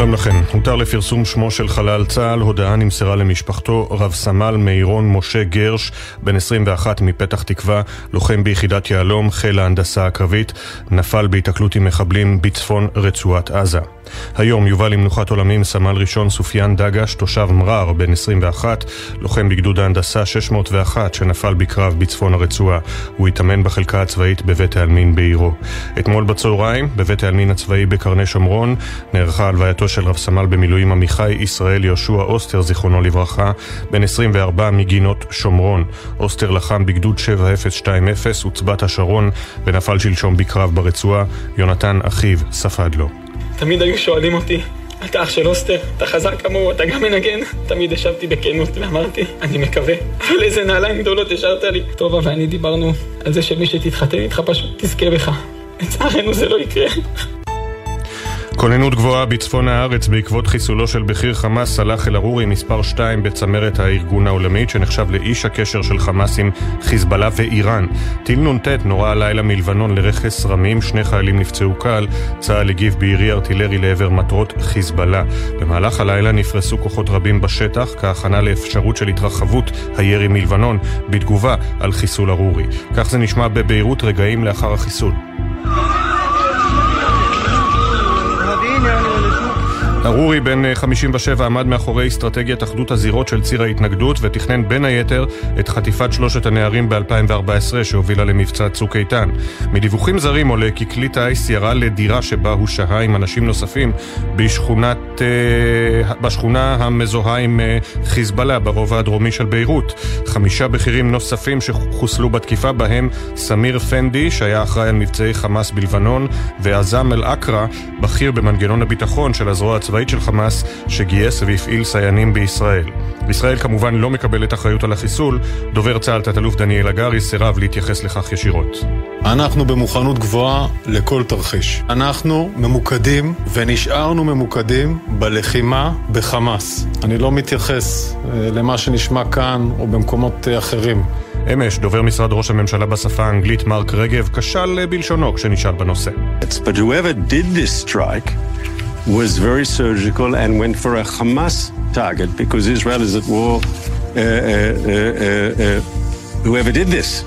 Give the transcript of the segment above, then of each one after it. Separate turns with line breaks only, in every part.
שלום לכם. הותר לפרסום שמו של חלל צה"ל, הודעה נמסרה למשפחתו רב סמל מירון משה גרש, בן 21 מפתח תקווה, לוחם ביחידת יהלום, חיל ההנדסה הקרבית, נפל בהיתקלות עם מחבלים בצפון רצועת עזה. היום יובא למנוחת עולמים סמל ראשון סופיאן דגש, תושב מרר, בן 21, לוחם בגדוד ההנדסה 601 שנפל בקרב בצפון הרצועה. הוא התאמן בחלקה הצבאית בבית העלמין בעירו. אתמול בצהריים, בבית העלמין הצבאי בקרני שומרון, נערכה הלווייתו של רב סמל במילואים עמיחי ישראל יהושע אוסטר, זיכרונו לברכה, בן 24 מגינות שומרון. אוסטר לחם בגדוד 7020, עוצבת השרון, ונפל שלשום בקרב ברצועה. יונתן אחיו ספד לו.
תמיד היו שואלים אותי, אתה אח של אוסטר, אתה חזק כמוהו, אתה גם מנגן? תמיד השבתי בכנות ואמרתי, אני מקווה. אבל איזה נעליים גדולות השארת לי. טובה ואני דיברנו על זה שמי שתתחתן איתך פשוט תזכה בך. לצערנו זה לא יקרה.
כוננות גבוהה בצפון הארץ בעקבות חיסולו של בכיר חמאס סלאח אל-ערורי מספר 2 בצמרת הארגון העולמית שנחשב לאיש הקשר של חמאס עם חיזבאללה ואיראן. טיל נ"ט נורה הלילה מלבנון לרכס רמים, שני חיילים נפצעו קל, צה"ל הגיב בירי ארטילרי לעבר מטרות חיזבאללה. במהלך הלילה נפרסו כוחות רבים בשטח כהכנה לאפשרות של התרחבות הירי מלבנון בתגובה על חיסול ערורי. כך זה נשמע בביירות רגעים לאחר החיסול. ארורי, בן 57, עמד מאחורי אסטרטגיית אחדות הזירות של ציר ההתנגדות ותכנן בין היתר את חטיפת שלושת הנערים ב-2014 שהובילה למבצע צוק איתן. מדיווחים זרים עולה כי כלי טיס ירה לדירה שבה הוא שהה עם אנשים נוספים בשכונת, אה, בשכונה המזוהה עם אה, חיזבאללה ברובע הדרומי של ביירות. חמישה בכירים נוספים שחוסלו בתקיפה בהם סמיר פנדי, שהיה אחראי על מבצעי חמאס בלבנון, ועזאם אל-אקרא, בכיר במנגנון הביטחון של הזרוע הצבאית של חמאס שגייס והפעיל סייענים בישראל. ישראל כמובן לא מקבלת אחריות על החיסול, דובר צה"ל תת-אלוף דניאל הגרי סירב להתייחס לכך ישירות.
אנחנו במוכנות גבוהה לכל תרחיש. אנחנו ממוקדים ונשארנו ממוקדים בלחימה בחמאס. אני לא מתייחס אה, למה שנשמע כאן או במקומות אה, אחרים.
אמש, דובר משרד ראש הממשלה בשפה האנגלית מרק רגב כשל אה, בלשונו כשנשאל בנושא.
But whoever did this strike was very surgical and went for a Hamas target because Israel is at war. Uh, uh, uh, whoever did this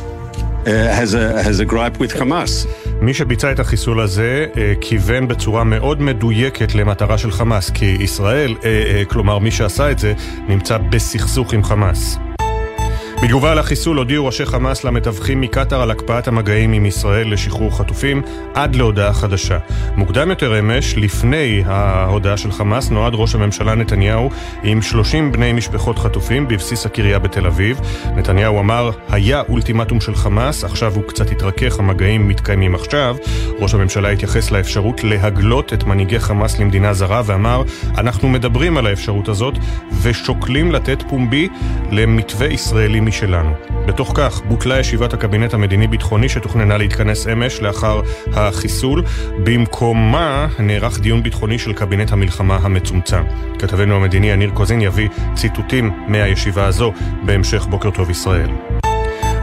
has, a, has a gripe with Hamas.
מי שביצע את החיסול הזה כיוון בצורה מאוד מדויקת למטרה של חמאס, כי ישראל, כלומר מי שעשה את זה, נמצא בסכסוך עם חמאס. בתגובה על החיסול הודיעו ראשי חמאס למתווכים מקטאר על הקפאת המגעים עם ישראל לשחרור חטופים עד להודעה חדשה. מוקדם יותר אמש, לפני ההודעה של חמאס, נועד ראש הממשלה נתניהו עם 30 בני משפחות חטופים בבסיס הקריה בתל אביב. נתניהו אמר, היה אולטימטום של חמאס, עכשיו הוא קצת התרכך, המגעים מתקיימים עכשיו. ראש הממשלה התייחס לאפשרות להגלות את מנהיגי חמאס למדינה זרה ואמר, אנחנו מדברים על האפשרות הזאת ושוקלים לתת פומבי למתווה ישראלי משלנו. בתוך כך בוטלה ישיבת הקבינט המדיני-ביטחוני שתוכננה להתכנס אמש לאחר החיסול. במקומה נערך דיון ביטחוני של קבינט המלחמה המצומצם. כתבנו המדיני יניר קוזין יביא ציטוטים מהישיבה הזו בהמשך בוקר טוב ישראל.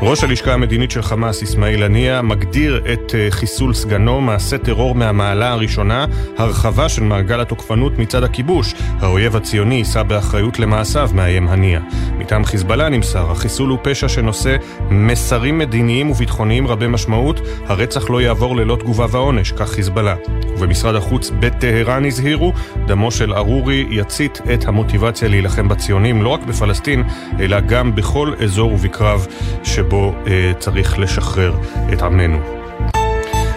ראש הלשכה המדינית של חמאס, אסמאעיל הנייה, מגדיר את אה, חיסול סגנו מעשה טרור מהמעלה הראשונה, הרחבה של מעגל התוקפנות מצד הכיבוש. האויב הציוני יישא באחריות למעשיו, מאיים הנייה. מטעם חיזבאללה נמסר, החיסול הוא פשע שנושא מסרים מדיניים וביטחוניים רבי משמעות, הרצח לא יעבור ללא תגובה ועונש, כך חיזבאללה. ובמשרד החוץ בטהרן הזהירו, דמו של ארורי יצית את המוטיבציה להילחם בציונים, לא רק בפלסטין, אלא גם בכל אזור ובקרב שבו אה, צריך לשחרר את עמנו.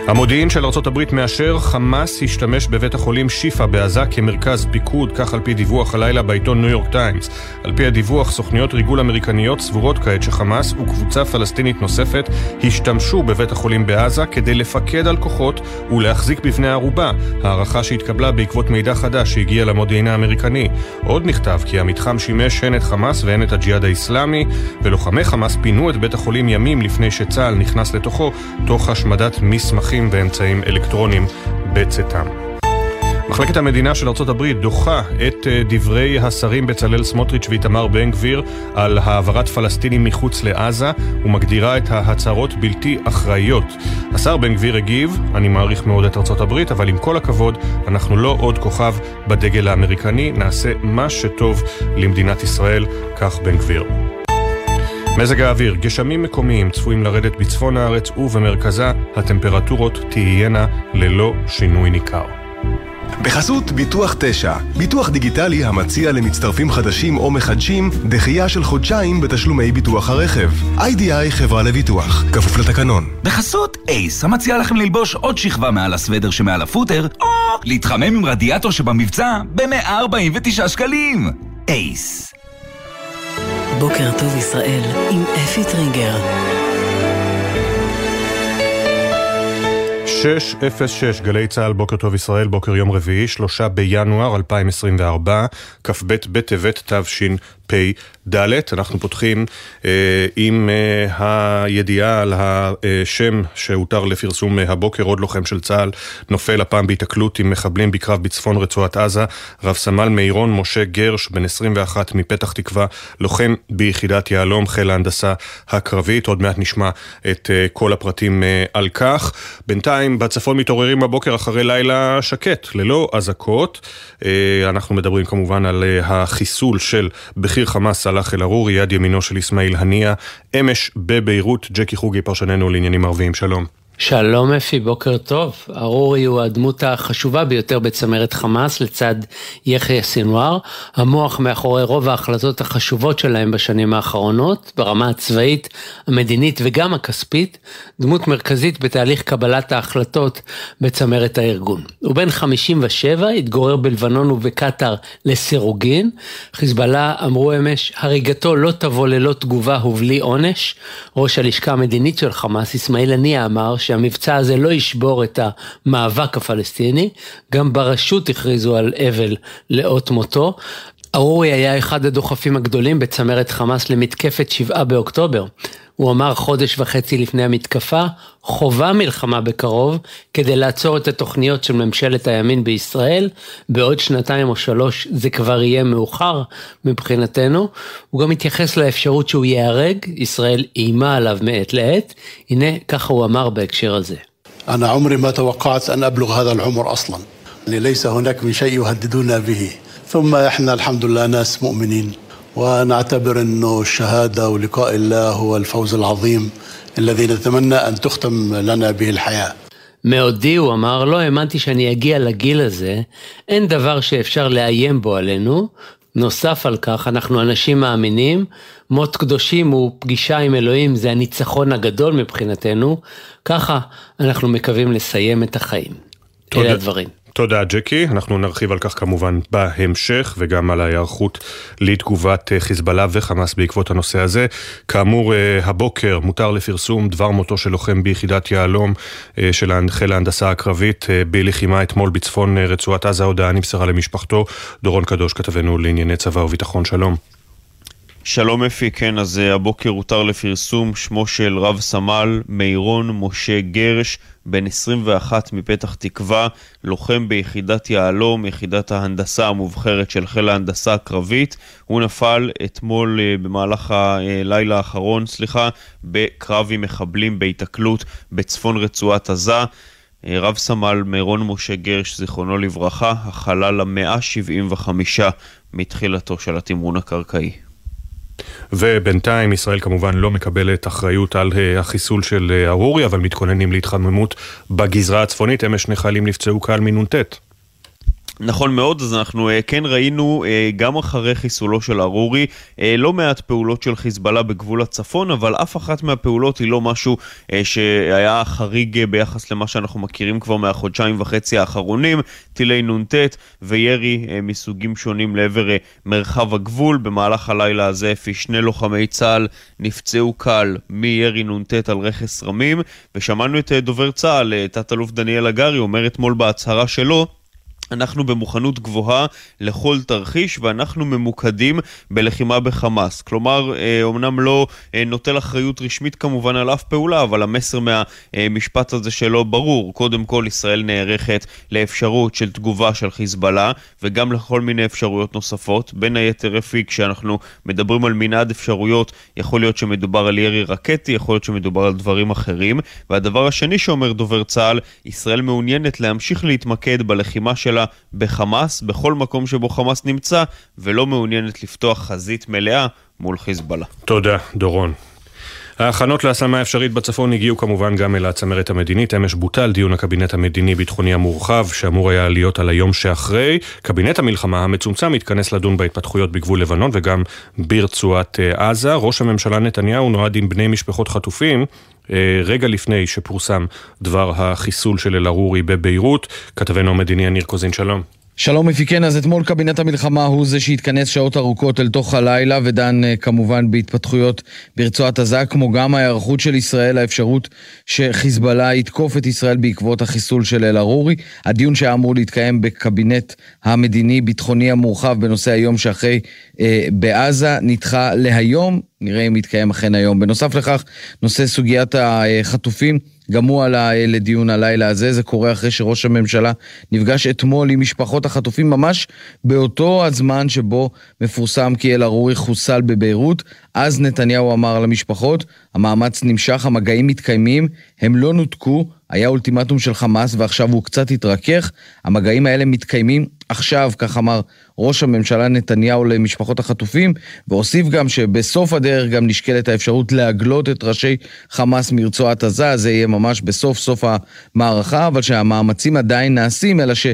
המודיעין של ארה"ב מאשר חמאס השתמש בבית החולים שיפא בעזה כמרכז פיקוד, כך על פי דיווח הלילה בעיתון ניו יורק טיימס. על פי הדיווח, סוכניות ריגול אמריקניות סבורות כעת שחמאס וקבוצה פלסטינית נוספת השתמשו בבית החולים בעזה כדי לפקד על כוחות ולהחזיק בבני ערובה, הערכה שהתקבלה בעקבות מידע חדש שהגיע למודיעין האמריקני. עוד נכתב כי המתחם שימש הן את חמאס והן את הג'יהאד האיסלאמי, ולוחמי חמאס פינו את בית החולים ימים לפני שצה"ל נכנס לתוכו, תוך השמדת מסמכים מסמכים ואמצעים אלקטרוניים בצאתם. מחלקת המדינה של ארה"ב דוחה את אה, דברי השרים בצלאל סמוטריץ' ואיתמר בן גביר על העברת פלסטינים מחוץ לעזה ומגדירה את ההצהרות בלתי אחראיות. השר בן גביר הגיב, אני מעריך מאוד את ארה"ב, אבל עם כל הכבוד, אנחנו לא עוד כוכב בדגל האמריקני, נעשה מה שטוב למדינת ישראל, כך בן גביר. מזג האוויר, גשמים מקומיים צפויים לרדת בצפון הארץ ובמרכזה, הטמפרטורות תהיינה ללא שינוי ניכר.
בחסות ביטוח 9, ביטוח דיגיטלי המציע למצטרפים חדשים או מחדשים דחייה של חודשיים בתשלומי ביטוח הרכב. איי-די-איי חברה לביטוח, כפוף לתקנון.
בחסות אייס, המציע לכם ללבוש עוד שכבה מעל הסוודר שמעל הפוטר, או להתחמם עם רדיאטור שבמבצע ב-149 שקלים. אייס.
בוקר טוב ישראל עם אפי טריגר.
606 גלי צה"ל, בוקר טוב ישראל, בוקר יום רביעי, שלושה בינואר 2024, כ"ב בטבת תשפ"ד. אנחנו פותחים אה, עם אה, הידיעה על השם שהותר לפרסום הבוקר, עוד לוחם של צה"ל, נופל הפעם בהיתקלות עם מחבלים בקרב בצפון רצועת עזה, רב סמל מירון משה גרש, בן 21 מפתח תקווה, לוחם ביחידת יהלום, חיל ההנדסה הקרבית, עוד מעט נשמע את אה, כל הפרטים אה, על כך. בינתיים בצפון מתעוררים בבוקר אחרי לילה שקט, ללא אזעקות. אה, אנחנו מדברים כמובן על אה, החיסול של בכיר חמאס סלאח אל-ערורי, יד ימינו של אסמאעיל הנייה, אמש בביירות, ג'קי חוגי פרשננו לעניינים ערביים, שלום.
שלום אפי, בוקר טוב. ארורי הוא הדמות החשובה ביותר בצמרת חמאס לצד יחיא סינואר, המוח מאחורי רוב ההחלטות החשובות שלהם בשנים האחרונות, ברמה הצבאית, המדינית וגם הכספית, דמות מרכזית בתהליך קבלת ההחלטות בצמרת הארגון. הוא בן 57, התגורר בלבנון ובקטאר לסירוגין. חיזבאללה אמרו אמש, הריגתו לא תבוא ללא תגובה ובלי עונש. ראש הלשכה המדינית של חמאס, אסמאעיל הנייה, אמר שהמבצע הזה לא ישבור את המאבק הפלסטיני, גם ברשות הכריזו על אבל לאות מותו. ארורי היה אחד הדוחפים הגדולים בצמרת חמאס למתקפת שבעה באוקטובר. הוא אמר חודש וחצי לפני המתקפה, חובה מלחמה בקרוב כדי לעצור את התוכניות של ממשלת הימין בישראל, בעוד שנתיים או שלוש זה כבר יהיה מאוחר מבחינתנו. הוא גם התייחס לאפשרות שהוא ייהרג, ישראל איימה עליו מעת לעת, הנה ככה הוא אמר בהקשר הזה.
أنا عمري ما توقعت أن أبلغ هذا العمر أصلا ليس هناك من شيء يهددنا به ثم إحنا الحمد لله ناس مؤمنين ونعتبر أنه الشهادة ولقاء الله هو الفوز العظيم الذي نتمنى أن تختم لنا به الحياة
מעודי, הוא אמר, לא האמנתי שאני אגיע לגיל הזה, אין דבר שאפשר לאיים בו עלינו. נוסף על כך, אנחנו אנשים מאמינים, מות קדושים הוא פגישה עם אלוהים, זה הניצחון הגדול מבחינתנו, ככה אנחנו מקווים לסיים את החיים.
תודה.
אלה הדברים.
תודה ג'קי, אנחנו נרחיב על כך כמובן בהמשך וגם על ההיערכות לתגובת אה, חיזבאללה וחמאס בעקבות הנושא הזה. כאמור, אה, הבוקר מותר לפרסום דבר מותו של לוחם ביחידת יהלום אה, של חיל ההנדסה הקרבית בלחימה אתמול בצפון רצועת עזה, הודעה נמסרה למשפחתו. דורון קדוש, כתבנו לענייני צבא וביטחון, שלום.
שלום אפי, כן, אז הבוקר הותר לפרסום שמו של רב סמל מירון משה גרש, בן 21 מפתח תקווה, לוחם ביחידת יהלום, יחידת ההנדסה המובחרת של חיל ההנדסה הקרבית. הוא נפל אתמול במהלך הלילה האחרון, סליחה, בקרב עם מחבלים בהיתקלות בצפון רצועת עזה. רב סמל מירון משה גרש, זיכרונו לברכה, החלל המאה שבעים וחמישה מתחילתו של התמרון הקרקעי.
ובינתיים ישראל כמובן לא מקבלת אחריות על החיסול של ארורי, אבל מתכוננים להתחממות בגזרה הצפונית. אמש שני חיילים נפצעו קל מנ"ט.
נכון מאוד, אז אנחנו uh, כן ראינו uh, גם אחרי חיסולו של ארורי uh, לא מעט פעולות של חיזבאללה בגבול הצפון, אבל אף אחת מהפעולות היא לא משהו שהיה חריג ביחס למה שאנחנו מכירים כבר מהחודשיים וחצי האחרונים, טילי נ"ט וירי מסוגים שונים לעבר מרחב הגבול. במהלך הלילה הזה אפי שני לוחמי צה"ל נפצעו קל מירי נ"ט על רכס רמים, ושמענו את דובר צה"ל, תת-אלוף דניאל הגרי, אומר אתמול בהצהרה שלו אנחנו במוכנות גבוהה לכל תרחיש ואנחנו ממוקדים בלחימה בחמאס. כלומר, אומנם אה, לא אה, נוטל אחריות רשמית כמובן על אף פעולה, אבל המסר מהמשפט הזה שלו ברור. קודם כל, ישראל נערכת לאפשרות של תגובה של חיזבאללה וגם לכל מיני אפשרויות נוספות. בין היתר, אפי, כשאנחנו מדברים על מנעד אפשרויות, יכול להיות שמדובר על ירי רקטי, יכול להיות שמדובר על דברים אחרים. והדבר השני שאומר דובר צה"ל, ישראל מעוניינת להמשיך להתמקד בלחימה שלה בחמאס, בכל מקום שבו חמאס נמצא, ולא מעוניינת לפתוח חזית מלאה מול חיזבאללה.
תודה, דורון. ההכנות להשמה אפשרית בצפון הגיעו כמובן גם אל הצמרת המדינית. אמש בוטל דיון הקבינט המדיני-ביטחוני המורחב, שאמור היה להיות על היום שאחרי. קבינט המלחמה המצומצם התכנס לדון בהתפתחויות בגבול לבנון וגם ברצועת אה, עזה. ראש הממשלה נתניהו נועד עם בני משפחות חטופים אה, רגע לפני שפורסם דבר החיסול של אל-ערורי בביירות. כתבנו המדיני יניר קוזין, שלום.
שלום מפיקן, אז אתמול קבינט המלחמה הוא זה שהתכנס שעות ארוכות אל תוך הלילה ודן אה, כמובן בהתפתחויות ברצועת עזה, כמו גם ההיערכות של ישראל לאפשרות שחיזבאללה יתקוף את ישראל בעקבות החיסול של אל-ערורי. הדיון שהיה אמור להתקיים בקבינט המדיני-ביטחוני המורחב בנושא היום שאחרי אה, בעזה נדחה להיום, נראה אם יתקיים אכן היום. בנוסף לכך, נושא סוגיית החטופים. גם הוא עלה אה, לדיון הלילה הזה, זה קורה אחרי שראש הממשלה נפגש אתמול עם משפחות החטופים ממש באותו הזמן שבו מפורסם כי אל-ערורי חוסל בביירות. אז נתניהו אמר למשפחות, המאמץ נמשך, המגעים מתקיימים, הם לא נותקו, היה אולטימטום של חמאס ועכשיו הוא קצת התרכך, המגעים האלה מתקיימים עכשיו, כך אמר ראש הממשלה נתניהו למשפחות החטופים, והוסיף גם שבסוף הדרך גם נשקלת האפשרות להגלות את ראשי חמאס מרצועת עזה, זה יהיה ממש בסוף סוף המערכה, אבל שהמאמצים עדיין נעשים, אלא ש...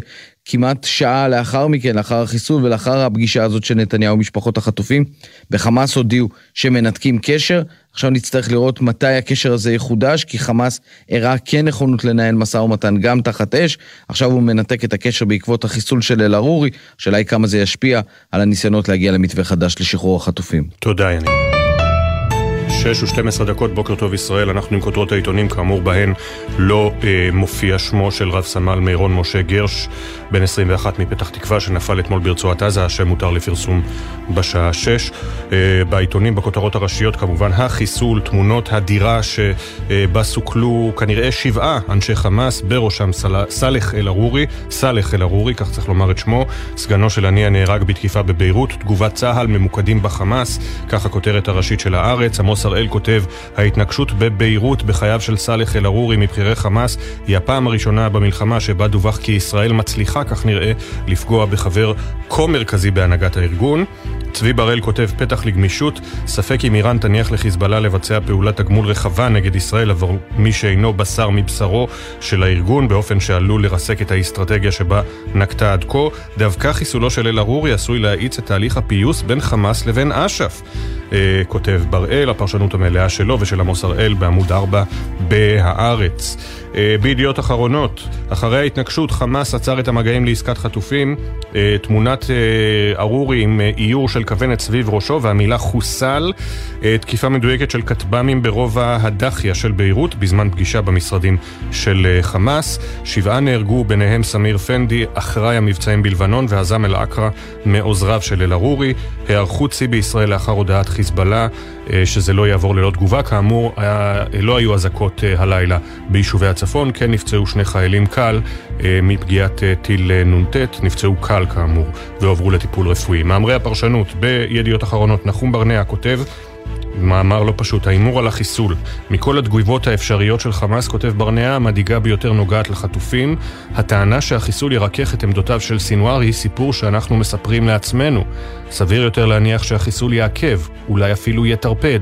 כמעט שעה לאחר מכן, לאחר החיסול ולאחר הפגישה הזאת של נתניהו ומשפחות החטופים, בחמאס הודיעו שמנתקים קשר. עכשיו נצטרך לראות מתי הקשר הזה יחודש, כי חמאס הראה כן נכונות לנהל משא ומתן גם תחת אש. עכשיו הוא מנתק את הקשר בעקבות החיסול של אל-ערורי. השאלה היא כמה זה ישפיע על הניסיונות להגיע למתווה חדש לשחרור החטופים.
תודה, יניב. 6 ו-12 דקות, בוקר טוב ישראל, אנחנו עם כותרות העיתונים, כאמור בהן לא אה, מופיע שמו של רב סמל מירון משה גרש, בן 21 מפתח תקווה, שנפל אתמול ברצועת עזה, השם מותר לפרסום בשעה 6. אה, בעיתונים, בכותרות הראשיות, כמובן החיסול, תמונות הדירה שבה סוכלו כנראה שבעה אנשי חמאס, בראשם סאלח אל-ערורי, סאלח אל-ערורי, כך צריך לומר את שמו, סגנו של הנייה נהרג בתקיפה בביירות, תגובת צה"ל ממוקדים בחמאס, כך הכותרת הראשית של הארץ, עמוס הראל כותב, ההתנגשות בביירות בחייו של סאלח אל-ערורי מבכירי חמאס היא הפעם הראשונה במלחמה שבה דווח כי ישראל מצליחה, כך נראה, לפגוע בחבר כה מרכזי בהנהגת הארגון. צבי בראל כותב פתח לגמישות, ספק אם איראן תניח לחיזבאללה לבצע פעולת תגמול רחבה נגד ישראל עבור מי שאינו בשר מבשרו של הארגון, באופן שעלול לרסק את האסטרטגיה שבה נקטה עד כה. דווקא חיסולו של אל-ערורי עשוי להאיץ את תהליך הפיוס בין חמאס לבין אש"ף. אה, כותב בראל, הפרשנות המלאה שלו ושל עמוס הראל בעמוד 4 ב"הארץ". אה, בידיעות אחרונות, אחרי ההתנגשות חמאס עצר את המגעים לעסקת חטופים, אה, תמונת אה, ארורי עם איור של כוונת סביב ראשו והמילה חוסל, תקיפה מדויקת של כטב"מים ברובע הדחיה של ביירות בזמן פגישה במשרדים של חמאס, שבעה נהרגו ביניהם סמיר פנדי, אחראי המבצעים בלבנון והזם אל-אקרא מעוזריו של אל-ערורי, היערכות שיא בישראל לאחר הודעת חיזבאללה שזה לא יעבור ללא תגובה, כאמור לא היו אזעקות הלילה ביישובי הצפון כן נפצעו שני חיילים קל אה, מפגיעת אה, טיל אה, נ"ט, נפצעו קל כאמור, והועברו לטיפול רפואי. מאמרי הפרשנות בידיעות אחרונות, נחום ברנע כותב מאמר לא פשוט, ההימור על החיסול. מכל התגובות האפשריות של חמאס, כותב ברנע, המדאיגה ביותר נוגעת לחטופים. הטענה שהחיסול ירכך את עמדותיו של סינואר היא סיפור שאנחנו מספרים לעצמנו. סביר יותר להניח שהחיסול יעכב, אולי אפילו יטרפד.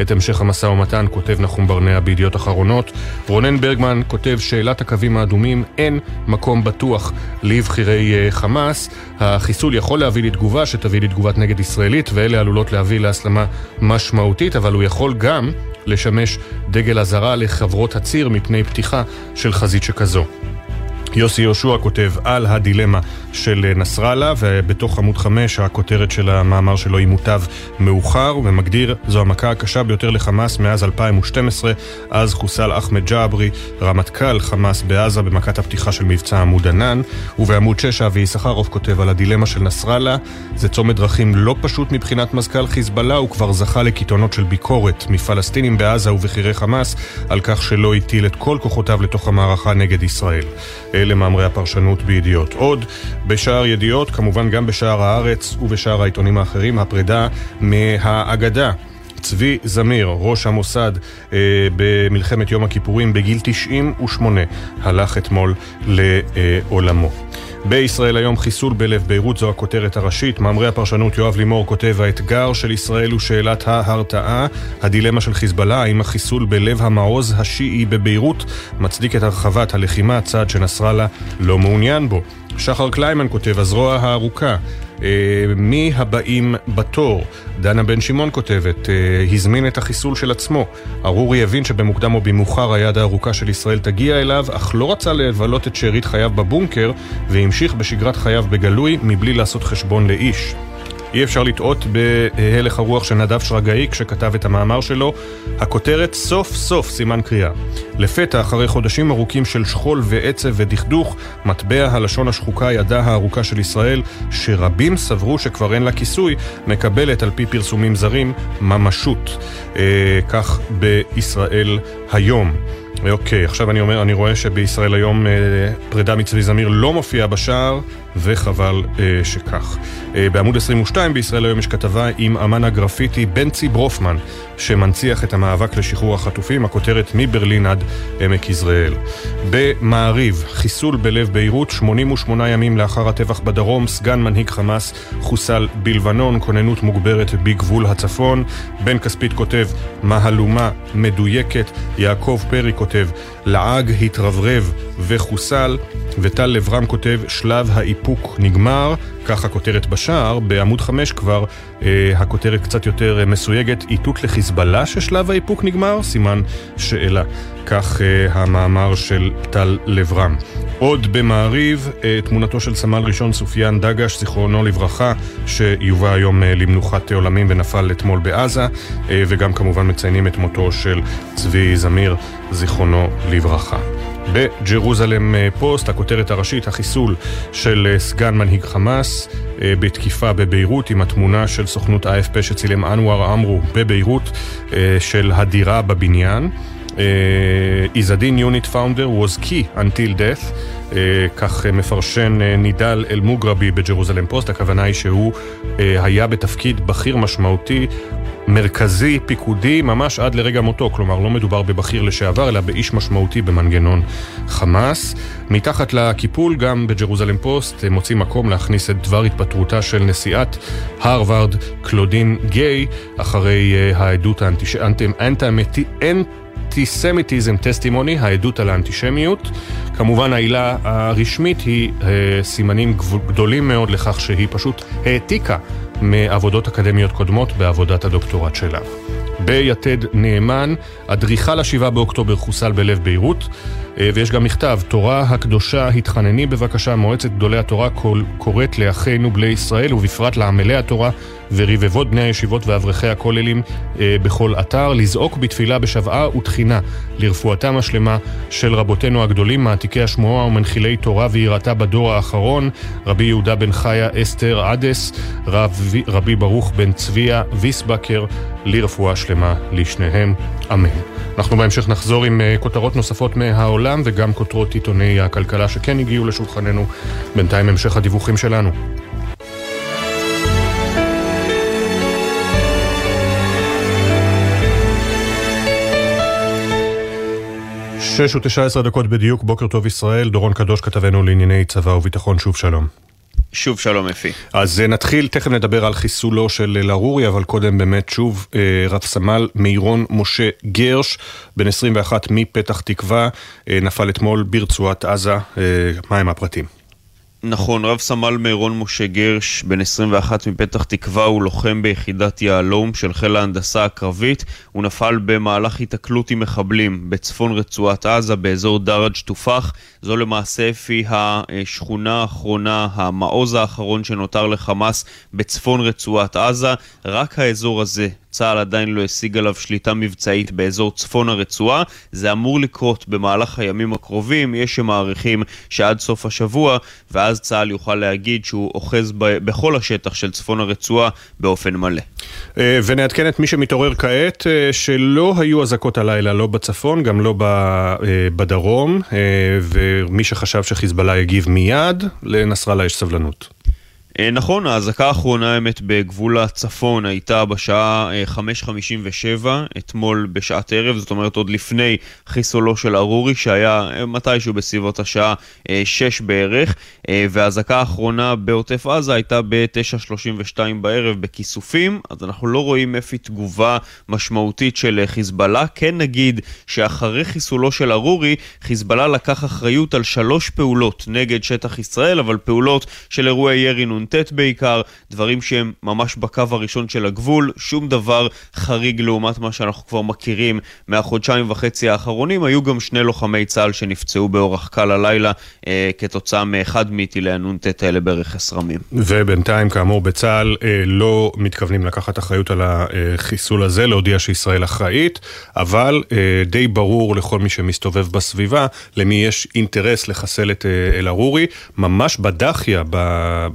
את המשך המשא ומתן כותב נחום ברנע בידיעות אחרונות. רונן ברגמן כותב שאלת הקווים האדומים, אין מקום בטוח לבכירי אה, חמאס. החיסול יכול להביא לתגובה שתביא לתגובת נגד ישראלית, ואלה עלולות להביא להסלמה משמעותית, אבל הוא יכול גם לשמש דגל אזהרה לחברות הציר מפני פתיחה של חזית שכזו. יוסי יהושע כותב על הדילמה של נסראללה, ובתוך עמוד 5 הכותרת של המאמר שלו היא מוטב מאוחר, ומגדיר זו המכה הקשה ביותר לחמאס מאז 2012, אז חוסל אחמד ג'אברי, רמטכ"ל חמאס בעזה במכת הפתיחה של מבצע עמוד ענן, ובעמוד 6 אבי יששכרוף כותב על הדילמה של נסראללה, זה צומת דרכים לא פשוט מבחינת מזכ"ל חיזבאללה, הוא כבר זכה לקיתונות של ביקורת מפלסטינים בעזה ובכירי חמאס, על כך שלא הטיל את כל כוחותיו לתוך המערכה נגד ישראל. אלה מאמרי הפרשנות בידיעות. עוד בשער ידיעות, כמובן גם בשער הארץ ובשער העיתונים האחרים, הפרידה מהאגדה. צבי זמיר, ראש המוסד אה, במלחמת יום הכיפורים בגיל 98, הלך אתמול לעולמו. בישראל היום חיסול בלב ביירות זו הכותרת הראשית. מאמרי הפרשנות יואב לימור כותב האתגר של ישראל הוא שאלת ההרתעה. הדילמה של חיזבאללה האם החיסול בלב המעוז השיעי בביירות מצדיק את הרחבת הלחימה, צעד שנסראללה לא מעוניין בו. שחר קליימן כותב, הזרוע הארוכה. אה, מי הבאים בתור? דנה בן שמעון כותבת, אה, הזמין את החיסול של עצמו. ארורי הבין שבמוקדם או במאוחר היד הארוכה של ישראל תגיע אליו, אך לא רצה לבלות את שארית חייו בבונקר, והמשיך בשגרת חייו בגלוי, מבלי לעשות חשבון לאיש. אי אפשר לטעות בהלך הרוח של נדב שרגאי כשכתב את המאמר שלו. הכותרת סוף סוף סימן קריאה. לפתע, אחרי חודשים ארוכים של שכול ועצב ודכדוך, מטבע הלשון השחוקה ידה הארוכה של ישראל, שרבים סברו שכבר אין לה כיסוי, מקבלת על פי פרסומים זרים ממשות. אה, כך בישראל היום. אוקיי, עכשיו אני אומר, אני רואה שבישראל היום אה, פרידה מצבי זמיר לא מופיעה בשער, וחבל אה, שכך. אה, בעמוד 22 בישראל היום יש כתבה עם אמן הגרפיטי בנצי ברופמן, שמנציח את המאבק לשחרור החטופים, הכותרת מברלין עד עמק יזרעאל. במעריב, חיסול בלב ביירות, 88 ימים לאחר הטבח בדרום, סגן מנהיג חמאס חוסל בלבנון, כוננות מוגברת בגבול הצפון. בן כספית כותב, מהלומה מדויקת. יעקב פרי כותב, לעג התרברב וחוסל. וטל לברם כותב, שלב האיפוק נגמר, ככה כותרת בשער, בעמוד 5 כבר הכותרת קצת יותר אה, מסויגת, איתות לחיזבאללה ששלב האיפוק נגמר? סימן שאלה. כך אה, המאמר של טל לברם. עוד במעריב, אה, תמונתו של סמל ראשון סופיאן דגש, זיכרונו לברכה, שיובא היום אה, למנוחת עולמים ונפל אתמול בעזה, אה, וגם כמובן מציינים את מותו של צבי זמיר, זיכרונו לברכה. בג'רוזלם אה, פוסט, הכותרת הראשית, החיסול של אה, סגן מנהיג חמאס אה, בתקיפה בביירות עם התמונה של סוכנות AFP שצילם אנואר עמרו בביירות של הדירה בבניין. Izz al-Din unit founder was key until death כך מפרשן נידאל אל-מוגרבי בג'רוזלם פוסט, הכוונה היא שהוא היה בתפקיד בכיר משמעותי מרכזי, פיקודי, ממש עד לרגע מותו. כלומר, לא מדובר בבכיר לשעבר, אלא באיש משמעותי במנגנון חמאס. מתחת לקיפול, גם בג'רוזלם פוסט, מוצאים מקום להכניס את דבר התפטרותה של נשיאת הרווארד, קלודין גיי, אחרי uh, העדות האנטיסמיטיזם טסטימוני, העדות על האנטישמיות. כמובן העילה הרשמית היא uh, סימנים גדולים מאוד לכך שהיא פשוט העתיקה מעבודות אקדמיות קודמות בעבודת הדוקטורט שלה. ביתד נאמן, אדריכל השבעה באוקטובר חוסל בלב ביירות, אה, ויש גם מכתב, תורה הקדושה התחנני בבקשה, מועצת גדולי התורה קוראת לאחינו בני ישראל, ובפרט לעמלי התורה ורבבות בני הישיבות ואברכי הכוללים אה, בכל אתר, לזעוק בתפילה בשוועה ותחינה לרפואתם השלמה של רבותינו הגדולים, מעתיקי השמועה ומנחילי תורה ויראתה בדור האחרון, רבי יהודה בן חיה אסתר עדס, רב, רבי ברוך בן צביה ויסבקר, לרפואה שלמה לשניהם, אמן. אנחנו בהמשך נחזור עם אה, כותרות נוספות מהעולם וגם כותרות עיתוני הכלכלה שכן הגיעו לשולחננו. בינתיים המשך הדיווחים שלנו. שש ותשע עשרה דקות בדיוק, בוקר טוב ישראל, דורון קדוש כתבנו לענייני צבא וביטחון, שוב שלום.
שוב שלום אפי.
אז אה, נתחיל, תכף נדבר על חיסולו של אל-ערורי, אבל קודם באמת שוב אה, רב סמל מירון משה גרש, בן 21 מפתח תקווה, אה, נפל אתמול ברצועת עזה, מהם הפרטים?
נכון, רב סמל מירון משה גרש, בן 21 מפתח תקווה, הוא לוחם ביחידת יהלום של חיל ההנדסה הקרבית. הוא נפל במהלך היתקלות עם מחבלים בצפון רצועת עזה, באזור דראג' טופח. זו למעשה אפי השכונה האחרונה, המעוז האחרון שנותר לחמאס בצפון רצועת עזה. רק האזור הזה צה"ל עדיין לא השיג עליו שליטה מבצעית באזור צפון הרצועה. זה אמור לקרות במהלך הימים הקרובים, יש שמעריכים שעד סוף השבוע, ואז צה"ל יוכל להגיד שהוא אוחז ב- בכל השטח של צפון הרצועה באופן מלא.
אה, ונעדכן את מי שמתעורר כעת, אה, שלא היו אזעקות הלילה, לא בצפון, גם לא אה, בדרום, ומי שחשב שחיזבאללה יגיב מיד, לנסראללה יש סבלנות.
אה, נכון, האזעקה האחרונה האמת בגבול הצפון הייתה בשעה 5.57, אה, אתמול בשעת ערב, זאת אומרת עוד לפני חיסולו של ארורי, שהיה אה, מתישהו בסביבות השעה 6 בערך, והאזעקה האחרונה בעוטף עזה הייתה ב-9.32 בערב בכיסופים, אז אנחנו לא רואים אפי תגובה משמעותית של חיזבאללה. כן נגיד שאחרי חיסולו של ארורי, חיזבאללה לקח אחריות על שלוש פעולות נגד שטח ישראל, אבל פעולות של אירועי ירי נ"ט נ"ט בעיקר, דברים שהם ממש בקו הראשון של הגבול, שום דבר חריג לעומת מה שאנחנו כבר מכירים מהחודשיים וחצי האחרונים. היו גם שני לוחמי צה"ל שנפצעו באורח קל הלילה אה, כתוצאה מאחד מטילי הנ"ט האלה ברכס רמים.
ובינתיים, כאמור, בצה"ל אה, לא מתכוונים לקחת אחריות על החיסול הזה, להודיע שישראל אחראית, אבל אה, די ברור לכל מי שמסתובב בסביבה, למי יש אינטרס לחסל את אה, אל-ערורי. ממש בדחיה, ב,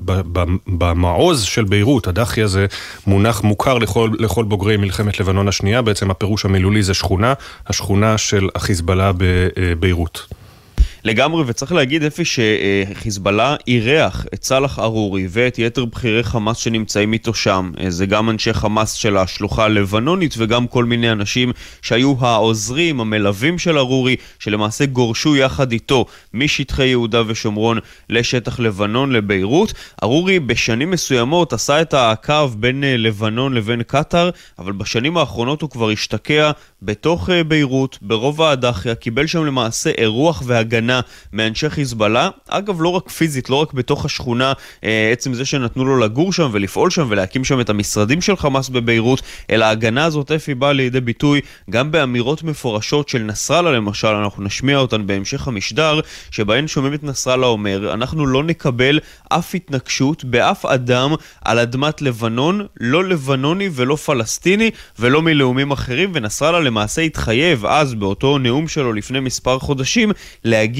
ב, במעוז של ביירות, הדחי הזה מונח מוכר לכל, לכל בוגרי מלחמת לבנון השנייה, בעצם הפירוש המילולי זה שכונה, השכונה של החיזבאללה בביירות.
לגמרי, וצריך להגיד אפי שחיזבאללה אירח את סאלח ארורי ואת יתר בכירי חמאס שנמצאים איתו שם. זה גם אנשי חמאס של השלוחה הלבנונית וגם כל מיני אנשים שהיו העוזרים, המלווים של ארורי, שלמעשה גורשו יחד איתו משטחי יהודה ושומרון לשטח לבנון, לביירות. ארורי בשנים מסוימות עשה את הקו בין אה, לבנון לבין קטאר, אבל בשנים האחרונות הוא כבר השתקע בתוך אה, ביירות, ברובע הדחיה, קיבל שם למעשה אירוח והגנה מאנשי חיזבאללה. אגב, לא רק פיזית, לא רק בתוך השכונה, אה, עצם זה שנתנו לו לגור שם ולפעול שם ולהקים שם את המשרדים של חמאס בביירות, אלא ההגנה הזאת אפי באה לידי ביטוי גם באמירות מפורשות של נסראללה למשל, אנחנו נשמיע אותן בהמשך המשדר, שבהן שומעים את נסראללה אומר, אנחנו לא נקבל אף התנגשות באף אדם על אדמת לבנון, לא לבנוני ולא פלסטיני ולא מלאומים אחרים, ונסראללה למעשה התחייב אז באותו נאום שלו לפני מספר חודשים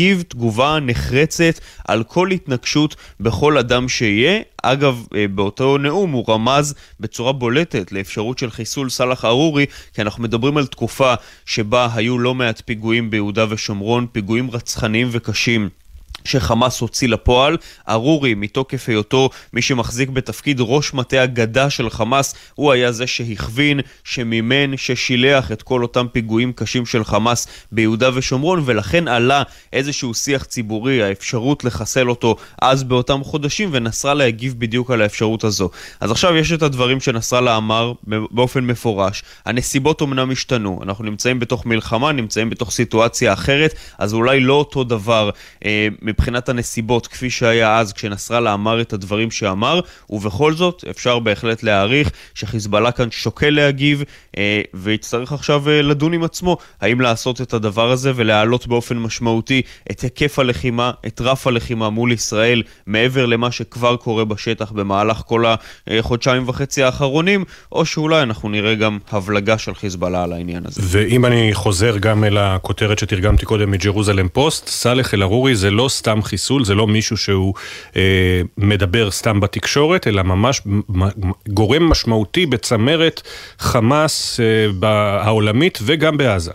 להגיב תגובה נחרצת על כל התנגשות בכל אדם שיהיה. אגב, אה, באותו נאום הוא רמז בצורה בולטת לאפשרות של חיסול סאלח ארורי, כי אנחנו מדברים על תקופה שבה היו לא מעט פיגועים ביהודה ושומרון, פיגועים רצחניים וקשים. שחמאס הוציא לפועל. ארורי, מתוקף היותו מי שמחזיק בתפקיד ראש מטה הגדה של חמאס, הוא היה זה שהכווין, שמימן, ששילח את כל אותם פיגועים קשים של חמאס ביהודה ושומרון, ולכן עלה איזשהו שיח ציבורי, האפשרות לחסל אותו אז באותם חודשים, ונסראללה הגיב בדיוק על האפשרות הזו. אז עכשיו יש את הדברים שנסראללה אמר באופן מפורש. הנסיבות אומנם השתנו, אנחנו נמצאים בתוך מלחמה, נמצאים בתוך סיטואציה אחרת, אז אולי לא אותו דבר אה, מבחינת הנסיבות כפי שהיה אז כשנסראללה אמר את הדברים שאמר, ובכל זאת אפשר בהחלט להעריך שחיזבאללה כאן שוקל להגיב אה, ויצטרך עכשיו אה, לדון עם עצמו האם לעשות את הדבר הזה ולהעלות באופן משמעותי את היקף הלחימה, את רף הלחימה מול ישראל מעבר למה שכבר קורה בשטח במהלך כל החודשיים וחצי האחרונים, או שאולי אנחנו נראה גם הבלגה של חיזבאללה על העניין הזה.
ואם אני חוזר גם אל הכותרת שתרגמתי קודם מג'רוזלם פוסט, סאלח אל-ערורי זה לא סתם חיסול, זה לא מישהו שהוא אה, מדבר סתם בתקשורת, אלא ממש גורם משמעותי בצמרת חמאס אה, העולמית וגם בעזה.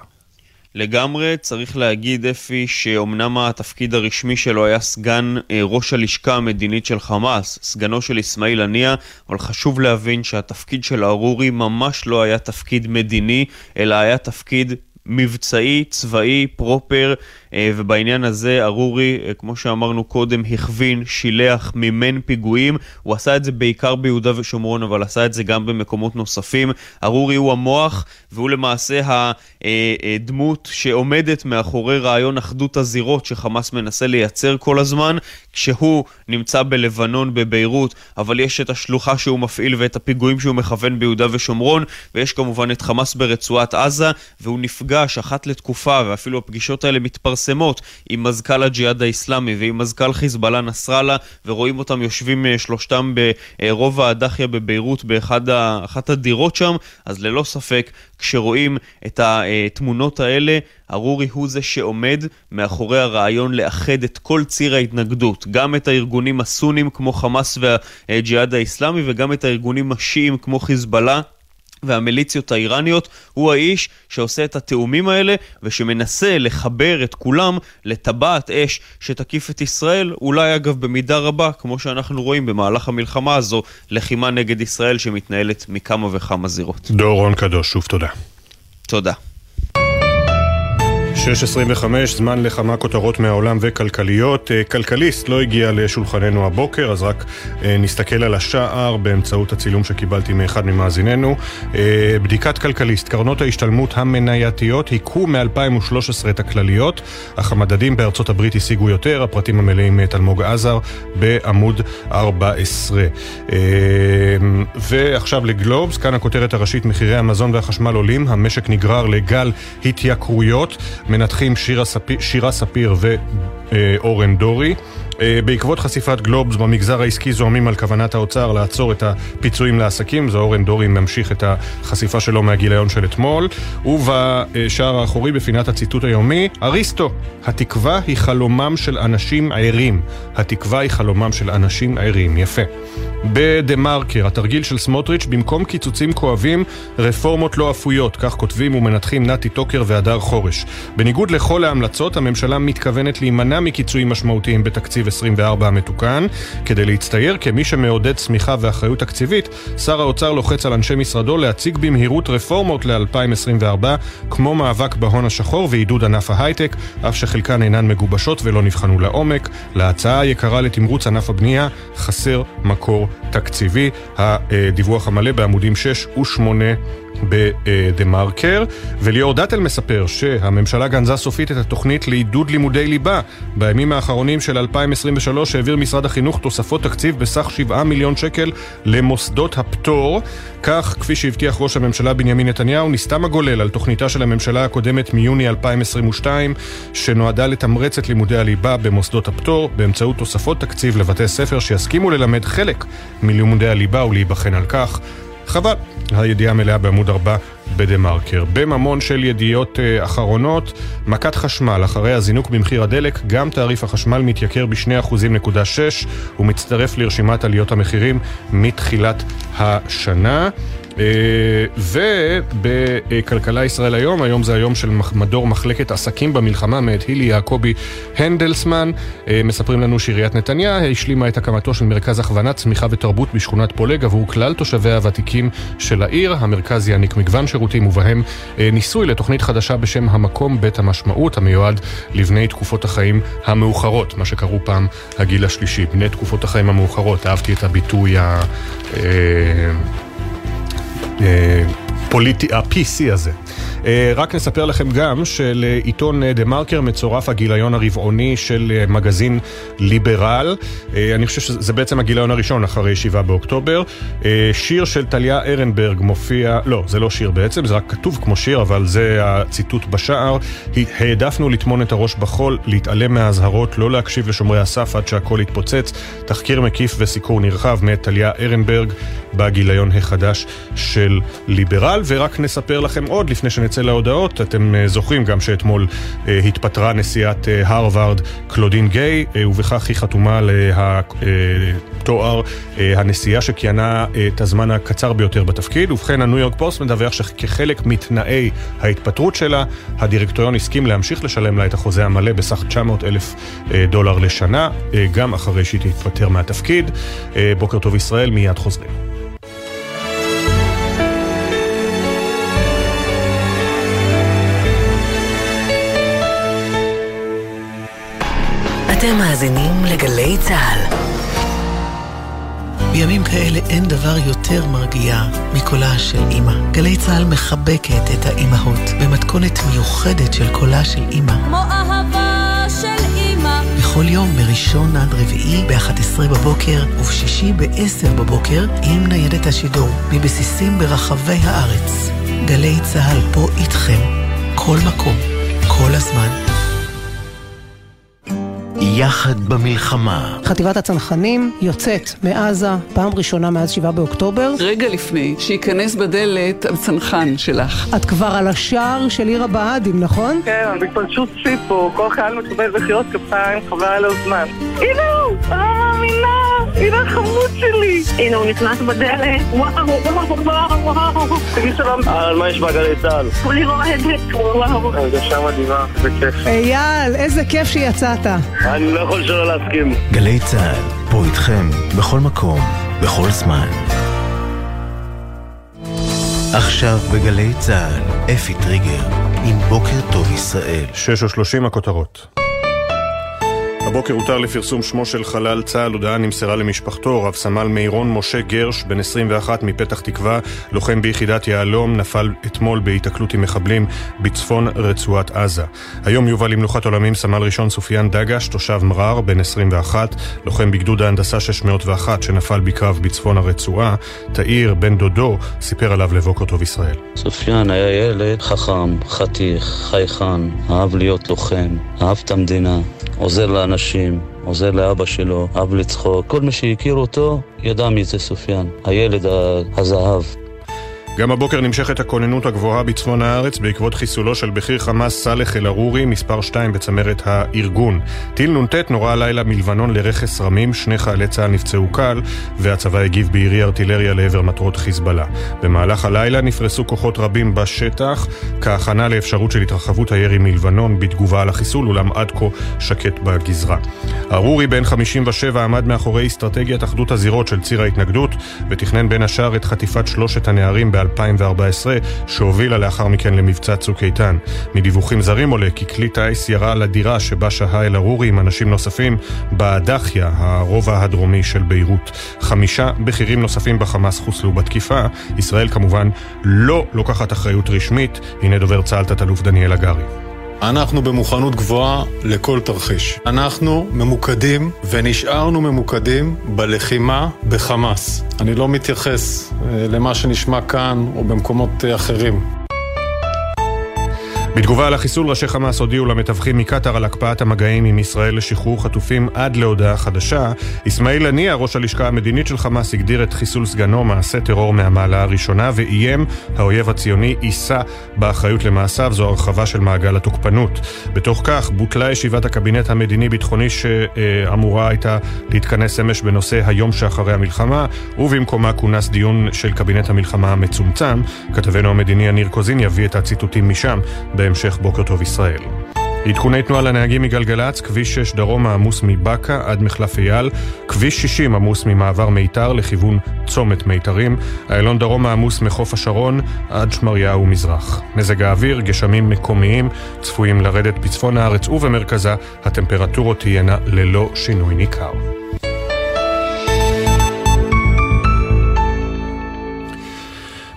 לגמרי, צריך להגיד אפי שאומנם התפקיד הרשמי שלו היה סגן אה, ראש הלשכה המדינית של חמאס, סגנו של אסמאעיל הנייה, אבל חשוב להבין שהתפקיד של ארורי ממש לא היה תפקיד מדיני, אלא היה תפקיד מבצעי, צבאי, פרופר, ובעניין הזה ארורי, אה, כמו שאמרנו קודם, הכווין, שילח, מימן פיגועים. הוא עשה את זה בעיקר ביהודה ושומרון, אבל עשה את זה גם במקומות נוספים. ארורי הוא המוח, והוא למעשה הדמות שעומדת מאחורי רעיון אחדות הזירות שחמאס מנסה לייצר כל הזמן, כשהוא נמצא בלבנון, בביירות, אבל יש את השלוחה שהוא מפעיל ואת הפיגועים שהוא מכוון ביהודה ושומרון, ויש כמובן את חמאס ברצועת עזה, והוא נפגש אחת לתקופה, ואפילו הפגישות האלה מתפרסמות עם מזכ"ל הג'יהאד האיסלאמי ועם מזכ"ל חיזבאללה נסראללה, ורואים אותם יושבים אה, שלושתם ברובע הדחיה בביירות באחת הדירות שם, אז ללא ספק, כשרואים את התמונות האלה, ארורי הוא זה שעומד מאחורי הרעיון לאחד את כל ציר ההתנגדות, גם את הארגונים הסונים כמו חמאס והג'יהאד האיסלאמי וגם את הארגונים השיעים כמו חיזבאללה. והמיליציות האיראניות, הוא האיש שעושה את התאומים האלה ושמנסה לחבר את כולם לטבעת אש שתקיף את ישראל, אולי אגב במידה רבה, כמו שאנחנו רואים במהלך המלחמה הזו, לחימה נגד ישראל שמתנהלת מכמה וכמה זירות.
דורון קדוש, שוב תודה.
תודה.
6.25, זמן לכמה כותרות מהעולם וכלכליות. אה, כלכליסט לא הגיע לשולחננו הבוקר, אז רק אה, נסתכל על השער באמצעות הצילום שקיבלתי מאחד ממאזיננו. אה, בדיקת כלכליסט, קרנות ההשתלמות המנייתיות היכו מ-2013 את הכלליות, אך המדדים בארצות הברית השיגו יותר, הפרטים המלאים מתלמוג עזר בעמוד 14. ועכשיו לגלובס, כאן הכותרת הראשית, מחירי המזון והחשמל עולים, המשק נגרר לגל התייקרויות. מנתחים שירה ספיר, שירה ספיר ואורן דורי. אה, בעקבות חשיפת גלובס במגזר העסקי זוהמים על כוונת האוצר לעצור את הפיצויים לעסקים, זה אורן דורי ממשיך את החשיפה שלו מהגיליון של אתמול. ובשער האחורי בפינת הציטוט היומי, אריסטו, התקווה היא חלומם של אנשים ערים. התקווה היא חלומם של אנשים ערים. יפה. בדה מרקר, התרגיל של סמוטריץ', במקום קיצוצים כואבים, רפורמות לא אפויות, כך כותבים ומנתחים נתי טוקר והדר חורש. בניגוד לכל ההמלצות, הממשלה מתכוונת להימנע מקיצויים משמעותיים בתקציב 24 המתוקן. כדי להצטייר כמי שמעודד צמיחה ואחריות תקציבית, שר האוצר לוחץ על אנשי משרדו להציג במהירות רפורמות ל-2024, כמו מאבק בהון השחור ועידוד ענף ההייטק, אף שחלקן אינן מגובשות ולא נבחנו לעומק. להצעה היקרה לתמרוץ ענף הבנייה חסר מקור תקציבי. הדיווח המלא בעמודים 6 ו-8 בדה מרקר, וליאור דטל מספר שהממשלה גנזה סופית את התוכנית לעידוד לימודי ליבה. בימים האחרונים של 2023 העביר משרד החינוך תוספות תקציב בסך 7 מיליון שקל למוסדות הפטור. כך, כפי שהבטיח ראש הממשלה בנימין נתניהו, נסתם הגולל על תוכניתה של הממשלה הקודמת מיוני 2022, שנועדה לתמרץ את לימודי הליבה במוסדות הפטור באמצעות תוספות תקציב לבתי ספר שיסכימו ללמד חלק מלימודי הליבה ולהיבחן על כך. חבל. הידיעה מלאה בעמוד 4 בדה מרקר. בממון של ידיעות uh, אחרונות, מכת חשמל, אחרי הזינוק במחיר הדלק, גם תעריף החשמל מתייקר ב-2.6% ומצטרף לרשימת עליות המחירים מתחילת השנה. אה, ובכלכלה ישראל היום, היום זה היום של מדור מחלקת עסקים במלחמה מאת הילי יעקבי הנדלסמן. אה, מספרים לנו שעיריית נתניה השלימה את הקמתו של מרכז הכוונה, צמיחה ותרבות בשכונת פולג עבור כלל תושביה הוותיקים של העיר. המרכז יעניק מגוון שירותים ובהם אה, ניסוי לתוכנית חדשה בשם המקום בית המשמעות, המיועד לבני תקופות החיים המאוחרות, מה שקראו פעם הגיל השלישי, בני תקופות החיים המאוחרות. אהבתי את הביטוי ה... הפוליטי, ה-PC הזה. אה, רק נספר לכם גם שלעיתון דה מרקר מצורף הגיליון הרבעוני של אה, מגזין ליברל. אה, אני חושב שזה בעצם הגיליון הראשון אחרי 7 באוקטובר. שיר של טליה ארנברג מופיע, לא, זה לא שיר בעצם, זה רק כתוב כמו שיר, אבל זה הציטוט בשער. העדפנו לטמון את הראש בחול, להתעלם מהאזהרות, לא להקשיב לשומרי הסף עד שהכל יתפוצץ. תחקיר מקיף וסיקור נרחב מאת טליה ארנברג בגיליון החדש של ליברל. ורק נספר לכם עוד לפני שנ... נצא להודעות, אתם אה, זוכרים גם שאתמול אה, התפטרה נשיאת אה, הרווארד קלודין גיי, ובכך היא חתומה לתואר הנשיאה שכיהנה את הזמן הקצר ביותר בתפקיד. ובכן, הניו יורק פוסט מדווח שכחלק מתנאי ההתפטרות שלה, הדירקטוריון הסכים להמשיך לשלם לה את החוזה המלא בסך 900 אלף דולר לשנה, גם אחרי שהיא תתפטר מהתפקיד. בוקר טוב ישראל, מיד חוזרים.
אתם מאזינים לגלי צה"ל.
בימים כאלה אין דבר יותר מרגיע מקולה של אימא. גלי צה"ל מחבקת את האימהות במתכונת מיוחדת של קולה של אימא.
כמו אהבה של אימא.
בכל יום מראשון עד רביעי ב-11 בבוקר ובשישי ב-10 בבוקר עם ניידת השידור מבסיסים ברחבי הארץ. גלי צה"ל פה איתכם, כל מקום, כל הזמן.
יחד במלחמה.
חטיבת הצנחנים יוצאת מעזה פעם ראשונה מאז 7 באוקטובר.
רגע לפני שייכנס בדלת הצנחן שלך.
את כבר על השער של עיר הבה"דים, נכון?
כן, בהתפלשות שיא פה, כל חייל מקבל מחיאות כפיים, חבל על הזמן. הנה הוא! לא מאמינה! הנה החמוד שלי! הנה הוא נכנס בדלת, וואו, וואו, וואו, וואו. תגיד שלום.
על מה יש בגלי צה"ל?
כולי רועדת, וואו.
הרגשה מדהימה, זה כיף.
אייל, איזה כיף שיצאת.
אני לא יכול שלא להסכים.
גלי צה"ל, פה איתכם, בכל מקום, בכל זמן. עכשיו בגלי צה"ל, אפי טריגר, עם בוקר טוב ישראל.
6 או 30 הכותרות. הבוקר הותר לפרסום שמו של חלל צה"ל, הודעה נמסרה למשפחתו, רב סמל מירון משה גרש, בן 21 מפתח תקווה, לוחם ביחידת יהלום, נפל אתמול בהיתקלות עם מחבלים בצפון רצועת עזה. היום יובא למנוחת עולמים סמל ראשון סופיאן דגש, תושב מרר, בן 21, לוחם בגדוד ההנדסה 601 שנפל בקרב בצפון הרצועה. תאיר, בן דודו, סיפר עליו לבוקר טוב ישראל.
סופיאן היה ילד חכם, חתיך, חייכן, אהב להיות לוחם, אהב את המדינה, עוזר לאנשים, עוזר לאבא שלו, אהב לצחוק. כל מי שהכיר אותו ידע מי זה סופיאן, הילד הזהב.
גם הבוקר נמשכת הכוננות הגבוהה בצפון הארץ בעקבות חיסולו של בכיר חמאס סאלח אל-ערורי, מספר 2 בצמרת הארגון. טיל נ"ט נורה הלילה מלבנון לרכס רמים, שני חיילי צה"ל נפצעו קל, והצבא הגיב בירי ארטילריה לעבר מטרות חיזבאללה. במהלך הלילה נפרסו כוחות רבים בשטח, כהכנה לאפשרות של התרחבות הירי מלבנון בתגובה על החיסול, אולם עד כה שקט בגזרה. ערורי, בן 57, עמד מאחורי אסטרטגיית אחדות הזירות של ציר ההתנגדות, ותכנן בין השאר את חטיפת שלושת הנערים ב-2014, שהובילה לאחר מכן למבצע צוק איתן. מדיווחים זרים עולה כי כלי טיס ירה על הדירה שבה שהה אל-ערורי עם אנשים נוספים באדחיה, הרובע הדרומי של ביירות. חמישה בכירים נוספים בחמאס חוסלו בתקיפה. ישראל כמובן לא לוקחת אחריות רשמית. הנה דובר צה"ל תת-אלוף דניאל הגרי.
אנחנו במוכנות גבוהה לכל תרחיש. אנחנו ממוקדים ונשארנו ממוקדים בלחימה בחמאס. אני לא מתייחס אה, למה שנשמע כאן או במקומות אה, אחרים.
בתגובה על החיסול, ראשי חמאס הודיעו למתווכים מקטאר על הקפאת המגעים עם ישראל לשחרור חטופים עד להודעה חדשה. אסמאעיל הנייה, ראש הלשכה המדינית של חמאס, הגדיר את חיסול סגנו מעשה טרור מהמעלה הראשונה, ואיים, האויב הציוני יישא באחריות למעשיו, זו הרחבה של מעגל התוקפנות. בתוך כך, בוטלה ישיבת הקבינט המדיני-ביטחוני שאמורה הייתה להתכנס אמש בנושא היום שאחרי המלחמה, ובמקומה כונס דיון של קבינט המלחמה המצומצם. כתבנו המדיני יניר קוזין יביא את הציטוטים משם. בהמשך בוקר טוב ישראל. עדכוני תנועה לנהגים מגלגלצ, כביש 6 דרום העמוס מבאקה עד מחלף אייל, כביש 60 עמוס ממעבר מיתר לכיוון צומת מיתרים, איילון דרום העמוס מחוף השרון עד שמריהו מזרח. מזג האוויר, גשמים מקומיים צפויים לרדת בצפון הארץ ובמרכזה, הטמפרטורות תהיינה ללא שינוי ניכר.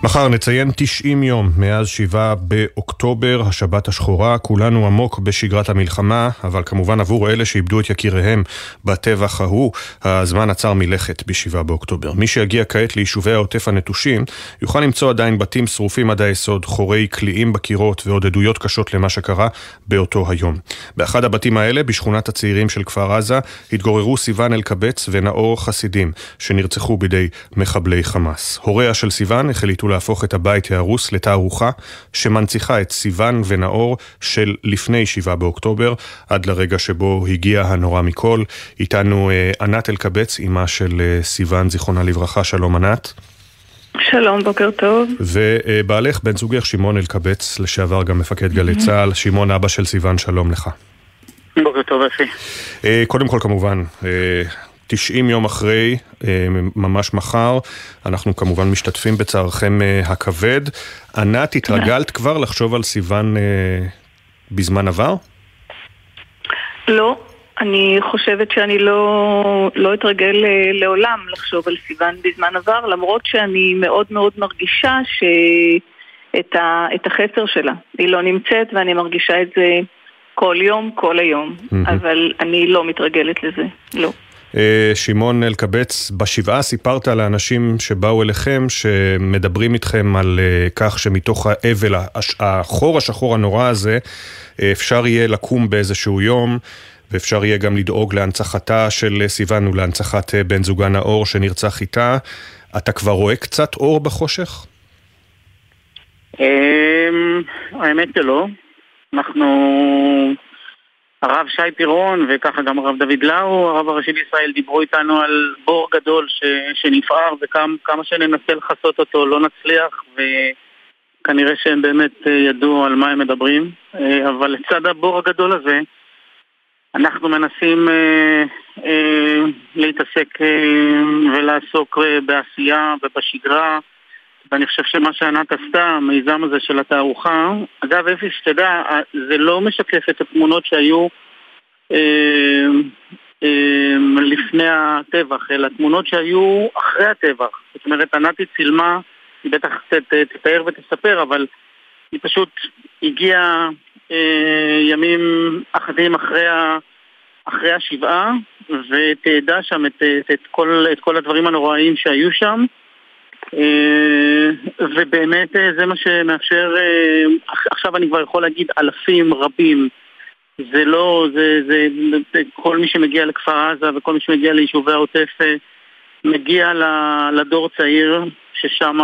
מחר נציין 90 יום מאז 7 באוקטובר, השבת השחורה, כולנו עמוק בשגרת המלחמה, אבל כמובן עבור אלה שאיבדו את יקיריהם בטבח ההוא, הזמן עצר מלכת ב-7 באוקטובר. מי שיגיע כעת ליישובי העוטף הנטושים, יוכל למצוא עדיין בתים שרופים עד היסוד, חורי קליעים בקירות ועוד עדויות קשות למה שקרה באותו היום. באחד הבתים האלה, בשכונת הצעירים של כפר עזה, התגוררו סיון אלקבץ ונאור חסידים, שנרצחו בידי מחבלי חמאס. הוריה של סיון החליטו להפוך את הבית ההרוס לתערוכה שמנציחה את סיון ונאור של לפני 7 באוקטובר, עד לרגע שבו הגיע הנורא מכל. איתנו אה, ענת אלקבץ, אימה של אה, סיון, זיכרונה לברכה, שלום ענת.
שלום, בוקר טוב.
ובעלך, בן זוגך, שמעון אלקבץ, לשעבר גם מפקד גלי צה"ל, שמעון אבא של סיון, שלום לך.
בוקר טוב, אפי.
אה, קודם כל, כמובן, 90 יום אחרי, ממש מחר, אנחנו כמובן משתתפים בצערכם הכבד. ענת, התרגלת כבר לחשוב על סיוון בזמן עבר?
לא, אני חושבת שאני לא, לא אתרגל אה, לעולם לחשוב על סיוון בזמן עבר, למרות שאני מאוד מאוד מרגישה שאת ה, את החסר שלה. היא לא נמצאת ואני מרגישה את זה כל יום, כל היום,
מהמם.
אבל אני לא מתרגלת לזה, לא.
אה, שמעון אלקבץ, בשבעה סיפרת לאנשים שבאו אליכם, שמדברים איתכם על אה, כך שמתוך האבל, החור השחור הנורא הזה, אה, אפשר יהיה לקום באיזשהו יום, ואפשר יהיה גם לדאוג להנצחתה של סיוון ולהנצחת בן זוגה נאור שנרצח איתה. אתה כבר רואה קצת אור בחושך?
אמ, האמת שלא. אנחנו... הרב שי פירון וככה גם הרב דוד לאו, הרב הראשי לישראל, דיברו איתנו על בור גדול ש... שנפער וכמה שננסה לכסות אותו לא נצליח וכנראה שהם באמת אה, ידעו על מה הם מדברים. אה, אבל לצד הבור הגדול הזה אנחנו מנסים אה, אה, להתעסק אה, ולעסוק אה, בעשייה ובשגרה ואני חושב שמה שענת עשתה, המיזם הזה של התערוכה, אגב, אפי, שתדע, זה לא משקף את התמונות שהיו אה, אה, לפני הטבח, אלא תמונות שהיו אחרי הטבח. זאת אומרת, ענתי צילמה, היא בטח ת- ת- תתאר ותספר, אבל היא פשוט הגיעה אה, ימים אחדים אחרי, ה, אחרי השבעה, ותעדה שם את, את, את, כל, את כל הדברים הנוראיים שהיו שם. אה, ובאמת אה, זה מה שמאפשר, אה, עכ- עכשיו אני כבר יכול להגיד אלפים רבים. זה לא, זה, זה, זה כל מי שמגיע לכפר עזה וכל מי שמגיע ליישובי העוטף מגיע לדור צעיר, ששם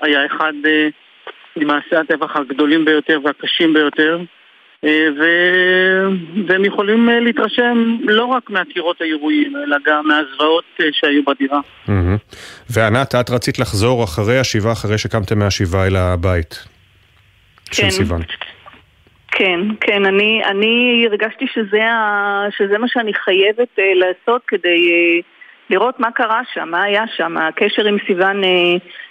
היה אחד ממעשי הטבח הגדולים ביותר והקשים ביותר. אה, ו- והם יכולים אה, להתרשם לא רק מהקירות האירועים, אלא גם מהזוועות אה, שהיו בדירה.
מהמם. וענת, את רצית לחזור אחרי השבעה, אחרי שקמתם מהשבעה אל הבית של
כן.
סיוון.
כן, כן, אני, אני הרגשתי שזה, ה, שזה מה שאני חייבת uh, לעשות כדי uh, לראות מה קרה שם, מה היה שם. הקשר עם סיוון uh,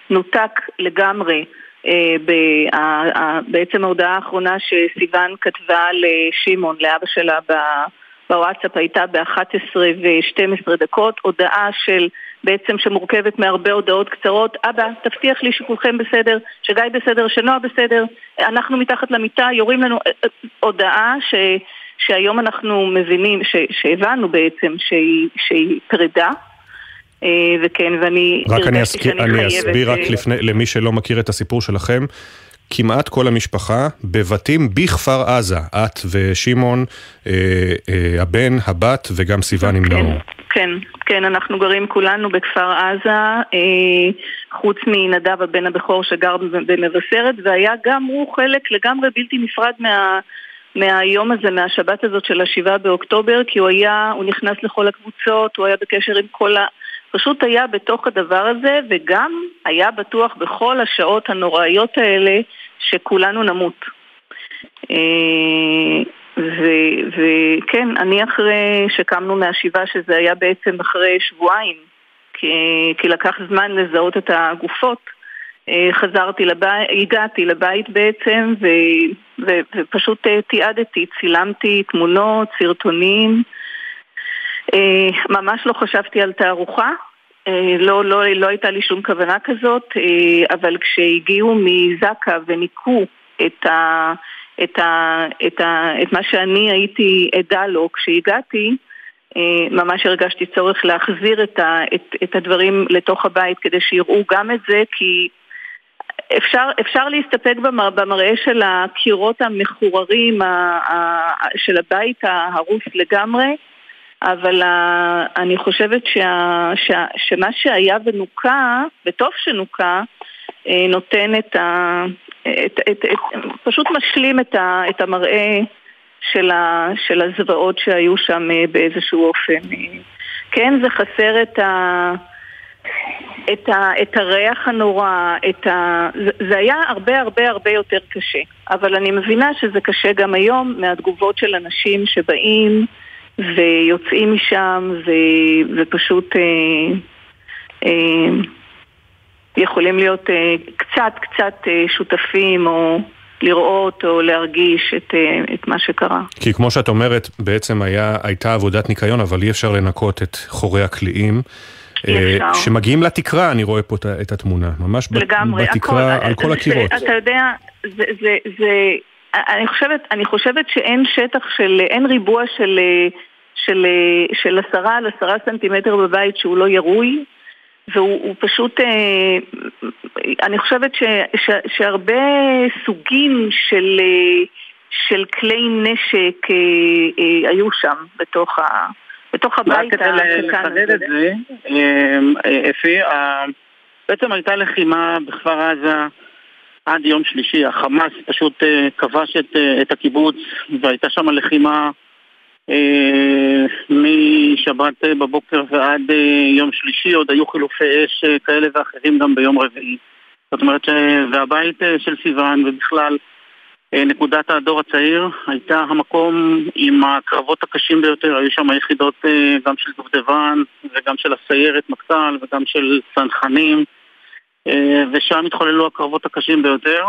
נותק לגמרי. Uh, ב- ה- ה- בעצם ההודעה האחרונה שסיוון כתבה לשמעון, לאבא שלה בוואטסאפ הייתה ב-11 ו-12 דקות, הודעה של בעצם שמורכבת מהרבה הודעות קצרות, אבא, תבטיח לי שכולכם בסדר, שגיא בסדר, שנועה בסדר, אנחנו מתחת למיטה, יורים לנו. אה, אה, הודעה ש, שהיום אנחנו מבינים, ש, שהבנו בעצם שהיא, שהיא פרידה. אה, וכן, ואני
רק אני,
שאני
אני אסביר רק
אה,
לפני, למי שלא מכיר את הסיפור שלכם. כמעט כל המשפחה בבתים בכפר עזה, את ושמעון, אה, אה, הבן, הבת וגם סיוון עם נאור.
כן, כן, אנחנו גרים כולנו בכפר עזה, אה, חוץ מנדב הבן הבכור שגר במבשרת, והיה גם הוא חלק לגמרי בלתי נפרד מה, מהיום הזה, מהשבת הזאת של השבעה באוקטובר, כי הוא היה, הוא נכנס לכל הקבוצות, הוא היה בקשר עם כל ה... פשוט היה בתוך הדבר הזה, וגם היה בטוח בכל השעות הנוראיות האלה שכולנו נמות. אה, וכן, אני אחרי שקמנו מהשבעה, שזה היה בעצם אחרי שבועיים, כי, כי לקח זמן לזהות את הגופות, אה, חזרתי לבית, הגעתי לבית בעצם, ו, ו, ופשוט אה, תיעדתי, צילמתי תמונות, סרטונים. אה, ממש לא חשבתי על תערוכה, אה, לא, לא, לא הייתה לי שום כוונה כזאת, אה, אבל כשהגיעו מזק"א וניקו את, ה, את, ה, את, ה, את מה שאני הייתי עדה לו כשהגעתי, ממש הרגשתי צורך להחזיר את, ה, את, את הדברים לתוך הבית כדי שיראו גם את זה, כי אפשר, אפשר להסתפק במר, במראה של הקירות המחוררים ה, ה, של הבית ההרוס לגמרי, אבל אני חושבת שה, שה, שמה שהיה ונוקה, וטוב שנוקה, אה, נותן את ה... את, את, את, פשוט משלים את, ה, את המראה של, ה, של הזוועות שהיו שם אה, באיזשהו אופן. כן, זה חסר את ה... את, ה, את הריח הנורא, את ה... זה, זה היה הרבה הרבה הרבה יותר קשה. אבל אני מבינה שזה קשה גם היום מהתגובות של אנשים שבאים ויוצאים משם ו, ופשוט אה, אה, יכולים להיות אה, קצת קצת אה, שותפים או לראות או להרגיש את, אה, את מה שקרה.
כי כמו שאת אומרת, בעצם היה, הייתה עבודת ניקיון, אבל אי אפשר לנקות את חורי הקליעים.
אי אפשר.
שמגיעים לתקרה, אני רואה פה את התמונה, ממש
לגמרי,
בתקרה,
הכל,
על כל הקירות.
אתה יודע, זה, זה, זה, אני חושבת, אני חושבת שאין שטח של, אין ריבוע של, של, של עשרה על עשרה סנטימטר בבית שהוא לא ירוי, והוא הוא פשוט, אה, אני חושבת ש, ש, שהרבה סוגים של, אה, של כלי נשק אה, היו שם בתוך, ה, בתוך
רק
הבית
כדי ל-
הקטן
לחדד. את זה, אפי, בעצם הייתה לחימה בכפר עזה עד יום שלישי. החמאס פשוט אה, כבש את, אה, את הקיבוץ והייתה שם לחימה אה, משבת בבוקר ועד יום שלישי. עוד היו חילופי אש כאלה ואחרים גם ביום רביעי. זאת אומרת, ש- והבית של סיוון ובכלל נקודת הדור הצעיר הייתה המקום עם הקרבות הקשים ביותר, היו שם יחידות גם של דובדבן וגם של הסיירת מטכ"ל וגם של צנחנים ושם התחוללו הקרבות הקשים ביותר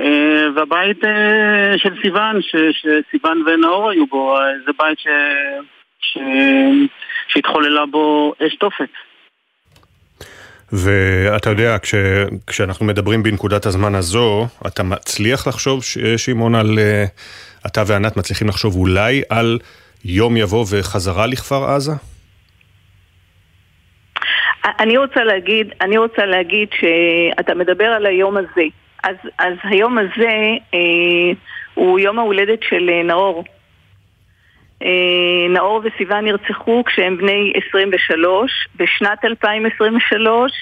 אה, והבית אה, של סיוון, שסיוון ונאור היו בו, אה, זה בית ש... ש... שהתחוללה בו אש תופת.
ואתה יודע, כש, כשאנחנו מדברים בנקודת הזמן הזו, אתה מצליח לחשוב, שמעון, על... אה, אתה וענת מצליחים לחשוב אולי על יום יבוא וחזרה לכפר עזה?
אני רוצה להגיד, אני רוצה להגיד שאתה מדבר על היום הזה. אז, אז היום הזה אה, הוא יום ההולדת של אה, נאור. אה, נאור וסיוון נרצחו כשהם בני 23. בשנת 2023,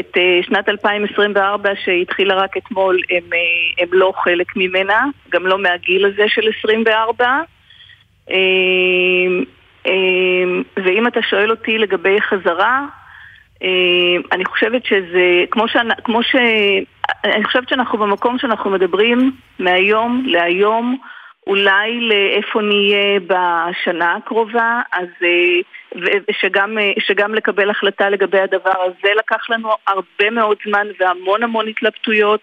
את אה, שנת 2024 שהתחילה רק אתמול, הם, אה, הם לא חלק ממנה, גם לא מהגיל הזה של 24. אה, אה, ואם אתה שואל אותי לגבי חזרה, אני חושבת שזה, כמו, שאני, כמו ש... אני חושבת שאנחנו במקום שאנחנו מדברים מהיום להיום, אולי לאיפה נהיה בשנה הקרובה, אז אה, ושגם אה, שגם לקבל החלטה לגבי הדבר הזה לקח לנו הרבה מאוד זמן והמון המון התלבטויות.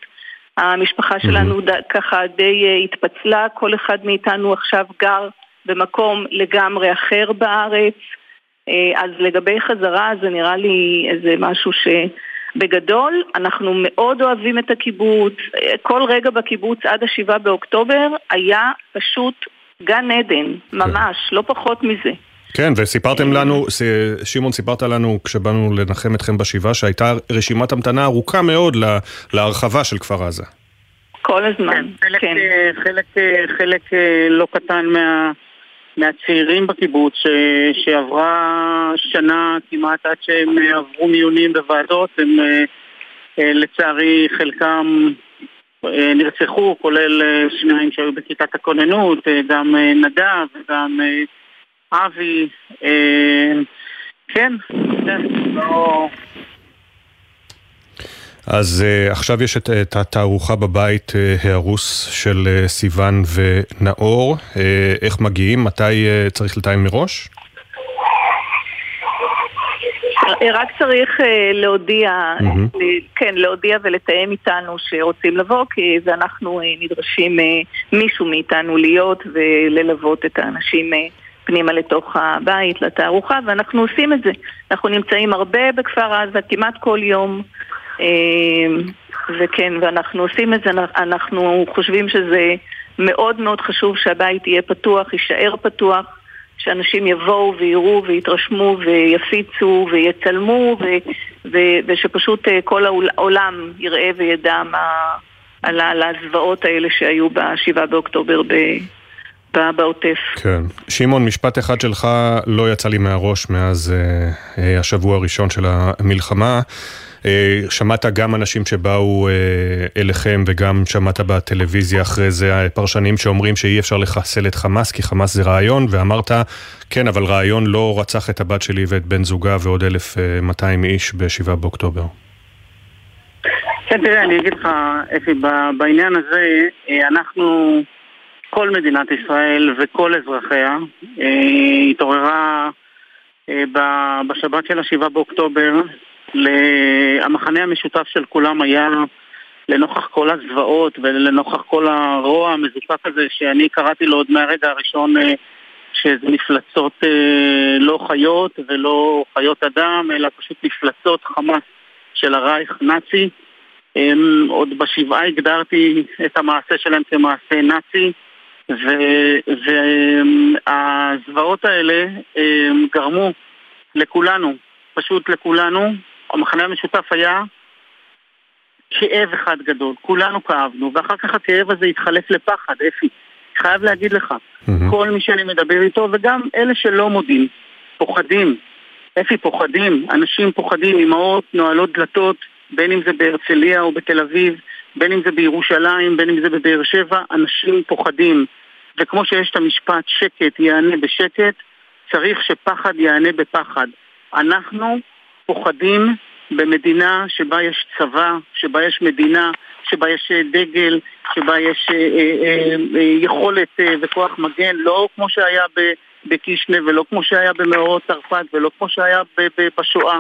המשפחה שלנו ד- ככה די אה, התפצלה, כל אחד מאיתנו עכשיו גר במקום לגמרי אחר בארץ. אה, אז לגבי חזרה זה נראה לי איזה משהו שבגדול אנחנו מאוד אוהבים את הקיבוץ, אה, כל רגע בקיבוץ עד השבעה באוקטובר היה פשוט גן עדן, ממש, לא פחות מזה.
כן, וסיפרתם לנו, ס- שמעון, סיפרת לנו כשבאנו לנחם אתכם בשבעה, שהייתה רשימת המתנה ארוכה מאוד לה- להרחבה של כפר עזה.
כל הזמן,
חלק, אה, חלק, אה, חלק אה, לא קטן מה, מהצעירים בקיבוץ ש, שעברה שנה כמעט עד שהם אה, עברו מיונים בוועדות, הם אה, אה, לצערי חלקם נרצחו, כולל שניים שהיו בכיתת הכוננות, גם נדב וגם אבי. כן, כן, לא...
אז uh, עכשיו יש את, את התערוכה בבית uh, ההרוס של uh, סיוון ונאור. Uh, איך מגיעים? מתי uh, צריך לתאם מראש?
רק צריך אה, להודיע. ל- כן, להודיע ולתאם איתנו שרוצים לבוא, כי ואנחנו אה, נדרשים, אה, מישהו מאיתנו להיות וללוות את האנשים אה, פנימה לתוך הבית, לתערוכה, ואנחנו עושים את זה. אנחנו נמצאים הרבה בכפר עזה, כמעט כל יום, וכן, ואנחנו עושים את זה, אנחנו חושבים שזה מאוד מאוד חשוב שהבית יהיה פתוח, יישאר פתוח. שאנשים יבואו ויראו ויתרשמו ויפיצו ויצלמו ו, ו, ושפשוט אה, כל העולם יראה וידע מה, על, על הזוועות האלה שהיו ב-7 באוקטובר ב, ב, בעוטף.
כן. שמעון, משפט אחד שלך לא יצא לי מהראש מאז uh, uh, השבוע הראשון של המלחמה. Uh, שמעת גם אנשים שבאו uh, אליכם וגם שמעת בטלוויזיה אחרי זה uh, פרשנים שאומרים שאי אפשר לחסל את חמאס כי חמאס זה רעיון ואמרת כן אבל רעיון לא רצח את הבת שלי ואת בן זוגה ועוד 1,200 איש ב-7 באוקטובר.
כן, תראה, אני אגיד לך, אפי, בעניין הזה, אה, אנחנו, כל מדינת ישראל וכל אזרחיה, אה, התעוררה אה, בשבת של השבעה באוקטובר, המחנה המשותף של כולם היה לנוכח כל הזוועות ולנוכח כל הרוע המזופק הזה שאני קראתי לו עוד מהרגע הראשון אה, שזה מפלצות אה, לא חיות ולא חיות אדם, אלא פשוט מפלצות חמאס של הרייך נאצי. עוד בשבעה הגדרתי את המעשה שלהם כמעשה נאצי, והזוועות האלה הם, גרמו לכולנו, פשוט לכולנו, המחנה המשותף היה כאב אחד גדול, כולנו כאבנו, ואחר כך הכאב הזה התחלף לפחד, אפי. חייב להגיד לך, mm-hmm. כל מי שאני מדבר איתו, וגם אלה שלא מודים, פוחדים. אפי, פוחדים. אנשים פוחדים, אמהות נועלות דלתות, בין אם זה בהרצליה או בתל אביב, בין אם זה בירושלים, בין אם זה בבאר שבע, אנשים פוחדים. וכמו שיש את המשפט שקט יענה בשקט, צריך שפחד יענה בפחד. אנחנו פוחדים במדינה שבה יש צבא, שבה יש מדינה, שבה יש אה, דגל, שבה יש אה, אה, אה, יכולת וכוח מגן, לא כמו שהיה בקישנה ולא כמו שהיה במאורות תרפ"ט ולא כמו שהיה בשואה.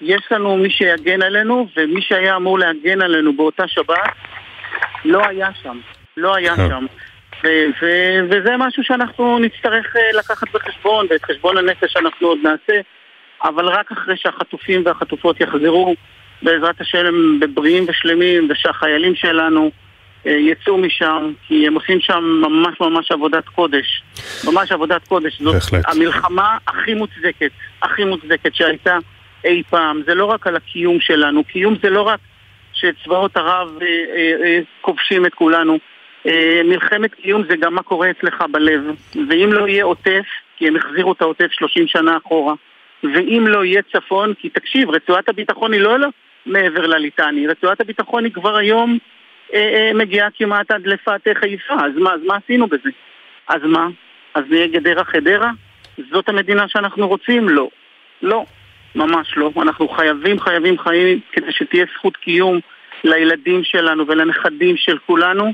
יש לנו מי שיגן עלינו, ומי שהיה אמור להגן עלינו באותה שבת לא היה שם. לא היה שם. ו- ו- וזה משהו שאנחנו נצטרך לקחת בחשבון, ואת חשבון הנפש אנחנו עוד נעשה, אבל רק אחרי שהחטופים והחטופות יחזרו בעזרת השם בבריאים ושלמים, ושהחיילים שלנו אה, יצאו משם, כי הם עושים שם ממש ממש עבודת קודש. ממש עבודת קודש. זאת בהחלט. המלחמה הכי מוצדקת, הכי מוצדקת שהייתה אי פעם. זה לא רק על הקיום שלנו, קיום זה לא רק שצבאות ערב אה, אה, אה, כובשים את כולנו. מלחמת קיום זה גם מה קורה אצלך בלב. ואם לא יהיה עוטף, כי הם החזירו את העוטף 30 שנה אחורה, ואם לא יהיה צפון, כי תקשיב, רצועת הביטחון היא לא מעבר לליטני, רצועת הביטחון היא כבר היום אה, אה, מגיעה כמעט עד לפאתי חיפה, אז מה, אז מה עשינו בזה? אז מה? אז נהיה גדרה חדרה? זאת המדינה שאנחנו רוצים? לא. לא, ממש לא. אנחנו חייבים, חייבים חיים כדי שתהיה זכות קיום לילדים שלנו ולנכדים של כולנו.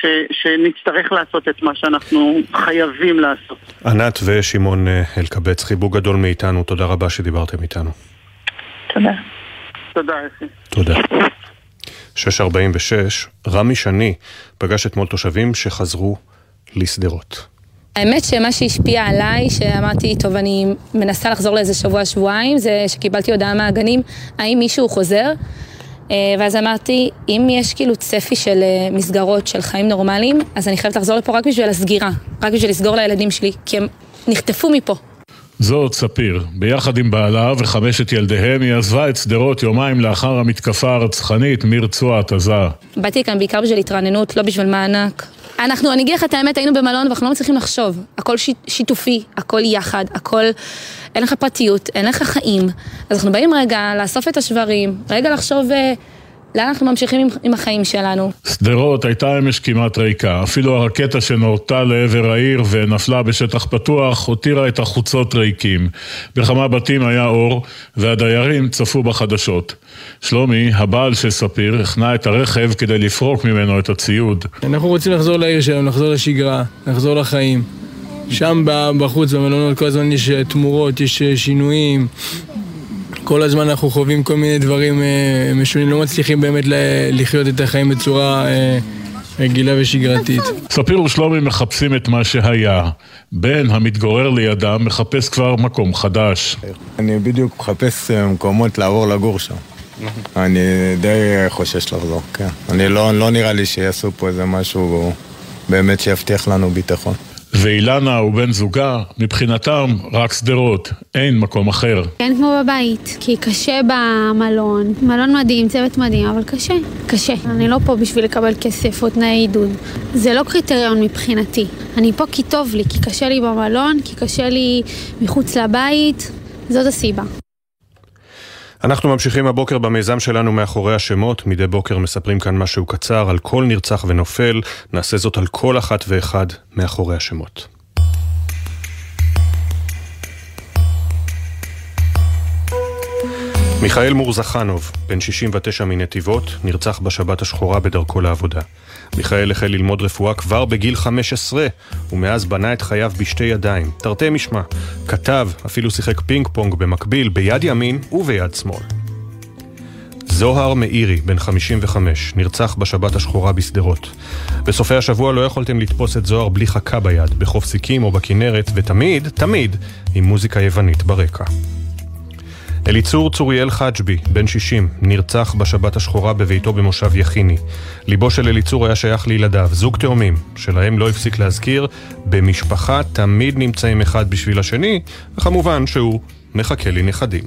ש, שנצטרך לעשות את מה שאנחנו חייבים לעשות.
ענת ושמעון אה, אלקבץ, חיבוק גדול מאיתנו, תודה רבה שדיברתם איתנו.
תודה.
תודה, אפי.
תודה. 646, רמי שני פגש אתמול תושבים שחזרו לשדרות.
האמת שמה שהשפיע עליי, שאמרתי, טוב, אני מנסה לחזור לאיזה שבוע-שבועיים, זה שקיבלתי הודעה מהגנים, האם מישהו חוזר? אה, ואז אמרתי, אם יש כאילו צפי של אה, מסגרות של חיים נורמליים, אז אני חייבת לחזור לפה רק בשביל הסגירה, רק בשביל לסגור לילדים שלי, כי הם נחטפו מפה.
זאת ספיר. ביחד עם בעלה וחמשת ילדיהם היא עזבה את שדרות יומיים לאחר המתקפה הרצחנית מרצועת עזה.
באתי כאן בעיקר בשביל התרעננות, לא בשביל מענק. אנחנו, אני אגיד לך את האמת, היינו במלון ואנחנו לא מצליחים לחשוב. הכל שיתופי, הכל יחד, הכל... אין לך פרטיות, אין לך חיים. אז אנחנו באים רגע לאסוף את השברים, רגע לחשוב... אה, לאן אנחנו ממשיכים עם, עם החיים שלנו?
שדרות הייתה אמש כמעט ריקה. אפילו הרקטה שנורתה לעבר העיר ונפלה בשטח פתוח, הותירה את החוצות ריקים. בכמה בתים היה אור, והדיירים צפו בחדשות. שלומי, הבעל של ספיר, הכנע את הרכב כדי לפרוק ממנו את הציוד.
אנחנו רוצים לחזור לעיר שלנו, לחזור לשגרה, לחזור לחיים. שם בחוץ, במלונות, כל הזמן יש תמורות, יש שינויים. כל הזמן אנחנו חווים כל מיני דברים אה, משונים, לא מצליחים באמת לחיות את החיים בצורה אה, רגילה ושגרתית.
ספיר ושלומי מחפשים את מה שהיה. בן המתגורר לידם מחפש כבר מקום חדש.
אני בדיוק מחפש אה, מקומות לעבור לגור שם. אני די חושש לחזור, כן. אני לא, לא נראה לי שיעשו פה איזה משהו באמת שיבטיח לנו ביטחון.
ואילנה ובן זוגה, מבחינתם רק שדרות, אין מקום אחר.
אין כמו בבית, כי קשה במלון. מלון מדהים, צוות מדהים, אבל קשה. קשה. אני לא פה בשביל לקבל כסף או תנאי עידוד. זה לא קריטריון מבחינתי. אני פה כי טוב לי, כי קשה לי במלון, כי קשה לי מחוץ לבית. זאת הסיבה.
אנחנו ממשיכים הבוקר במיזם שלנו מאחורי השמות. מדי בוקר מספרים כאן משהו קצר על כל נרצח ונופל. נעשה זאת על כל אחת ואחד מאחורי השמות. מיכאל מורזחנוב, בן 69 מנתיבות, נרצח בשבת השחורה בדרכו לעבודה. מיכאל החל ללמוד רפואה כבר בגיל 15, ומאז בנה את חייו בשתי ידיים. תרתי משמע, כתב, אפילו שיחק פינג פונג במקביל, ביד ימין וביד שמאל. זוהר מאירי, בן 55, נרצח בשבת השחורה בשדרות. בסופי השבוע לא יכולתם לתפוס את זוהר בלי חכה ביד, בחוף סיקים או בכנרת, ותמיד, תמיד, עם מוזיקה יוונית ברקע. אליצור צוריאל חג'בי, בן 60, נרצח בשבת השחורה בביתו במושב יכיני. ליבו של אליצור היה שייך לילדיו, זוג תאומים, שלהם לא הפסיק להזכיר, במשפחה תמיד נמצאים אחד בשביל השני, וכמובן שהוא מחכה לי נכדים.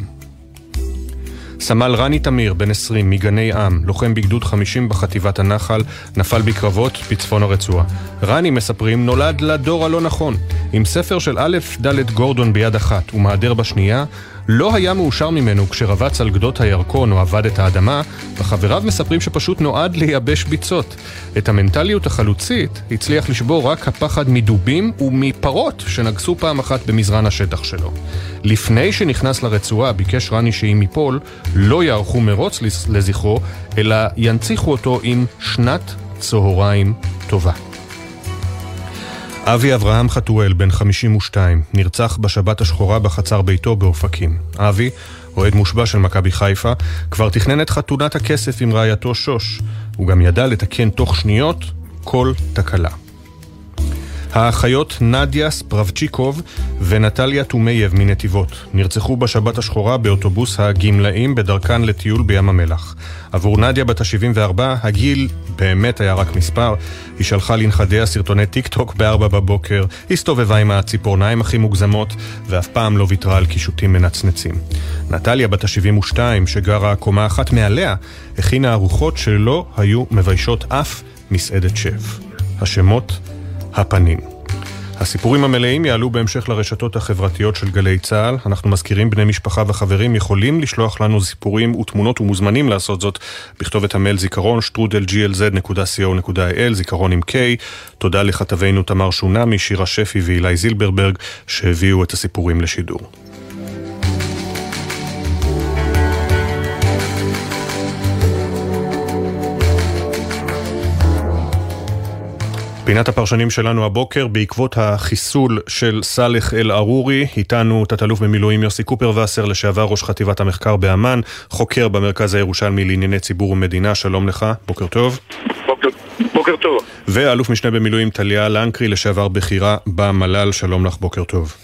סמל רני תמיר, בן 20, מגני עם, לוחם בגדוד 50 בחטיבת הנחל, נפל בקרבות בצפון הרצועה. רני, מספרים, נולד לדור הלא נכון. עם ספר של א' ד' גורדון ביד אחת ומעדר בשנייה, לא היה מאושר ממנו כשרבץ על גדות הירקון או עבד את האדמה, וחבריו מספרים שפשוט נועד לייבש ביצות. את המנטליות החלוצית הצליח לשבור רק הפחד מדובים ומפרות שנגסו פעם אחת במזרן השטח שלו. לפני שנכנס לרצועה ביקש רני שאם ייפול, לא יערכו מרוץ לזכרו, אלא ינציחו אותו עם שנת צהריים טובה. אבי אברהם חתואל, בן 52, נרצח בשבת השחורה בחצר ביתו באופקים. אבי, אוהד מושבע של מכבי חיפה, כבר תכנן את חתונת הכסף עם רעייתו שוש. הוא גם ידע לתקן תוך שניות כל תקלה. האחיות נדיה ספרבצ'יקוב ונטליה טומייב מנתיבות נרצחו בשבת השחורה באוטובוס הגמלאים בדרכן לטיול בים המלח. עבור נדיה בת ה-74 הגיל באמת היה רק מספר. היא שלחה לנכדיה סרטוני טיק טוק ב-4 בבוקר, הסתובבה עם הציפורניים הכי מוגזמות ואף פעם לא ויתרה על קישוטים מנצנצים. נטליה בת ה-72 שגרה קומה אחת מעליה הכינה ארוחות שלא היו מביישות אף מסעדת שף. השמות הפנים. הסיפורים המלאים יעלו בהמשך לרשתות החברתיות של גלי צה"ל. אנחנו מזכירים בני משפחה וחברים יכולים לשלוח לנו סיפורים ותמונות ומוזמנים לעשות זאת בכתובת המייל זיכרון שטרודל glz.co.il, זיכרון עם K. תודה לכתבינו תמר שונמי, שירה שפי ואילי זילברברג שהביאו את הסיפורים לשידור. פינת הפרשנים שלנו הבוקר, בעקבות החיסול של סאלח אל-ערורי, איתנו תת-אלוף במילואים יוסי קופרווסר, לשעבר ראש חטיבת המחקר באמ"ן, חוקר במרכז הירושלמי לענייני ציבור ומדינה, שלום לך, בוקר טוב.
בוקר, בוקר טוב.
ואלוף משנה במילואים טליה לנקרי, לשעבר בכירה במל"ל, שלום לך, בוקר טוב.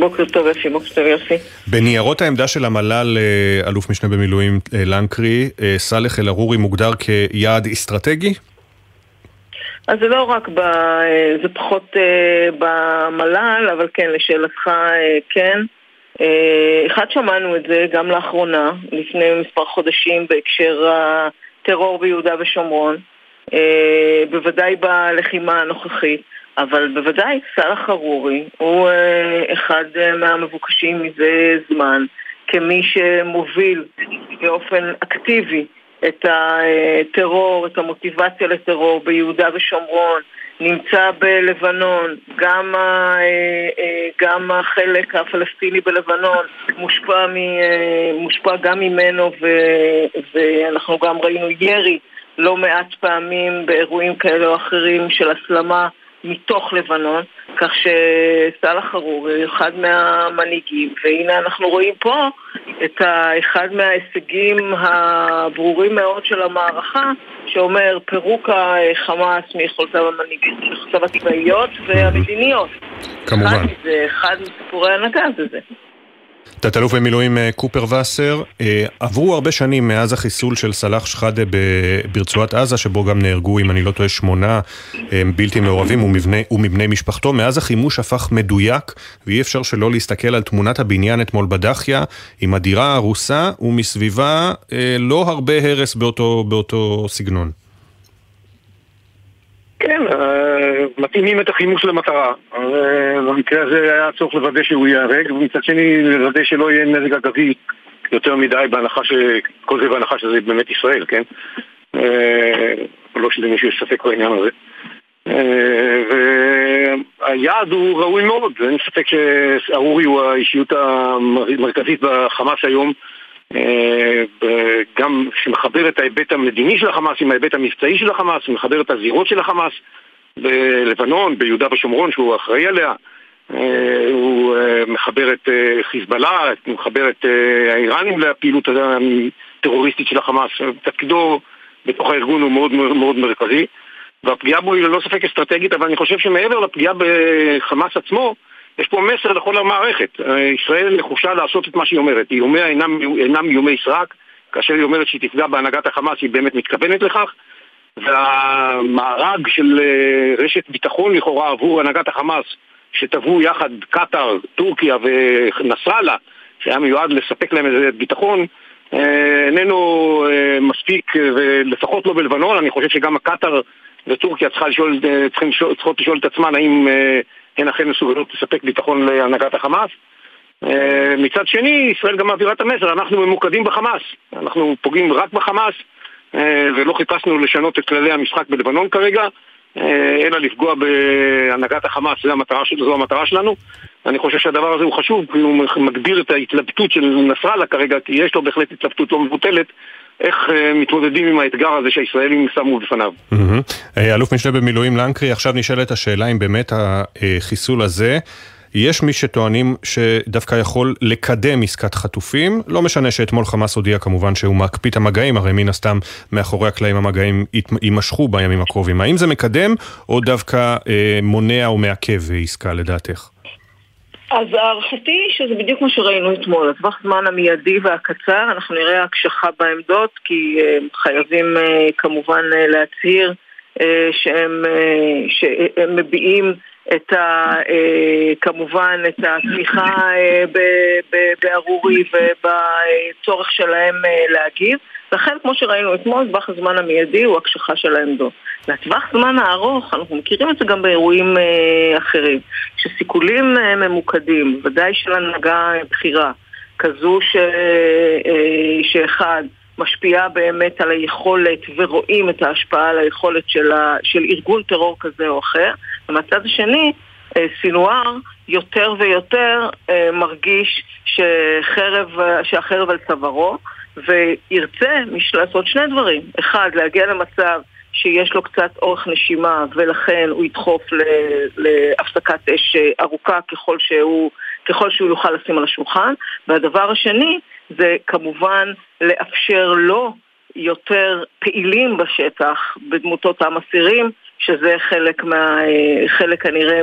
בוקר טוב אפי, בוקר טוב יוסי.
בניירות העמדה של המל"ל, אה, אלוף משנה במילואים אה, לנקרי, אה, סאלח אל-ערורי מוגדר כיעד אסטרטגי?
אז זה לא רק, ב, אה, זה פחות uh, במל"ל, אבל כן, לשאלתך uh, כן. אחד שמענו את זה גם לאחרונה, לפני מספר חודשים בהקשר הטרור ביהודה ושומרון, בוודאי בלחימה הנוכחית, אבל בוודאי סאלח חרורי הוא אחד מהמבוקשים מזה זמן, כמי שמוביל באופן אקטיבי את הטרור, את המוטיבציה לטרור ביהודה ושומרון, נמצא בלבנון, גם, ה, גם החלק הפלסטיני בלבנון מושפע, מ, מושפע גם ממנו ו, ואנחנו גם ראינו ירי לא מעט פעמים באירועים כאלה או אחרים של הסלמה מתוך לבנון, כך שסאלח חרורי הוא אחד מהמנהיגים, והנה אנחנו רואים פה את אחד מההישגים הברורים מאוד של המערכה, שאומר פירוק החמאס מיכולותיו מיכולותיו הצבאיות והמדיניות.
כמובן. אחד
מסיפורי הנגז הזה.
תת-אלוף במילואים אה, קופר וסר, אה, עברו הרבה שנים מאז החיסול של סלאח שחאדה ברצועת עזה, שבו גם נהרגו, אם אני לא טועה, שמונה אה, בלתי מעורבים ומבני, ומבני משפחתו. מאז החימוש הפך מדויק, ואי אפשר שלא להסתכל על תמונת הבניין אתמול בדחיה, עם הדירה הרוסה, ומסביבה לא הרבה הרס באותו, באותו סגנון.
כן, אה, מתאימים את החימוש למטרה. אה, במקרה הזה היה צורך לוודא שהוא ייהרג, ומצד שני לוודא שלא יהיה נזק אגבי יותר מדי, בהנחה ש... כל זה בהנחה שזה באמת ישראל, כן? אה, לא שלמישהו יש ספק בעניין הזה. והיעד הוא ראוי מאוד, אין ספק שארורי הוא האישיות המרכזית בחמאס היום. אה, גם שמחבר את ההיבט המדיני של החמאס עם ההיבט המבצעי של החמאס, מחבר את הזירות של החמאס בלבנון, ביהודה ושומרון שהוא אחראי עליה, אה, הוא אה, מחבר את חיזבאללה, הוא מחבר את האיראנים לפעילות טרוריסטית של החמאס. תפקידו בתוך הארגון הוא מאוד מאוד מרכזי, והפגיעה בו היא ללא ספק אסטרטגית, אבל אני חושב שמעבר לפגיעה בחמאס עצמו, יש פה מסר לכל המערכת. ישראל נחושה לעשות את מה שהיא אומרת. איומיה אינם, אינם איומי סרק, כאשר היא אומרת שהיא תפגע בהנהגת החמאס, היא באמת מתכוונת לכך. והמארג של אה, רשת ביטחון לכאורה עבור הנהגת החמאס, שטבעו יחד קטאר, טורקיה ונסראללה, שהיה מיועד לספק להם איזה ביטחון, אה, איננו אה, מספיק, ולפחות לא בלבנון, אני חושב שגם הקטאר וטורקיה צריכה לשאול, צריכות לשאול את עצמן האם הן אכן מסוגלות לספק ביטחון להנהגת החמאס. מצד שני, ישראל גם מעבירה את המסר, אנחנו ממוקדים בחמאס, אנחנו פוגעים רק בחמאס, ולא חיפשנו לשנות את כללי המשחק בלבנון כרגע, אלא לפגוע בהנהגת החמאס, זו המטרה, זו המטרה שלנו. אני חושב שהדבר הזה הוא חשוב, כי הוא מגביר את ההתלבטות של נסראללה כרגע, כי יש לו בהחלט התלבטות לא מבוטלת. איך מתמודדים עם האתגר הזה שהישראלים שמו בפניו.
אלוף משנה במילואים לנקרי, עכשיו נשאלת השאלה אם באמת החיסול הזה יש מי שטוענים שדווקא יכול לקדם עסקת חטופים, לא משנה שאתמול חמאס הודיע כמובן שהוא מקפיא את המגעים, הרי מן הסתם מאחורי הקלעים המגעים יימשכו בימים הקרובים. האם זה מקדם או דווקא אה, מונע או מעכב עסקה לדעתך?
אז הערכתי שזה בדיוק מה שראינו אתמול, הטווח זמן המיידי והקצר, אנחנו נראה הקשחה בעמדות כי אה, חייבים אה, כמובן אה, להצהיר שהם, שהם מביעים את ה, כמובן את התמיכה בארורי ובצורך שלהם להגיב. לכן, כמו שראינו אתמול, טווח הזמן המיידי הוא הקשחה של העמדות. לטווח זמן הארוך, אנחנו מכירים את זה גם באירועים אחרים, שסיכולים ממוקדים, ודאי של הנהגה בכירה, כזו ש, שאחד, משפיעה באמת על היכולת ורואים את ההשפעה על היכולת של, ה, של ארגון טרור כזה או אחר. ומהצד השני, אה, סינואר יותר ויותר אה, מרגיש שחרב, שהחרב על צווארו וירצה לעשות שני דברים. אחד, להגיע למצב שיש לו קצת אורך נשימה ולכן הוא ידחוף להפסקת אש ארוכה ככל שהוא, ככל שהוא יוכל לשים על השולחן והדבר השני זה כמובן לאפשר לו יותר פעילים בשטח בדמות אותם אסירים שזה חלק, מה, חלק כנראה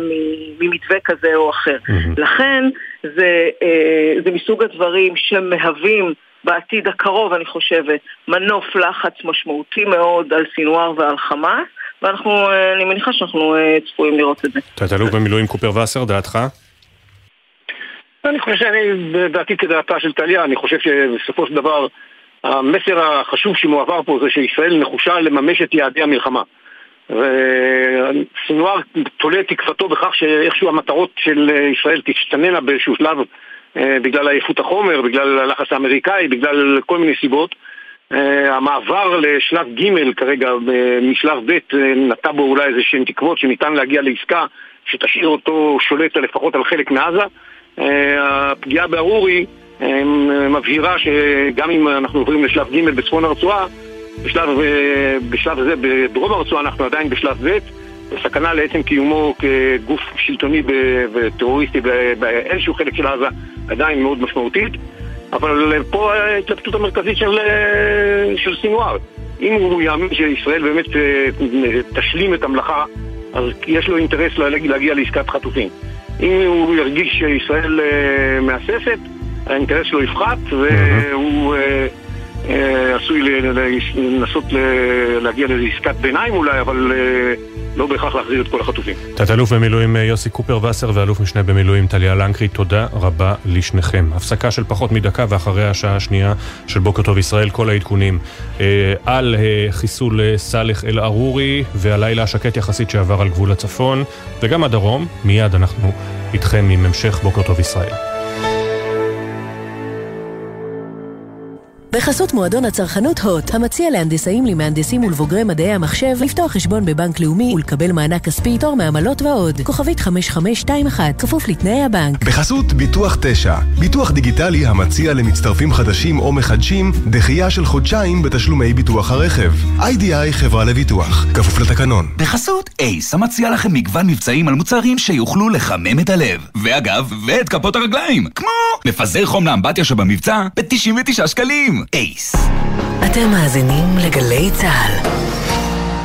ממתווה כזה או אחר. Mm-hmm. לכן זה, אה, זה מסוג הדברים שמהווים בעתיד הקרוב, אני חושבת, מנוף לחץ משמעותי מאוד על סינואר ועל חמאס, ואנחנו, אה, אני מניחה שאנחנו אה, צפויים לראות את זה.
תת-אלוף במילואים קופר וסר, דעתך?
אני חושב שאני, דעתי כדעתה של טליה, אני חושב שבסופו של דבר המסר החשוב שמועבר פה זה שישראל נחושה לממש את יעדי המלחמה. וסינואר תולה תקוותו בכך שאיכשהו המטרות של ישראל תשתננה באיזשהו שלב אה, בגלל עייפות החומר, בגלל הלחץ האמריקאי, בגלל כל מיני סיבות. אה, המעבר לשלב ג' כרגע משלב ב' אה, נטע בו אולי איזה שהן תקוות שניתן להגיע לעסקה שתשאיר אותו שולט לפחות על חלק מעזה. הפגיעה בארורי מבהירה שגם אם אנחנו עוברים לשלב ג' בצפון הרצועה בשלב, בשלב הזה, בדרום הרצועה אנחנו עדיין בשלב ב', סכנה לעצם קיומו כגוף שלטוני וטרוריסטי באיזשהו חלק של עזה עדיין מאוד משמעותית, אבל פה ההתלבטות המרכזית של, של סינואר. אם הוא יאמין שישראל באמת אה, תשלים את המלאכה, אז יש לו אינטרס להגיע לעסקת חטופים. אם הוא ירגיש שישראל אה, מהססת, האינטרס שלו יפחת, והוא... אה, עשוי לנסות להגיע לאיזו עסקת ביניים אולי, אבל אה, לא בהכרח להחזיר את כל החטופים.
תת-אלוף במילואים אה, יוסי קופר וסר ואלוף משנה במילואים טליה לנקרי, תודה רבה לשניכם. הפסקה של פחות מדקה ואחרי השעה השנייה של בוקר טוב ישראל, כל העדכונים על חיסול סאלח אל-ערורי והלילה השקט יחסית שעבר על גבול הצפון וגם הדרום. מיד אנחנו איתכם עם המשך בוקר טוב ישראל.
בחסות מועדון הצרכנות הוט, המציע להנדסאים, למהנדסים ולבוגרי מדעי המחשב לפתוח חשבון בבנק לאומי ולקבל מענק כספי, תור מעמלות ועוד. כוכבית 5521, כפוף לתנאי הבנק.
בחסות ביטוח 9, ביטוח דיגיטלי המציע למצטרפים חדשים או מחדשים דחייה של חודשיים בתשלומי ביטוח הרכב. איי-די-איי חברה לביטוח, כפוף לתקנון.
בחסות אייס, המציע לכם מגוון מבצעים על מוצרים שיוכלו לחמם את הלב. ואגב, ואת כפות הרגליים, כמו מפזר חום לאמבטיה שבמבצע ב-99 שקלים. אייס.
אתם מאזינים לגלי צה"ל.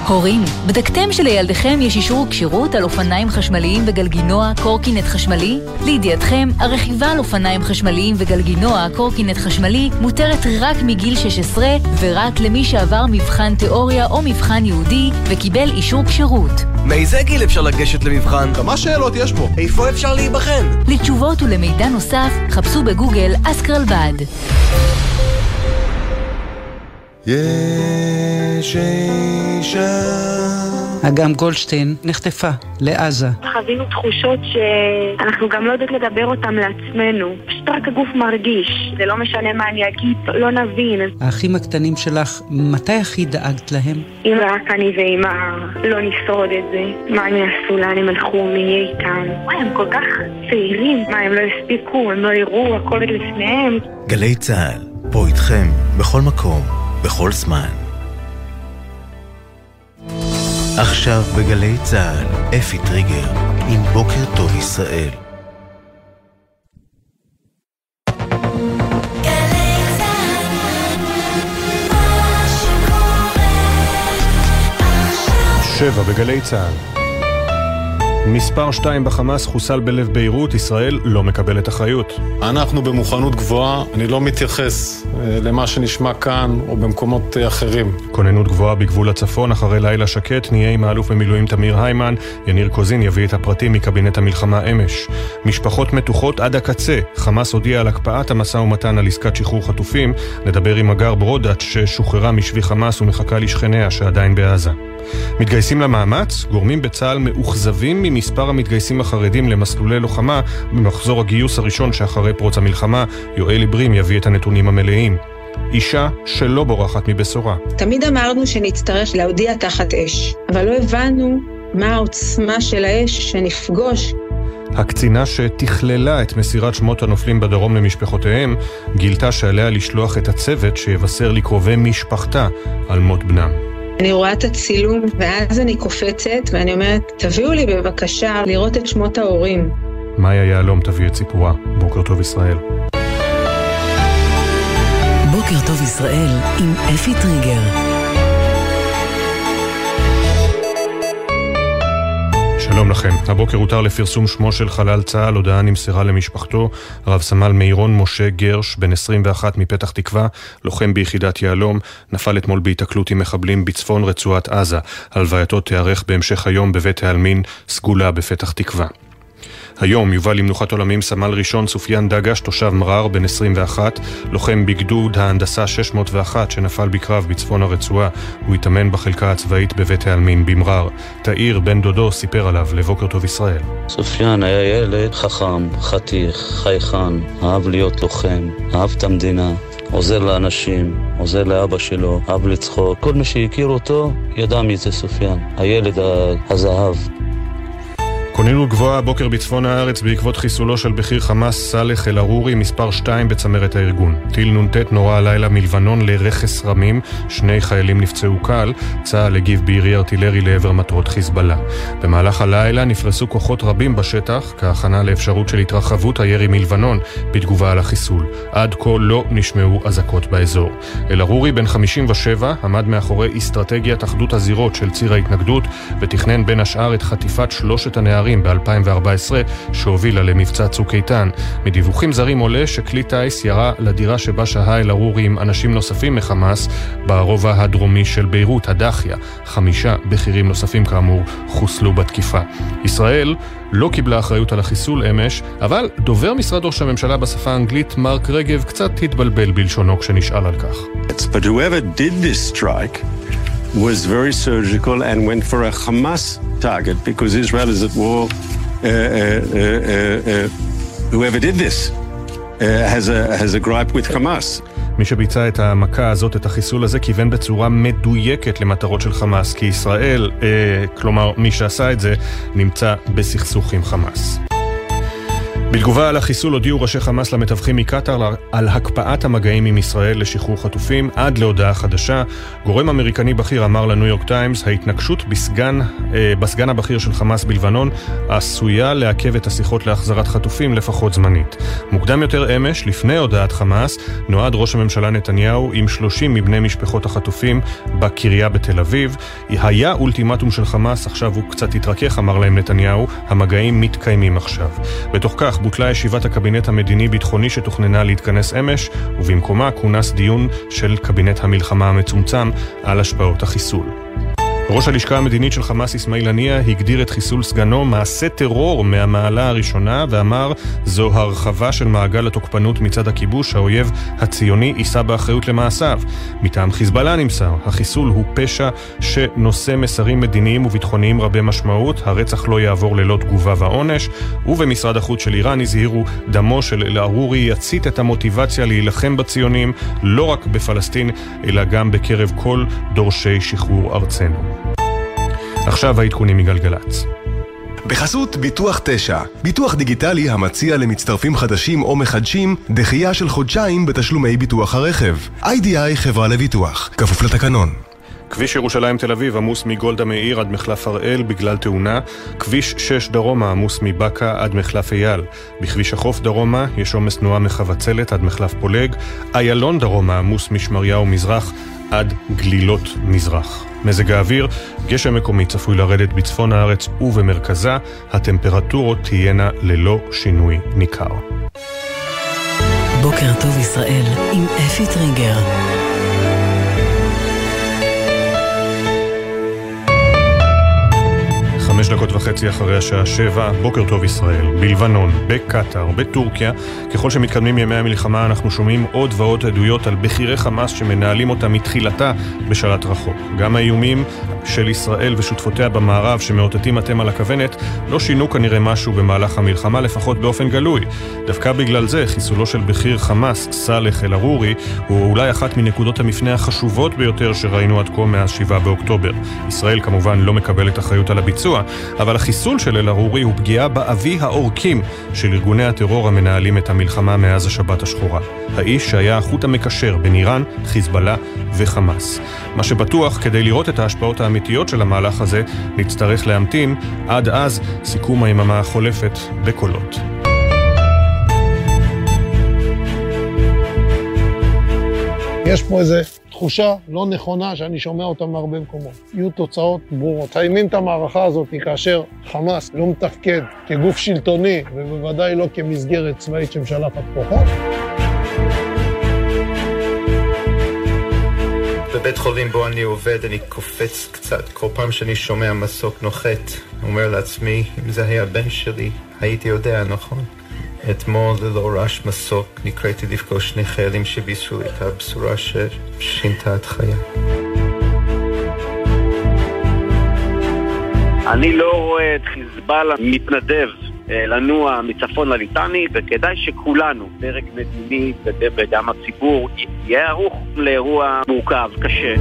הורים, בדקתם שלילדיכם יש אישור כשירות על אופניים חשמליים וגלגינוע קורקינט חשמלי? לידיעתכם, הרכיבה על אופניים חשמליים וגלגינוע קורקינט חשמלי מותרת רק מגיל 16 ורק למי שעבר מבחן תיאוריה או מבחן יהודי וקיבל אישור כשירות.
מאיזה גיל אפשר לגשת למבחן?
כמה שאלות יש בו?
איפה אפשר להיבחן?
לתשובות ולמידע נוסף, חפשו בגוגל אסקרלבד.
יש אישה
אגם גולדשטיין נחטפה לעזה.
חווינו תחושות שאנחנו גם לא יודעות לדבר אותן לעצמנו. פשוט רק הגוף מרגיש. זה לא משנה מה אני אגיד, לא נבין.
האחים הקטנים שלך, מתי הכי דאגת להם?
אם רק אני ואמא לא נשרוד את זה, מה הם יעשו, לאן הם הלכו, מי יהיה איתם? וואי, הם כל כך צעירים. מה, הם לא הספיקו, הם לא יראו, הכל לפניהם.
גלי צה"ל, פה איתכם, בכל מקום, בכל זמן. עכשיו בגלי צה"ל, אפי טריגר, עם בוקר טוב ישראל.
שבע בגלי צה"ל מספר 2 בחמאס חוסל בלב ביירות, ישראל לא מקבלת אחריות.
אנחנו במוכנות גבוהה, אני לא מתייחס אה, למה שנשמע כאן או במקומות אה, אחרים.
כוננות גבוהה בגבול הצפון, אחרי לילה שקט, נהיה עם האלוף במילואים תמיר היימן. יניר קוזין יביא את הפרטים מקבינט המלחמה אמש. משפחות מתוחות עד הקצה, חמאס הודיע על הקפאת המשא ומתן על עסקת שחרור חטופים. נדבר עם הגר ברודאץ' ששוחררה משבי חמאס ומחכה לשכניה שעדיין בעזה. מתגייסים למאמץ, גורמים בצה"ל מאוכזבים ממספר המתגייסים החרדים למסלולי לוחמה במחזור הגיוס הראשון שאחרי פרוץ המלחמה, יואל עברים יביא את הנתונים המלאים. אישה שלא בורחת מבשורה.
תמיד אמרנו שנצטרך להודיע תחת אש, אבל לא הבנו מה העוצמה של האש שנפגוש.
הקצינה שתכללה את מסירת שמות הנופלים בדרום למשפחותיהם, גילתה שעליה לשלוח את הצוות שיבשר לקרובי משפחתה על מות בנם.
אני רואה את הצילום, ואז אני קופצת, ואני אומרת, תביאו לי בבקשה לראות את שמות ההורים.
מאיה יהלום תביא את סיפורה. בוקר טוב ישראל.
בוקר טוב ישראל עם אפי טריגר.
שלום לכם. הבוקר הותר לפרסום שמו של חלל צה"ל, הודעה נמסרה למשפחתו. רב סמל מירון משה גרש, בן 21 מפתח תקווה, לוחם ביחידת יהלום, נפל אתמול בהיתקלות עם מחבלים בצפון רצועת עזה. הלווייתו תיארך בהמשך היום בבית העלמין סגולה בפתח תקווה. היום יובא למנוחת עולמים סמל ראשון סופיאן דגש, תושב מרר, בן 21, לוחם בגדוד ההנדסה 601 שנפל בקרב בצפון הרצועה. הוא התאמן בחלקה הצבאית בבית העלמין במרר. תאיר, בן דודו, סיפר עליו לבוקר טוב ישראל.
סופיאן היה ילד חכם, חתיך, חייכן, אהב להיות לוחם, אהב את המדינה. עוזר לאנשים, עוזר לאבא שלו, אהב לצחוק. כל מי שהכיר אותו ידע מי זה סופיאן, הילד הזהב.
כוננות גבוהה הבוקר בצפון הארץ בעקבות חיסולו של בכיר חמאס סאלח אל-ערורי, מספר 2 בצמרת הארגון. טיל נ"ט נורה הלילה מלבנון לרכס רמים, שני חיילים נפצעו קל, צה"ל הגיב בירי ארטילרי לעבר מטרות חיזבאללה. במהלך הלילה נפרסו כוחות רבים בשטח, כהכנה לאפשרות של התרחבות הירי מלבנון, בתגובה על החיסול. עד כה לא נשמעו אזעקות באזור. אל-ערורי, בן 57, עמד מאחורי אסטרטגיית אחדות הזירות של ציר ההתנגדות, ותכנן בין השאר את חטיפת שלושת הנערים זרים ב-2014 שהובילה למבצע צוק איתן. מדיווחים זרים עולה שכלי טיס ירה לדירה שבה שהה אל-ערורי עם אנשים נוספים מחמאס ברובע הדרומי של ביירות, הדחיה. חמישה בכירים נוספים כאמור חוסלו בתקיפה. ישראל לא קיבלה אחריות על החיסול אמש, אבל דובר משרד ראש הממשלה בשפה האנגלית, מרק רגב, קצת התבלבל בלשונו כשנשאל על כך.
Was very surgical and went for a Hamas target because Israel is at war. Uh, uh, uh, whoever did this has, a, has a gripe with Hamas.
מי שביצע את המכה הזאת, את החיסול הזה, כיוון בצורה מדויקת למטרות של חמאס, כי ישראל, אה, כלומר מי שעשה את זה, נמצא בסכסוך עם חמאס. בתגובה על החיסול הודיעו ראשי חמאס למתווכים מקטאר על הקפאת המגעים עם ישראל לשחרור חטופים עד להודעה חדשה. גורם אמריקני בכיר אמר לניו יורק טיימס, ההתנגשות בסגן, אה, בסגן הבכיר של חמאס בלבנון עשויה לעכב את השיחות להחזרת חטופים לפחות זמנית. מוקדם יותר אמש, לפני הודעת חמאס, נועד ראש הממשלה נתניהו עם 30 מבני משפחות החטופים בקריה בתל אביב. היה אולטימטום של חמאס, עכשיו הוא קצת התרכך, אמר להם נתניהו, המגעים מתקיימים עכשיו. בתוך כך בוטלה ישיבת הקבינט המדיני-ביטחוני שתוכננה להתכנס אמש, ובמקומה כונס דיון של קבינט המלחמה המצומצם על השפעות החיסול. ראש הלשכה המדינית של חמאס אסמאעיל הנייה הגדיר את חיסול סגנו מעשה טרור מהמעלה הראשונה ואמר זו הרחבה של מעגל התוקפנות מצד הכיבוש, האויב הציוני יישא באחריות למעשיו. מטעם חיזבאללה נמסר, החיסול הוא פשע שנושא מסרים מדיניים וביטחוניים רבי משמעות, הרצח לא יעבור ללא תגובה ועונש, ובמשרד החוץ של איראן הזהירו דמו של אל-ערורי יצית את המוטיבציה להילחם בציונים לא רק בפלסטין אלא גם בקרב כל דורשי שחרור ארצנו. עכשיו העדכונים מגלגלצ.
בחסות ביטוח 9, ביטוח דיגיטלי המציע למצטרפים חדשים או מחדשים דחייה של חודשיים בתשלומי ביטוח הרכב. איי-די-איי חברה לביטוח, כפוף לתקנון.
כביש ירושלים תל אביב עמוס מגולדה מאיר עד מחלף הראל בגלל תאונה, כביש 6 דרומה עמוס מבאקה עד מחלף אייל, בכביש החוף דרומה יש עומס תנועה מחבצלת עד מחלף פולג, איילון דרומה עמוס משמריהו מזרח עד גלילות מזרח. מזג האוויר, גשם מקומי צפוי לרדת בצפון הארץ ובמרכזה, הטמפרטורות תהיינה ללא שינוי ניכר.
בוקר טוב ישראל עם אפי טריגר.
חמש דקות וחצי אחרי השעה שבע, בוקר טוב ישראל, בלבנון, בקטאר, בטורקיה, ככל שמתקדמים ימי המלחמה אנחנו שומעים עוד ועוד עדויות על בכירי חמאס שמנהלים אותה מתחילתה בשלט רחוק. גם האיומים של ישראל ושותפותיה במערב שמאותתים אתם על הכוונת לא שינו כנראה משהו במהלך המלחמה, לפחות באופן גלוי. דווקא בגלל זה חיסולו של בכיר חמאס, סאלח אל-ערורי, הוא אולי אחת מנקודות המפנה החשובות ביותר שראינו עד כה מאז 7 באוקטובר. ישראל כמובן לא מקבלת אחריות על הביצוע, אבל החיסול של אל-ערורי הוא פגיעה באבי העורקים של ארגוני הטרור המנהלים את המלחמה מאז השבת השחורה. האיש שהיה החוט המקשר בין איראן, חיזבאללה וחמאס. מה שבטוח, כדי לראות את ההשפעות האמיתיות של המהלך הזה, נצטרך להמתין. עד אז, סיכום היממה החולפת בקולות.
יש פה איזה תחושה לא נכונה שאני שומע אותה מהרבה מקומות. יהיו תוצאות ברורות. מסיימים את המערכה הזאת כאשר חמאס לא מתפקד כגוף שלטוני, ובוודאי לא כמסגרת צבאית שמשלחת כוחות.
בבית חולים בו אני עובד אני קופץ קצת כל פעם שאני שומע מסוק נוחת אומר לעצמי אם זה היה בן שלי הייתי יודע נכון אתמול ללא רעש מסוק נקראתי לפגוש שני חיילים שבישרו את הבשורה ששינתה את חיי.
אני לא רואה את חיזבאללה מתנדב אה, לנוע מצפון לליטני, וכדאי שכולנו, דרג מדיני וגם הציבור, יהיה ערוך לאירוע מורכב, קשה.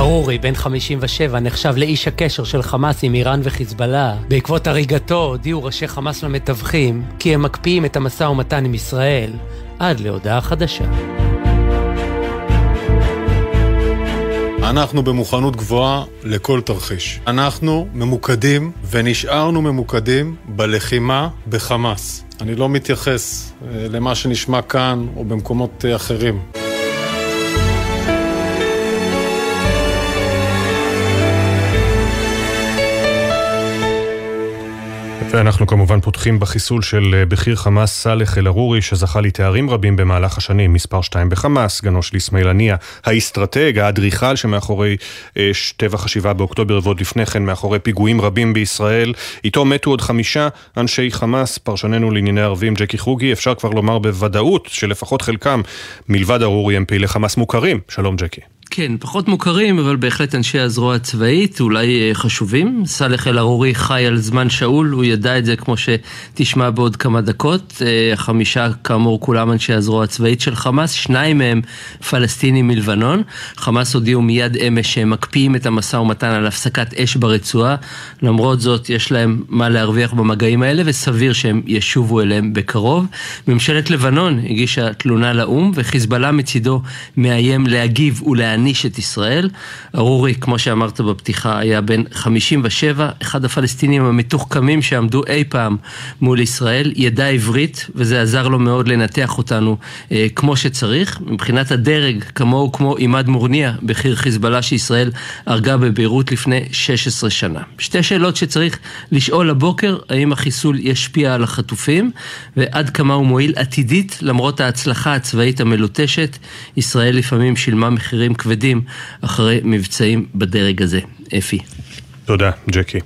ארורי, בן 57, נחשב לאיש הקשר של חמאס עם איראן וחיזבאללה. בעקבות הריגתו הודיעו ראשי חמאס למתווכים כי הם מקפיאים את המשא ומתן עם ישראל עד להודעה חדשה.
אנחנו במוכנות גבוהה לכל תרחיש. אנחנו ממוקדים ונשארנו ממוקדים בלחימה בחמאס. אני לא מתייחס אה, למה שנשמע כאן או במקומות אה, אחרים.
ואנחנו כמובן פותחים בחיסול של אה, בכיר חמאס סאלח אל-ערורי, שזכה לתארים רבים במהלך השנים, מספר 2 בחמאס, סגנו של אסמאעיל הנייה, האסטרטג, האדריכל שמאחורי אה, טבח השבעה באוקטובר ועוד לפני כן מאחורי פיגועים רבים בישראל. איתו מתו עוד חמישה אנשי חמאס, פרשננו לענייני ערבים ג'קי חוגי, אפשר כבר לומר בוודאות שלפחות חלקם, מלבד ערורי, הם פעילי חמאס מוכרים. שלום ג'קי.
כן, פחות מוכרים, אבל בהחלט אנשי הזרוע הצבאית, אולי אה, חשובים. סאלח אל-ערורי חי על זמן שאול, הוא ידע את זה כמו שתשמע בעוד כמה דקות. אה, החמישה, כאמור, כולם אנשי הזרוע הצבאית של חמאס, שניים מהם פלסטינים מלבנון. חמאס הודיעו מיד אמש שהם מקפיאים את המשא ומתן על הפסקת אש ברצועה. למרות זאת, יש להם מה להרוויח במגעים האלה, וסביר שהם ישובו אליהם בקרוב. ממשלת לבנון הגישה תלונה לאו"ם, וחיזבאללה מצידו מאיים להגיב ולהעניש את ישראל. ארורי, כמו שאמרת בפתיחה, היה בן 57, אחד הפלסטינים המתוחכמים שעמדו אי פעם מול ישראל, ידע עברית, וזה עזר לו מאוד לנתח אותנו אה, כמו שצריך. מבחינת הדרג, כמוהו כמו עימאד מורניה, בכיר חיזבאללה שישראל הרגה בביירות לפני 16 שנה. שתי שאלות שצריך לשאול הבוקר, האם החיסול ישפיע על החטופים, ועד כמה הוא מועיל עתידית, למרות ההצלחה הצבאית המלוטשת, ישראל לפעמים שילמה מחירים כבדים. כבדים אחרי מבצעים בדרג הזה. אפי.
תודה, ג'קי.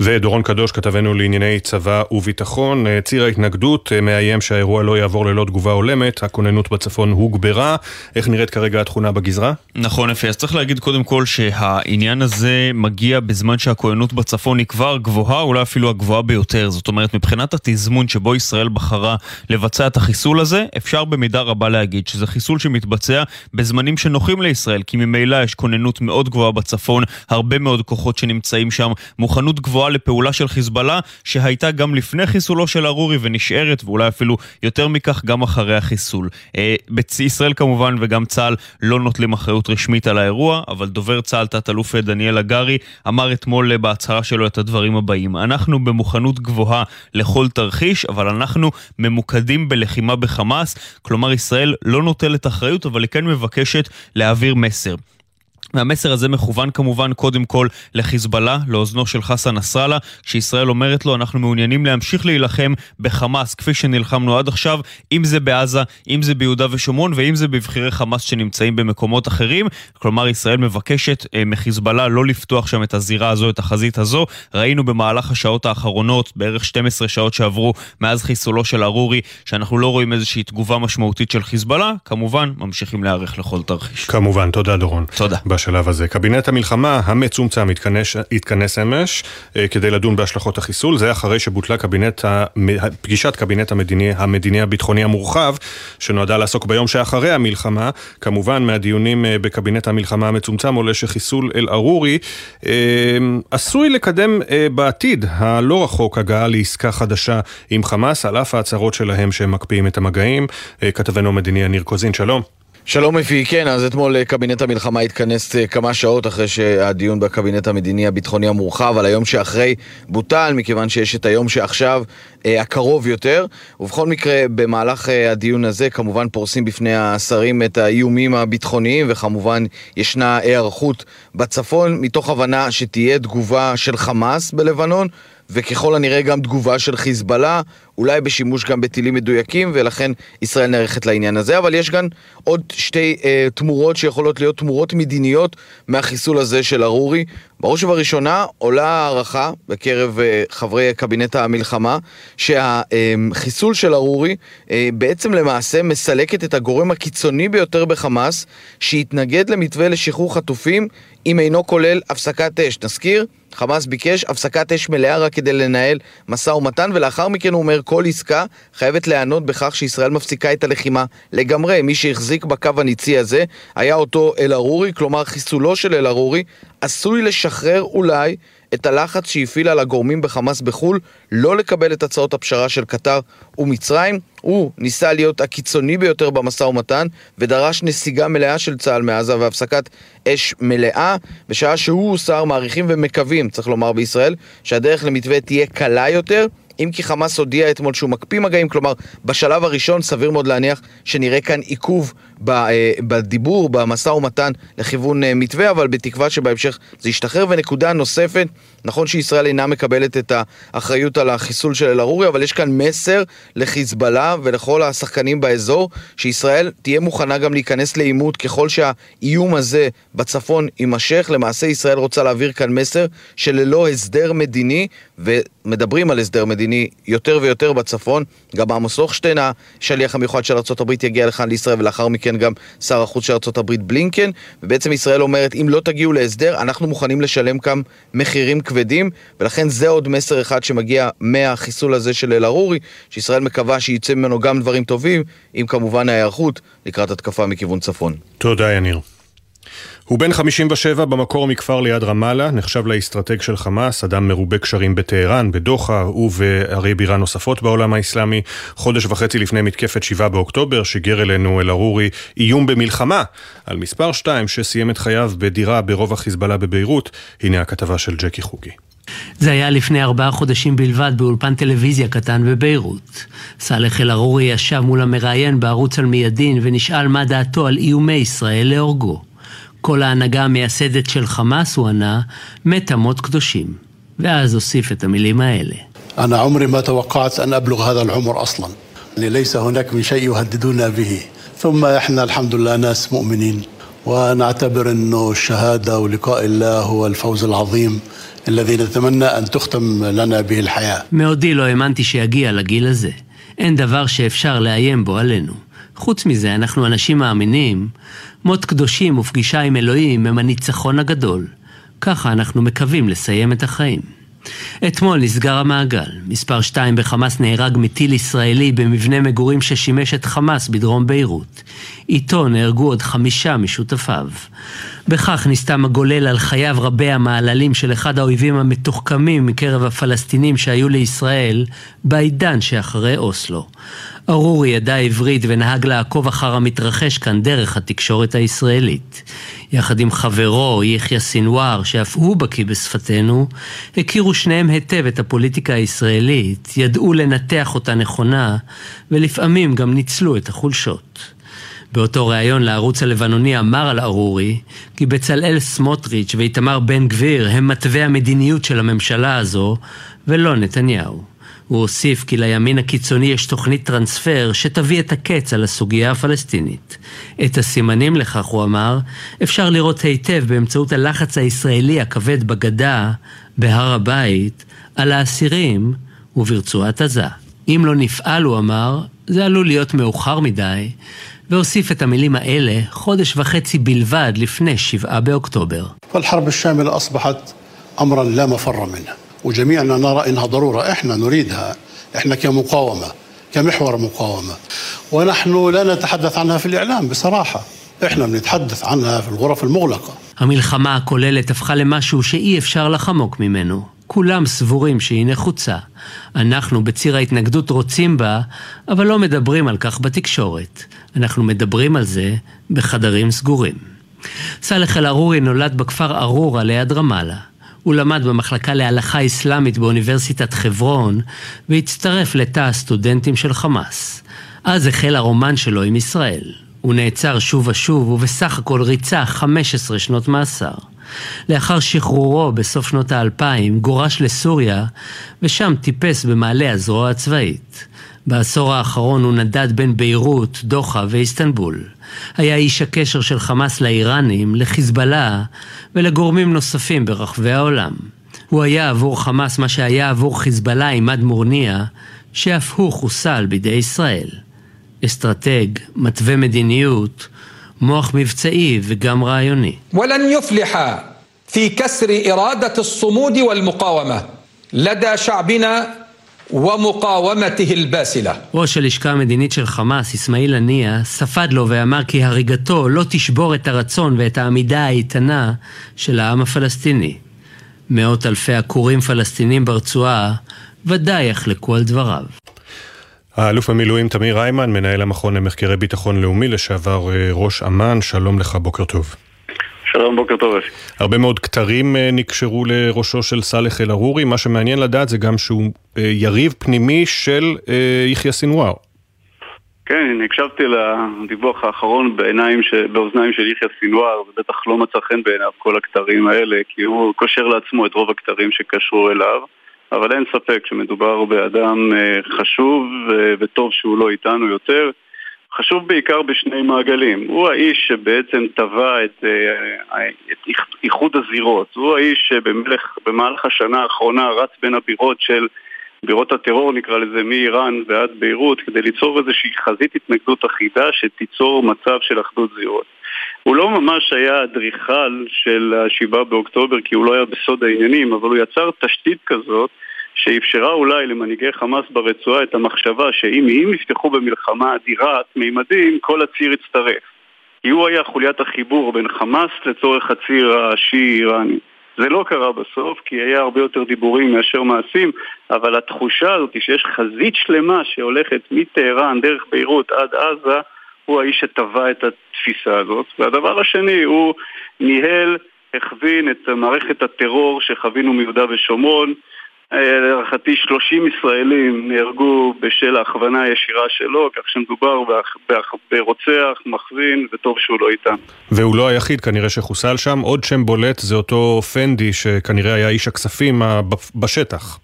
ודורון קדוש, כתבנו לענייני צבא וביטחון, אה, ציר ההתנגדות אה, מאיים שהאירוע לא יעבור ללא תגובה הולמת, הכוננות בצפון הוגברה. איך נראית כרגע התכונה בגזרה?
נכון, אפי, אז צריך להגיד קודם כל שהעניין הזה מגיע בזמן שהכוננות בצפון היא כבר גבוהה, אולי אפילו הגבוהה ביותר. זאת אומרת, מבחינת התזמון שבו ישראל בחרה לבצע את החיסול הזה, אפשר במידה רבה להגיד שזה חיסול שמתבצע בזמנים שנוחים לישראל, כי ממילא יש כוננות מאוד גבוהה בצפון, הרבה מאוד כוחות שנמצאים שם, מוכנות גבוהה גבוהה לפעולה של חיזבאללה, שהייתה גם לפני חיסולו של ארורי ונשארת, ואולי אפילו יותר מכך גם אחרי החיסול. אה, ישראל כמובן וגם צה"ל לא נוטלים אחריות רשמית על האירוע, אבל דובר צה"ל, תת-אלוף דניאל הגרי, אמר אתמול אה, בהצהרה שלו את הדברים הבאים: אנחנו במוכנות גבוהה לכל תרחיש, אבל אנחנו ממוקדים בלחימה בחמאס, כלומר ישראל לא נוטלת אחריות, אבל היא כן מבקשת להעביר מסר. והמסר הזה מכוון כמובן קודם כל לחיזבאללה, לאוזנו של חסן נסראללה, כשישראל אומרת לו אנחנו מעוניינים להמשיך להילחם בחמאס כפי שנלחמנו עד עכשיו, אם זה בעזה, אם זה ביהודה ושומרון ואם זה בבחירי חמאס שנמצאים במקומות אחרים. כלומר ישראל מבקשת אה, מחיזבאללה לא לפתוח שם את הזירה הזו, את החזית הזו. ראינו במהלך השעות האחרונות, בערך 12 שעות שעברו מאז חיסולו של ארורי, שאנחנו לא רואים איזושהי תגובה משמעותית של חיזבאללה, כמובן ממשיכים להיערך לכל תרחיש.
כמובן, תודה דורון.
תודה.
בשלב הזה. קבינט המלחמה המצומצם התכנס, התכנס אמש אה, כדי לדון בהשלכות החיסול, זה אחרי שבוטלה קבינט, פגישת קבינט המדיני, המדיני הביטחוני המורחב, שנועדה לעסוק ביום שאחרי המלחמה. כמובן, מהדיונים אה, בקבינט המלחמה המצומצם עולה שחיסול אל-ערורי אה, עשוי לקדם בעתיד הלא רחוק הגעה לעסקה חדשה עם חמאס, על אף ההצהרות שלהם שהם מקפיאים את המגעים. כתבנו המדיני יניר קוזין, שלום.
שלום אפי, כן, אז אתמול אה, קבינט המלחמה התכנס אה, כמה שעות אחרי שהדיון בקבינט המדיני הביטחוני המורחב על היום שאחרי בוטל, מכיוון שיש את היום שעכשיו אה, הקרוב יותר. ובכל מקרה, במהלך הדיון הזה כמובן פורסים בפני השרים את האיומים הביטחוניים, וכמובן ישנה היערכות בצפון, מתוך הבנה שתהיה תגובה של חמאס בלבנון. וככל הנראה גם תגובה של חיזבאללה, אולי בשימוש גם בטילים מדויקים, ולכן ישראל נערכת לעניין הזה. אבל יש גם עוד שתי אה, תמורות שיכולות להיות תמורות מדיניות מהחיסול הזה של ארורי. בראש ובראשונה עולה הערכה בקרב אה, חברי קבינט המלחמה, שהחיסול אה, של ארורי אה, בעצם למעשה מסלקת את הגורם הקיצוני ביותר בחמאס, שהתנגד למתווה לשחרור חטופים אם אינו כולל הפסקת אש. נזכיר, חמאס ביקש הפסקת אש מלאה רק כדי לנהל משא ומתן, ולאחר מכן הוא אומר כל עסקה חייבת להיענות בכך שישראל מפסיקה את הלחימה לגמרי. מי שהחזיק בקו הניצי הזה היה אותו אל-ערורי, כלומר חיסולו של אל-ערורי עשוי לשחרר אולי את הלחץ שהפעיל על הגורמים בחמאס בחו"ל לא לקבל את הצעות הפשרה של קטר ומצרים. הוא ניסה להיות הקיצוני ביותר במשא ומתן ודרש נסיגה מלאה של צה"ל מעזה והפסקת אש מלאה בשעה שהוא שר מעריכים ומקווים, צריך לומר בישראל, שהדרך למתווה תהיה קלה יותר אם כי חמאס הודיע אתמול שהוא מקפיא מגעים, כלומר בשלב הראשון סביר מאוד להניח שנראה כאן עיכוב אה, בדיבור, במשא ומתן לכיוון אה, מתווה, אבל בתקווה שבהמשך זה ישתחרר. ונקודה נוספת, נכון שישראל אינה מקבלת את האחריות על החיסול של אל-ערורי, אבל יש כאן מסר לחיזבאללה ולכל השחקנים באזור, שישראל תהיה מוכנה גם להיכנס לעימות ככל שהאיום הזה בצפון יימשך. למעשה ישראל רוצה להעביר כאן מסר שללא הסדר מדיני, ו... מדברים על הסדר מדיני יותר ויותר בצפון. גם עמוס הוכשטיין, השליח המיוחד של ארה"ב, יגיע לכאן לישראל, ולאחר מכן גם שר החוץ של ארה"ב בלינקן. ובעצם ישראל אומרת, אם לא תגיעו להסדר, אנחנו מוכנים לשלם כאן מחירים כבדים, ולכן זה עוד מסר אחד שמגיע מהחיסול הזה של אל-ערורי, שישראל מקווה שייצא ממנו גם דברים טובים, עם כמובן ההיערכות לקראת התקפה מכיוון צפון.
תודה, יניר. הוא בן 57 במקור מכפר ליד רמאללה, נחשב לאסטרטג של חמאס, אדם מרובה קשרים בטהרן, בדוחה ובערי בירה נוספות בעולם האסלאמי. חודש וחצי לפני מתקפת 7 באוקטובר שיגר אלינו אל-ערורי איום במלחמה על מספר 2 שסיים את חייו בדירה ברובע חיזבאללה בביירות. הנה הכתבה של ג'קי חוגי.
זה היה לפני ארבעה חודשים בלבד באולפן טלוויזיה קטן בביירות. סאלח אל-ערורי ישב מול המראיין בערוץ על מיידין ונשאל מה דעתו על איומי ישראל להורגו. כל ההנהגה המייסדת של חמאס, הוא ענה, מתה מות קדושים. ואז הוסיף את המילים האלה.
أنا عمري ما توقعت أن أبلغ هذا العمر أصلا ليس هناك من شيء يهددنا به ثم إحنا الحمد لله ناس مؤمنين ونعتبر أنه الشهادة ولقاء الله هو الفوز العظيم الذي نتمنى أن تختم لنا به الحياة
מעודי לא האמנתי שיגיע לגיל הזה. אין דבר שאפשר לאיים בו עלינו. חוץ מזה, אנחנו אנשים מאמינים. מות קדושים ופגישה עם אלוהים הם הניצחון הגדול. ככה אנחנו מקווים לסיים את החיים. אתמול נסגר המעגל. מספר 2 בחמאס נהרג מטיל ישראלי במבנה מגורים ששימש את חמאס בדרום ביירות. איתו נהרגו עוד חמישה משותפיו. בכך נסתם הגולל על חייו רבי המעללים של אחד האויבים המתוחכמים מקרב הפלסטינים שהיו לישראל בעידן שאחרי אוסלו. ארורי ידע עברית ונהג לעקוב אחר המתרחש כאן דרך התקשורת הישראלית. יחד עם חברו, יחיא סינואר, שאף הוא בקיא בשפתנו, הכירו שניהם היטב את הפוליטיקה הישראלית, ידעו לנתח אותה נכונה, ולפעמים גם ניצלו את החולשות. באותו ריאיון לערוץ הלבנוני אמר על ארורי כי בצלאל סמוטריץ' ואיתמר בן גביר הם מתווי המדיניות של הממשלה הזו ולא נתניהו. הוא הוסיף כי לימין הקיצוני יש תוכנית טרנספר שתביא את הקץ על הסוגיה הפלסטינית. את הסימנים לכך, הוא אמר, אפשר לראות היטב באמצעות הלחץ הישראלי הכבד בגדה, בהר הבית, על האסירים וברצועת עזה. אם לא נפעל, הוא אמר, זה עלול להיות מאוחר מדי, והוסיף את המילים האלה חודש וחצי בלבד לפני שבעה באוקטובר.
(אומר الشاملة أصبحت أمرا لا مفر منه وجميعنا نرى إنها ضرورة إحنا نريدها إحنا كمقاومة كمحور مقاومة ونحن لا نتحدث عنها في الإعلام بصراحة إحنا بنتحدث عنها في الغرف المغلقة
המלחמה הכוללת הפכה למשהו שאי אפשר לחמוק ממנו. כולם סבורים שהיא נחוצה. אנחנו בציר ההתנגדות רוצים בה, אבל לא מדברים על כך בתקשורת. אנחנו מדברים על זה בחדרים סגורים. סאלח אל-ערורי נולד בכפר ארורה ליד רמאללה. הוא למד במחלקה להלכה אסלאמית באוניברסיטת חברון, והצטרף לתא הסטודנטים של חמאס. אז החל הרומן שלו עם ישראל. הוא נעצר שוב ושוב, ובסך הכל ריצה 15 שנות מאסר. לאחר שחרורו בסוף שנות האלפיים, גורש לסוריה, ושם טיפס במעלה הזרוע הצבאית. בעשור האחרון הוא נדד בין ביירות, דוחה ואיסטנבול. היה איש הקשר של חמאס לאיראנים, לחיזבאללה ולגורמים נוספים ברחבי העולם. הוא היה עבור חמאס מה שהיה עבור חיזבאללה עימאד מורניה, שאף הוא חוסל בידי ישראל. אסטרטג, מתווה מדיניות, מוח מבצעי וגם רעיוני.
ولن يفلح في كسر إرادة الصمود والمقاومة لدى شعبنا ומוקאומתה الباسلة.
ראש הלשכה המדינית של חמאס, אסמאעיל הנייה, ספד לו ואמר כי הריגתו לא תשבור את הרצון ואת העמידה האיתנה של העם הפלסטיני. מאות אלפי עקורים פלסטינים ברצועה ודאי יחלקו על דבריו.
האלוף במילואים תמיר היימן, מנהל המכון למחקרי ביטחון לאומי, לשעבר ראש אמ"ן, שלום לך, בוקר טוב.
שלום, בוקר טוב.
הרבה מאוד כתרים נקשרו לראשו של סאלח אל-ערורי, מה שמעניין לדעת זה גם שהוא יריב פנימי של יחיא סינואר.
כן, הקשבתי לדיווח האחרון בעיניים, ש... באוזניים של יחיא סינואר, ובטח לא מצא חן בעיניו כל הכתרים האלה, כי הוא קושר לעצמו את רוב הכתרים שקשרו אליו, אבל אין ספק שמדובר באדם חשוב וטוב שהוא לא איתנו יותר. חשוב בעיקר בשני מעגלים. הוא האיש שבעצם טבע את, אה, את איחוד הזירות. הוא האיש שבמהלך השנה האחרונה רץ בין הבירות של בירות הטרור נקרא לזה, מאיראן ועד ביירות, כדי ליצור איזושהי חזית התנגדות אחידה שתיצור מצב של אחדות זירות. הוא לא ממש היה אדריכל של השבעה באוקטובר כי הוא לא היה בסוד העניינים, אבל הוא יצר תשתית כזאת שאפשרה אולי למנהיגי חמאס ברצועה את המחשבה שאם הם יפתחו במלחמה אדירת מימדים, כל הציר יצטרף. כי הוא היה חוליית החיבור בין חמאס לצורך הציר השיעי-איראני. זה לא קרה בסוף, כי היה הרבה יותר דיבורים מאשר מעשים, אבל התחושה הזאת שיש חזית שלמה שהולכת מטהרן דרך ביירות עד עזה, הוא האיש שטבע את התפיסה הזאת. והדבר השני, הוא ניהל, הכווין את מערכת הטרור שחווינו מיהודה ושומרון. אה, להערכתי 30 ישראלים נהרגו בשל ההכוונה הישירה שלו, כך שמדובר ברוצח, מכווין, וטוב שהוא לא איתם.
והוא לא היחיד כנראה שחוסל שם. עוד שם בולט זה אותו פנדי, שכנראה היה איש הכספים בשטח.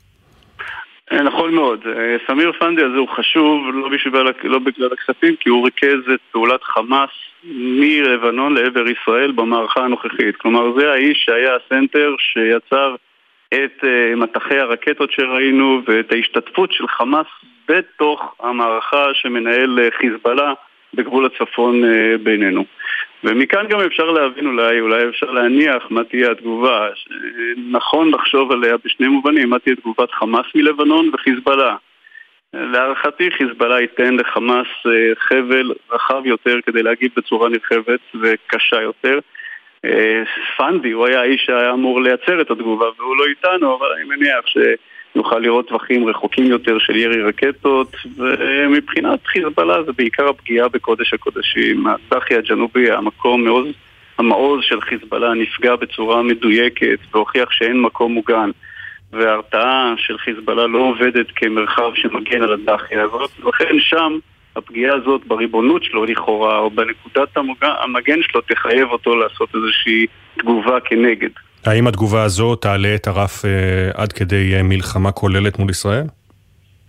אה, נכון מאוד. אה, סמיר פנדי הזה הוא חשוב לא, בשביל, לא בגלל הכספים, כי הוא ריכז את פעולת חמאס מלבנון לעבר ישראל במערכה הנוכחית. כלומר, זה האיש שהיה הסנטר שיצר את uh, מטחי הרקטות שראינו ואת ההשתתפות של חמאס בתוך המערכה שמנהל uh, חיזבאללה בגבול הצפון uh, בינינו. ומכאן גם אפשר להבין אולי, אולי אפשר להניח מה תהיה התגובה. נכון לחשוב עליה בשני מובנים, מה תהיה תגובת חמאס מלבנון וחיזבאללה. להערכתי חיזבאללה ייתן לחמאס חבל רחב יותר כדי להגיב בצורה נרחבת וקשה יותר. אה, פנדי, הוא היה האיש שהיה אמור לייצר את התגובה והוא לא איתנו, אבל אני מניח שנוכל לראות טווחים רחוקים יותר של ירי רקטות ומבחינת חיזבאללה זה בעיקר הפגיעה בקודש הקודשים. הסחי הג'נובי, המקום מעוז, המעוז של חיזבאללה נפגע בצורה מדויקת והוכיח שאין מקום מוגן וההרתעה של חיזבאללה לא עובדת כמרחב שמגן על הדחיה הזאת, לכן שם הפגיעה הזאת בריבונות שלו לכאורה, או בנקודת המגן שלו, תחייב אותו לעשות איזושהי תגובה כנגד.
האם התגובה הזו תעלה את הרף אה, עד כדי אה, מלחמה כוללת מול ישראל?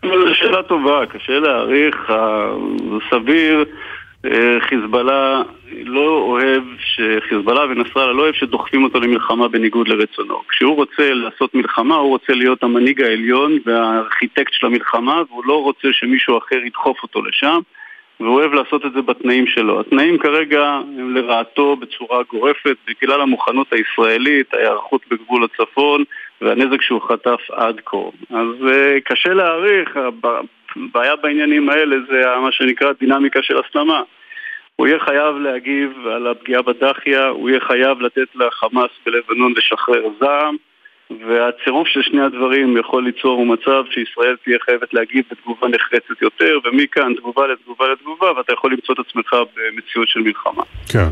זו שאלה טובה, קשה להעריך, סביר אה, חיזבאללה לא אוהב, שחיזבאללה ונסראללה לא אוהב שדוחפים אותו למלחמה בניגוד לרצונו. כשהוא רוצה לעשות מלחמה, הוא רוצה להיות המנהיג העליון והארכיטקט של המלחמה, והוא לא רוצה שמישהו אחר ידחוף אותו לשם, והוא אוהב לעשות את זה בתנאים שלו. התנאים כרגע הם לרעתו בצורה גורפת, בגלל המוכנות הישראלית, ההיערכות בגבול הצפון והנזק שהוא חטף עד כה. אז uh, קשה להעריך, הבעיה בעניינים האלה זה מה שנקרא דינמיקה של הסלמה. הוא יהיה חייב להגיב על הפגיעה בדחיה, הוא יהיה חייב לתת לחמאס בלבנון לשחרר זעם והצירוף של שני הדברים יכול ליצור מצב שישראל תהיה חייבת להגיב בתגובה נחרצת יותר, ומכאן תגובה לתגובה לתגובה, ואתה יכול למצוא את עצמך במציאות של מלחמה.
כן.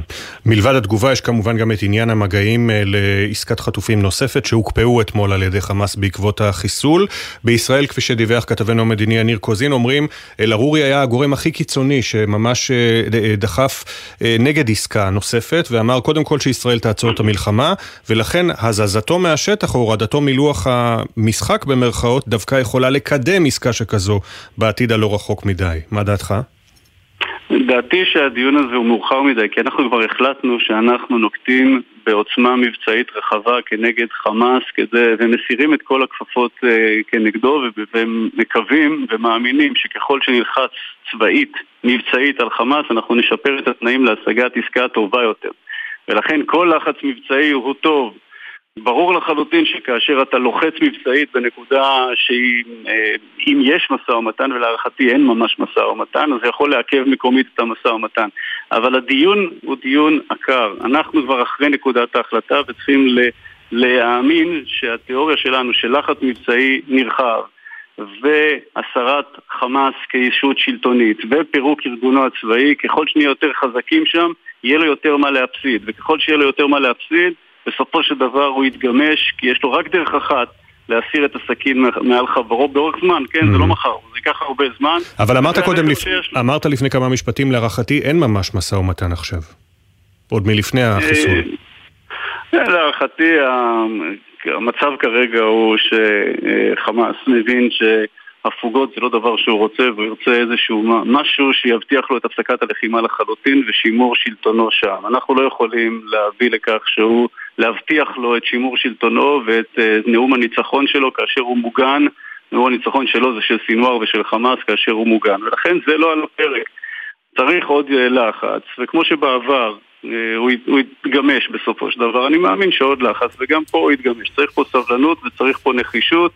מלבד התגובה יש כמובן גם את עניין המגעים אה, לעסקת חטופים נוספת, שהוקפאו אתמול על ידי חמאס בעקבות החיסול. בישראל, כפי שדיווח כתבנו המדיני יניר קוזין, אומרים, אל-ערורי היה הגורם הכי קיצוני שממש אה, אה, דחף נגד עסקה נוספת, ואמר קודם כל שישראל תעצור את המלחמה, ולכן הזזתו מהשטח, או הורדתו מלוח המשחק במרכאות דווקא יכולה לקדם עסקה שכזו בעתיד הלא רחוק מדי. מה דעתך?
דעתי שהדיון הזה הוא מאוחר מדי, כי אנחנו כבר החלטנו שאנחנו נוקטים בעוצמה מבצעית רחבה כנגד חמאס כדי, ומסירים את כל הכפפות uh, כנגדו ומקווים ומאמינים שככל שנלחץ צבאית, מבצעית על חמאס, אנחנו נשפר את התנאים להשגת עסקה טובה יותר. ולכן כל לחץ מבצעי הוא טוב. ברור לחלוטין שכאשר אתה לוחץ מבצעית בנקודה שאם יש משא ומתן, ולהערכתי אין ממש משא ומתן, אז זה יכול לעכב מקומית את המשא ומתן. אבל הדיון הוא דיון עקר. אנחנו כבר אחרי נקודת ההחלטה וצריכים להאמין שהתיאוריה שלנו של לחץ מבצעי נרחב והסרת חמאס כישות שלטונית ופירוק ארגונו הצבאי, ככל שנהיה יותר חזקים שם, יהיה לו יותר מה להפסיד. וככל שיהיה לו יותר מה להפסיד, בסופו של דבר הוא יתגמש, כי יש לו רק דרך אחת. להסיר את הסכין מעל חברו באורך זמן, כן, זה לא mm-hmm. מחר, זה ייקח הרבה זמן.
אבל אמרת קודם, אמרת לפני כמה משפטים, להערכתי אין ממש משא ומתן עכשיו. עוד מלפני החיסול.
אה, להערכתי, המצב כרגע הוא שחמאס מבין הפוגות זה לא דבר שהוא רוצה, והוא ירצה איזשהו משהו שיבטיח לו את הפסקת הלחימה לחלוטין ושימור שלטונו שם. אנחנו לא יכולים להביא לכך שהוא, להבטיח לו את שימור שלטונו ואת uh, נאום הניצחון שלו כאשר הוא מוגן. נאום הניצחון שלו זה של סינואר ושל חמאס כאשר הוא מוגן, ולכן זה לא על הפרק. צריך עוד אה, לחץ, וכמו שבעבר אה, הוא, הוא יתגמש בסופו של דבר, אני מאמין שעוד לחץ, וגם פה הוא יתגמש. צריך פה סבלנות וצריך פה נחישות.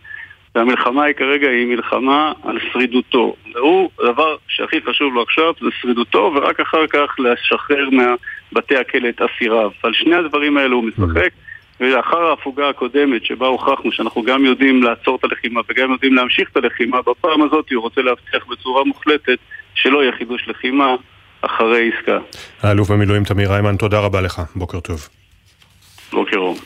והמלחמה היא כרגע היא מלחמה על שרידותו. והוא, הדבר שהכי חשוב לו עכשיו זה שרידותו, ורק אחר כך לשחרר מבתי הכלא את אסיריו. על שני הדברים האלו הוא משחק, ולאחר ההפוגה הקודמת, שבה הוכחנו שאנחנו גם יודעים לעצור את הלחימה וגם יודעים להמשיך את הלחימה, בפעם הזאת הוא רוצה להבטיח בצורה מוחלטת שלא יהיה חידוש לחימה אחרי עסקה.
האלוף במילואים תמיר היימן, תודה רבה לך. בוקר טוב.
בוקר אור.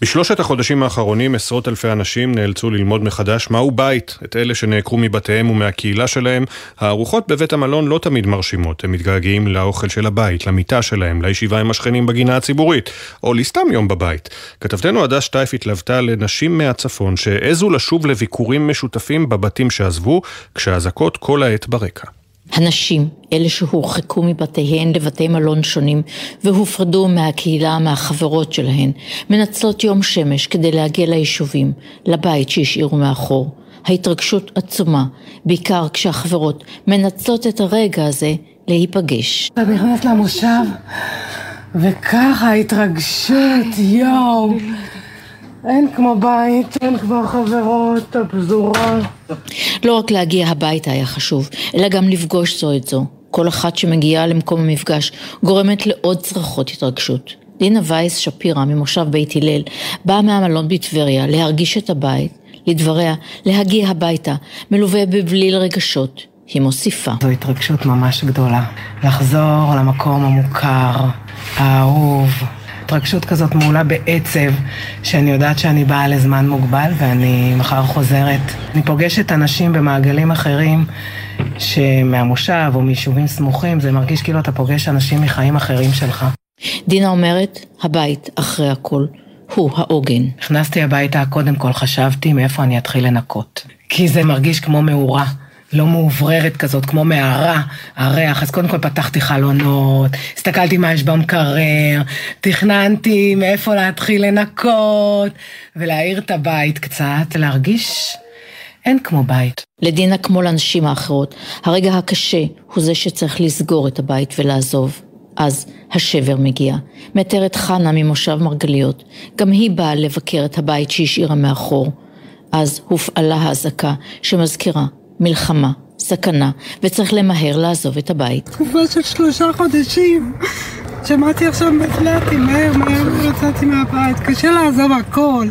בשלושת החודשים האחרונים עשרות אלפי אנשים נאלצו ללמוד מחדש מהו בית. את אלה שנעקרו מבתיהם ומהקהילה שלהם, הארוחות בבית המלון לא תמיד מרשימות. הם מתגעגעים לאוכל של הבית, למיטה שלהם, לישיבה עם השכנים בגינה הציבורית, או לסתם יום בבית. כתבתנו הדס שטייף התלוותה לנשים מהצפון שהעזו לשוב לביקורים משותפים בבתים שעזבו, כשהאזעקות כל העת ברקע.
הנשים, אלה שהורחקו מבתיהן לבתי מלון שונים והופרדו מהקהילה, מהחברות שלהן, מנצלות יום שמש כדי להגיע ליישובים, לבית שהשאירו מאחור. ההתרגשות עצומה, בעיקר כשהחברות מנצלות את הרגע הזה להיפגש.
אתה נכנס למושב, וככה התרגשות, יואו. אין כמו בית, אין כמו חברות, הפזורה.
לא רק להגיע הביתה היה חשוב, אלא גם לפגוש זו את זו. כל אחת שמגיעה למקום המפגש גורמת לעוד צרחות התרגשות. דינה וייס שפירא ממושב בית הלל באה מהמלון בטבריה להרגיש את הבית, לדבריה, להגיע הביתה, מלווה בבליל רגשות. היא מוסיפה.
זו התרגשות ממש גדולה. לחזור למקום המוכר, האהוב, התרגשות כזאת מעולה בעצב, שאני יודעת שאני באה לזמן מוגבל ואני מחר חוזרת. אני פוגשת אנשים במעגלים אחרים שמהמושב או מיישובים סמוכים, זה מרגיש כאילו אתה פוגש אנשים מחיים אחרים שלך.
דינה אומרת, הבית, אחרי הכל, הוא העוגן.
נכנסתי הביתה, קודם כל חשבתי מאיפה אני אתחיל לנקות. כי זה מרגיש כמו מאורה. לא מאובררת כזאת, כמו מערה, הריח, אז קודם כל פתחתי חלונות, הסתכלתי מה יש במקרר, תכננתי מאיפה להתחיל לנקות, ולהאיר את הבית קצת, להרגיש אין כמו בית.
לדינה כמו לנשים האחרות, הרגע הקשה הוא זה שצריך לסגור את הבית ולעזוב. אז השבר מגיע. מתארת חנה ממושב מרגליות, גם היא באה לבקר את הבית שהשאירה מאחור. אז הופעלה האזעקה שמזכירה מלחמה, סכנה, וצריך למהר לעזוב את הבית.
תקופה של שלושה חודשים. שמעתי עכשיו מקלטי, מהר מהר יצאתי מהבית. קשה לעזוב הכל.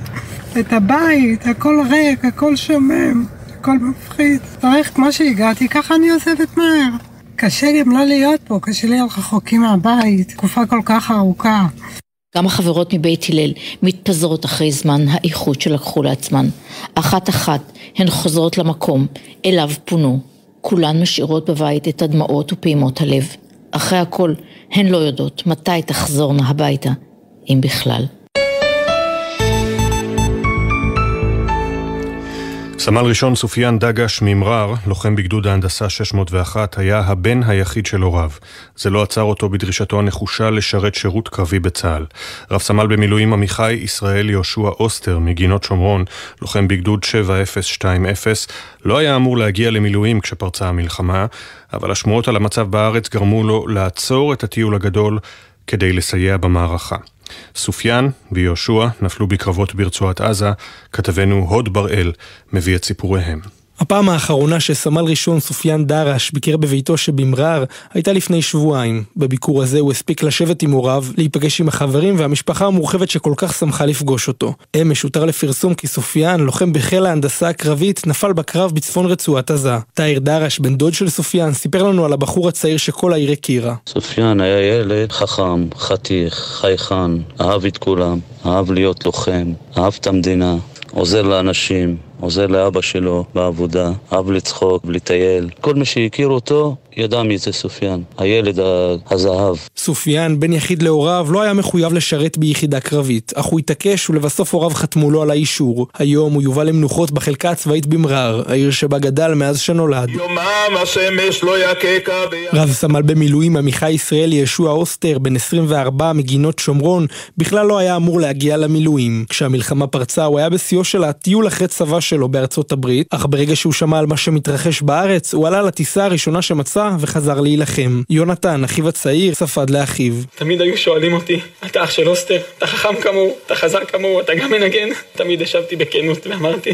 את הבית, הכל ריק, הכל שומם, הכל מפחיד. צריך כמו שהגעתי, ככה אני עוזבת מהר. קשה גם לא להיות פה, קשה להיות רחוקים מהבית, תקופה כל כך ארוכה.
גם החברות מבית הלל מתפזרות אחרי זמן האיכות שלקחו לעצמן. אחת אחת הן חוזרות למקום אליו פונו. כולן משאירות בבית את הדמעות ופעימות הלב. אחרי הכל, הן לא יודעות מתי תחזורנה הביתה, אם בכלל.
סמל ראשון סופיאן דגש ממרר, לוחם בגדוד ההנדסה 601, היה הבן היחיד של הוריו. זה לא עצר אותו בדרישתו הנחושה לשרת שירות קרבי בצה"ל. רב סמל במילואים עמיחי ישראל יהושע אוסטר מגינות שומרון, לוחם בגדוד 7020, לא היה אמור להגיע למילואים כשפרצה המלחמה, אבל השמועות על המצב בארץ גרמו לו לעצור את הטיול הגדול כדי לסייע במערכה. סופיאן ויהושע נפלו בקרבות ברצועת עזה, כתבנו הוד בראל מביא את סיפוריהם.
הפעם האחרונה שסמל ראשון סופיאן דרש ביקר בביתו שבמרר הייתה לפני שבועיים. בביקור הזה הוא הספיק לשבת עם הוריו, להיפגש עם החברים והמשפחה המורחבת שכל כך שמחה לפגוש אותו. אמש הותר לפרסום כי סופיאן, לוחם בחיל ההנדסה הקרבית, נפל בקרב בצפון רצועת עזה. תאיר דרש, בן דוד של סופיאן, סיפר לנו על הבחור הצעיר שכל העיר הכירה.
סופיאן היה ילד חכם, חתיך, חייכן, אהב את כולם, אהב להיות לוחם, אהב את המדינה, עוזר לאנשים, עוזר לאבא שלו בעבודה, אהב לצחוק, לטייל. כל מי שהכיר אותו ידע מי זה סופיאן, הילד הזהב.
סופיאן, בן יחיד להוריו, לא היה מחויב לשרת ביחידה קרבית, אך הוא התעקש ולבסוף הוריו חתמו לו על האישור. היום הוא יובא למנוחות בחלקה הצבאית במרר, העיר שבה גדל מאז שנולד.
יומם השמש לא יככה
רב סמל במילואים עמיחי ישראלי ישוע אוסטר, בן 24 מגינות שומרון, בכלל לא היה אמור להגיע למילואים. כשהמלחמה פרצה הוא היה בשיאו של הטיול אחרי צבא שלו בארצות הברית, אך ברגע שהוא שמע על מה שמתרחש בארץ, הוא עלה לטיסה הראשונה שמצא וחזר להילחם. יונתן, אחיו הצעיר, ספד לאחיו.
תמיד היו שואלים אותי, אתה אח של אוסטר, אתה חכם כמוהו, אתה חזק כמוהו, אתה גם מנגן? תמיד השבתי בכנות ואמרתי,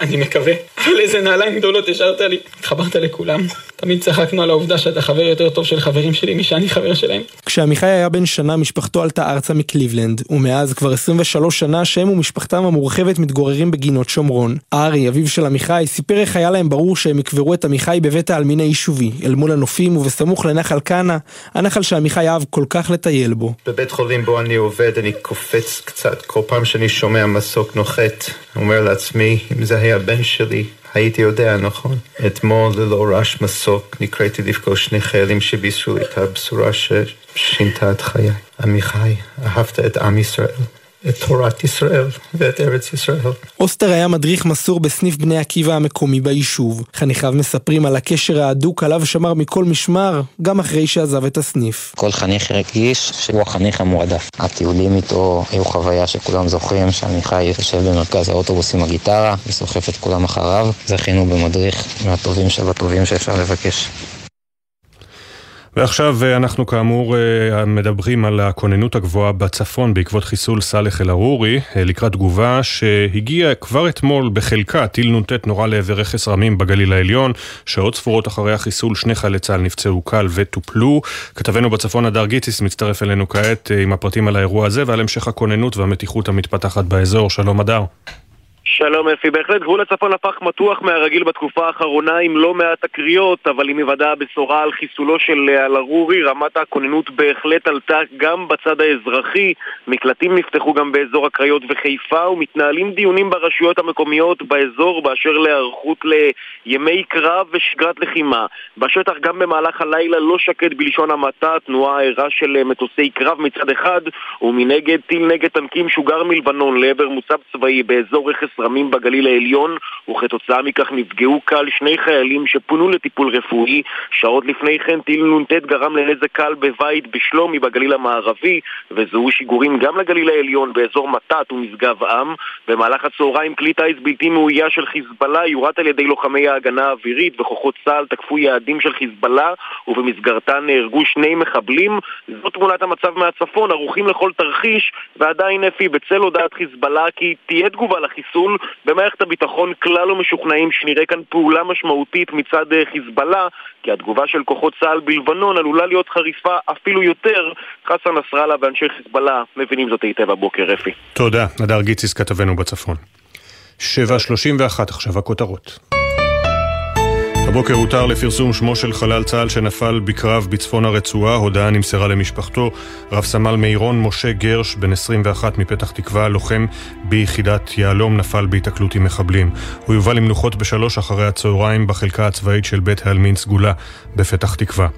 אני מקווה. אבל איזה נעליים גדולות השארת לי. התחברת לכולם. תמיד צחקנו על העובדה שאתה חבר יותר טוב של חברים שלי משאני חבר שלהם.
כשעמיחי היה בן שנה משפחתו עלתה ארצה מקליבלנד, ומאז כבר 23 שנה שהם ומשפחתם המורחבת מתגוררים בגינות שומרון. ארי, אביו של עמיחי, סיפר איך היה להם ברור שהם יקברו את עמיחי בבית העלמין היישובי, אל מול הנופים ובסמוך לנחל כנא, הנחל שעמיחי אהב כל כך לטייל בו.
בבית חולים בו אני עובד אני קופץ קצת כל פעם שאני שומע מסוק נוחת, אומר לעצמי, אם זה היה בן שלי, הייתי יודע, נכון? אתמול ללא רעש מסוק נקראתי לפגוש שני חיילים שבישרו לי את הבשורה ששינתה את חיי. עמיחי, אהבת את עם ישראל. את תורת ישראל ואת ארץ ישראל.
אוסטר היה מדריך מסור בסניף בני עקיבא המקומי ביישוב. חניכיו מספרים על הקשר ההדוק עליו שמר מכל משמר, גם אחרי שעזב את הסניף.
כל חניך הרגיש שהוא החניך המועדף. הטיולים איתו היו חוויה שכולם זוכרים, שעמיחי יושב במרכז האוטובוס עם הגיטרה, וסוחף את כולם אחריו. זכינו במדריך מהטובים שבטובים שאפשר לבקש.
ועכשיו אנחנו כאמור מדברים על הכוננות הגבוהה בצפון בעקבות חיסול סאלח אל-ערורי לקראת תגובה שהגיעה כבר אתמול בחלקה, טיל נ"ט נורה לעבר רכס רמים בגליל העליון, שעות ספורות אחרי החיסול שני חיילי צה"ל נפצעו קל וטופלו. כתבנו בצפון הדר גיטיס מצטרף אלינו כעת עם הפרטים על האירוע הזה ועל המשך הכוננות והמתיחות המתפתחת באזור. שלום הדר.
שלום אפי, בהחלט גבול הצפון הפך מתוח מהרגיל בתקופה האחרונה עם לא מעט תקריות, אבל עם היוודע הבשורה על חיסולו של אל-ערורי, רמת הכוננות בהחלט עלתה גם בצד האזרחי, מקלטים נפתחו גם באזור הקריות וחיפה, ומתנהלים דיונים ברשויות המקומיות באזור באשר להיערכות לימי קרב ושגרת לחימה. בשטח גם במהלך הלילה לא שקט בלשון המעטה, תנועה ערה של מטוסי קרב מצד אחד, ומנגד טיל נגד טנקים שוגר מלבנון לעבר מוצב צבאי באזור רכס רמים בגליל העליון, וכתוצאה מכך נפגעו קל שני חיילים שפונו לטיפול רפואי. שעות לפני כן טיל נ"ט גרם לנזק קל בבית בשלומי בגליל המערבי, וזוהו שיגורים גם לגליל העליון באזור מתת ומשגב עם. במהלך הצהריים כלי טיס בלתי מאויה של חיזבאללה יורט על ידי לוחמי ההגנה האווירית, וכוחות צה"ל תקפו יעדים של חיזבאללה, ובמסגרתן נהרגו שני מחבלים. זו תמונת המצב מהצפון, ערוכים לכל תרחיש, ועדיין אפי בצל הודעת חיזבאללה כי תהיה תגובה לחיסול החיסול. במערכת הביטחון כלל לא משוכנעים שנראה כאן פעולה משמעותית מצד חיזבאללה, כי התגובה של כוחות צה"ל בלבנון עלולה להיות חריפה אפילו יותר. חסן נסראללה ואנשי חיזבאללה מבינים זאת היטב הבוקר, אפי.
תודה. נדר גיציס כתבנו בצפון. 7.31 עכשיו הכותרות. הבוקר הותר לפרסום שמו של חלל צה"ל שנפל בקרב בצפון הרצועה, הודעה נמסרה למשפחתו. רב סמל מירון משה גרש, בן 21 מפתח תקווה, לוחם ביחידת יהלום, נפל בהיתקלות עם מחבלים. הוא יובא למנוחות בשלוש אחרי הצהריים בחלקה הצבאית של בית העלמין סגולה בפתח תקווה.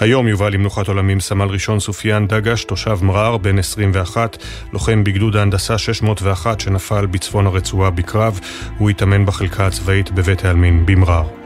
היום יובא למנוחת עולמים סמל ראשון סופיאן דגש, תושב מרר, בן 21, לוחם בגדוד ההנדסה 601 שנפל בצפון הרצועה בקרב. הוא התאמן בחלקה הצבאית בבית העלמין במרר.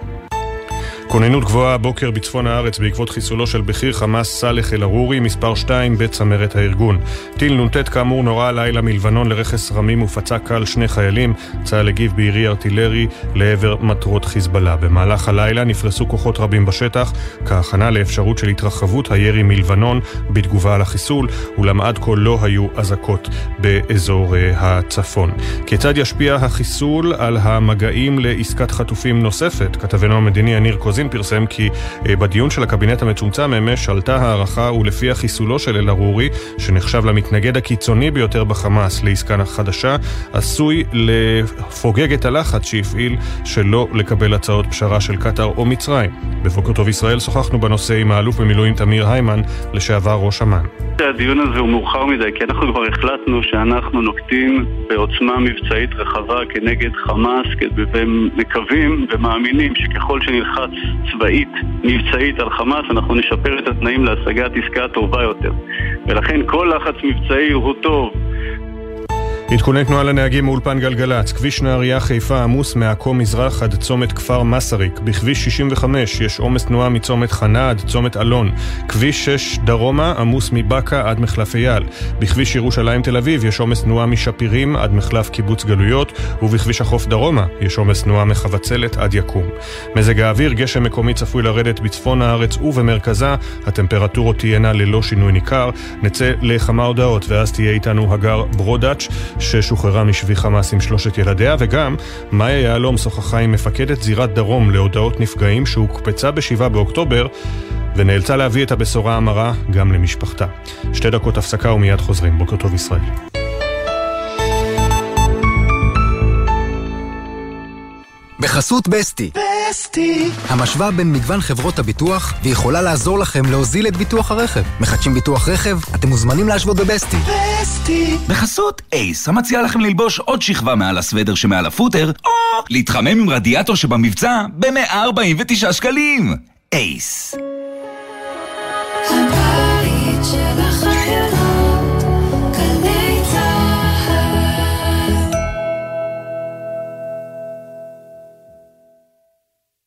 כוננות גבוהה הבוקר בצפון הארץ בעקבות חיסולו של בכיר חמאס סאלח אל-ערורי, מספר 2 בצמרת הארגון. טיל נ"ט כאמור נורה הלילה מלבנון לרכס רמים ופצע קל שני חיילים. צה"ל הגיב בירי ארטילרי לעבר מטרות חיזבאללה. במהלך הלילה נפרסו כוחות רבים בשטח, כהכנה לאפשרות של התרחבות הירי מלבנון בתגובה על החיסול, אולם עד כה לא היו אזעקות באזור הצפון. כיצד ישפיע החיסול על המגעים לעסקת חטופים נוספת? כתבנו המדיני יניר קוזין המגזין פרסם כי אה, בדיון של הקבינט המצומצם אמש עלתה הערכה ולפיה חיסולו של אל-ערורי, שנחשב למתנגד הקיצוני ביותר בחמאס לעסקה חדשה, עשוי לפוגג את הלחץ שהפעיל שלא לקבל הצעות פשרה של קטאר או מצרים. בבוקר טוב ישראל שוחחנו בנושא עם האלוף במילואים תמיר היימן, לשעבר ראש אמ"ן.
הדיון הזה הוא מאוחר מדי, כי אנחנו כבר החלטנו שאנחנו נוקטים בעוצמה מבצעית רחבה כנגד חמאס, ומקווים ומאמינים שככל שנלחץ צבאית, מבצעית על חמאס, אנחנו נשפר את התנאים להשגת עסקה טובה יותר. ולכן כל לחץ מבצעי הוא טוב.
עדכוני תנועה לנהגים מאולפן גלגלצ, כביש נהריה חיפה עמוס מעכו מזרח עד צומת כפר מסריק, בכביש 65 יש עומס תנועה מצומת חנה עד צומת אלון, כביש 6 דרומה עמוס מבאקה עד מחלף אייל, בכביש ירושלים תל אביב יש עומס תנועה משפירים עד מחלף קיבוץ גלויות, ובכביש החוף דרומה יש עומס תנועה מחבצלת עד יקום. מזג האוויר, גשם מקומי צפוי לרדת בצפון הארץ ובמרכזה, הטמפרטורות תהיינה ללא שינוי ניכר, נצא לכמה הודעות ואז תהיה איתנו הגר ברודאץ' ששוחררה משבי חמאס עם שלושת ילדיה, וגם מאיה יהלום שוחחה עם מפקדת זירת דרום להודעות נפגעים שהוקפצה ב-7 באוקטובר ונאלצה להביא את הבשורה המרה גם למשפחתה. שתי דקות הפסקה ומיד חוזרים. בוקר טוב ישראל.
בחסות בסטי. בסטי. המשוואה בין מגוון חברות הביטוח, ויכולה לעזור לכם להוזיל את ביטוח הרכב. מחדשים ביטוח רכב? אתם מוזמנים להשוות בבסטי. בסטי.
בחסות אייס, המציע לכם ללבוש עוד שכבה מעל הסוודר שמעל הפוטר, או להתחמם עם רדיאטור שבמבצע ב-149 שקלים. אייס.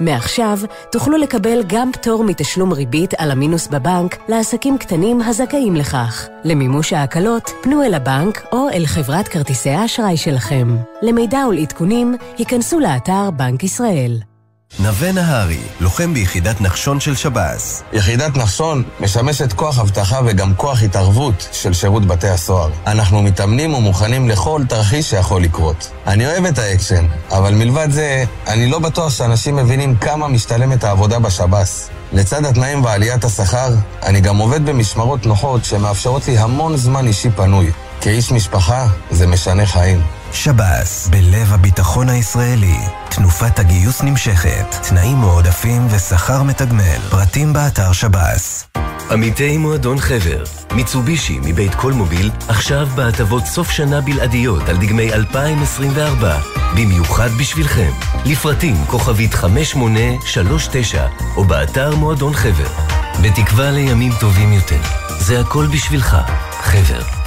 מעכשיו תוכלו לקבל גם פטור מתשלום ריבית על המינוס בבנק לעסקים קטנים הזכאים לכך. למימוש ההקלות, פנו אל הבנק או אל חברת כרטיסי האשראי שלכם. למידע ולעדכונים, היכנסו לאתר בנק ישראל.
נווה נהרי, לוחם ביחידת נחשון של שב"ס.
יחידת נחשון משמשת כוח אבטחה וגם כוח התערבות של שירות בתי הסוהר. אנחנו מתאמנים ומוכנים לכל תרחיש שיכול לקרות. אני אוהב את האקשן, אבל מלבד זה, אני לא בטוח שאנשים מבינים כמה משתלמת העבודה בשב"ס. לצד התנאים ועליית השכר, אני גם עובד במשמרות נוחות שמאפשרות לי המון זמן אישי פנוי. כאיש משפחה, זה משנה חיים.
שב"ס, בלב הביטחון הישראלי. תנופת הגיוס נמשכת, תנאים מועדפים ושכר מתגמל. פרטים באתר שב"ס.
עמיתי מועדון חבר, מיצובישי מבית כל מוביל, עכשיו בהטבות סוף שנה בלעדיות על דגמי 2024, במיוחד בשבילכם. לפרטים כוכבית 5839 או באתר מועדון חבר. בתקווה לימים טובים יותר. זה הכל בשבילך, חבר.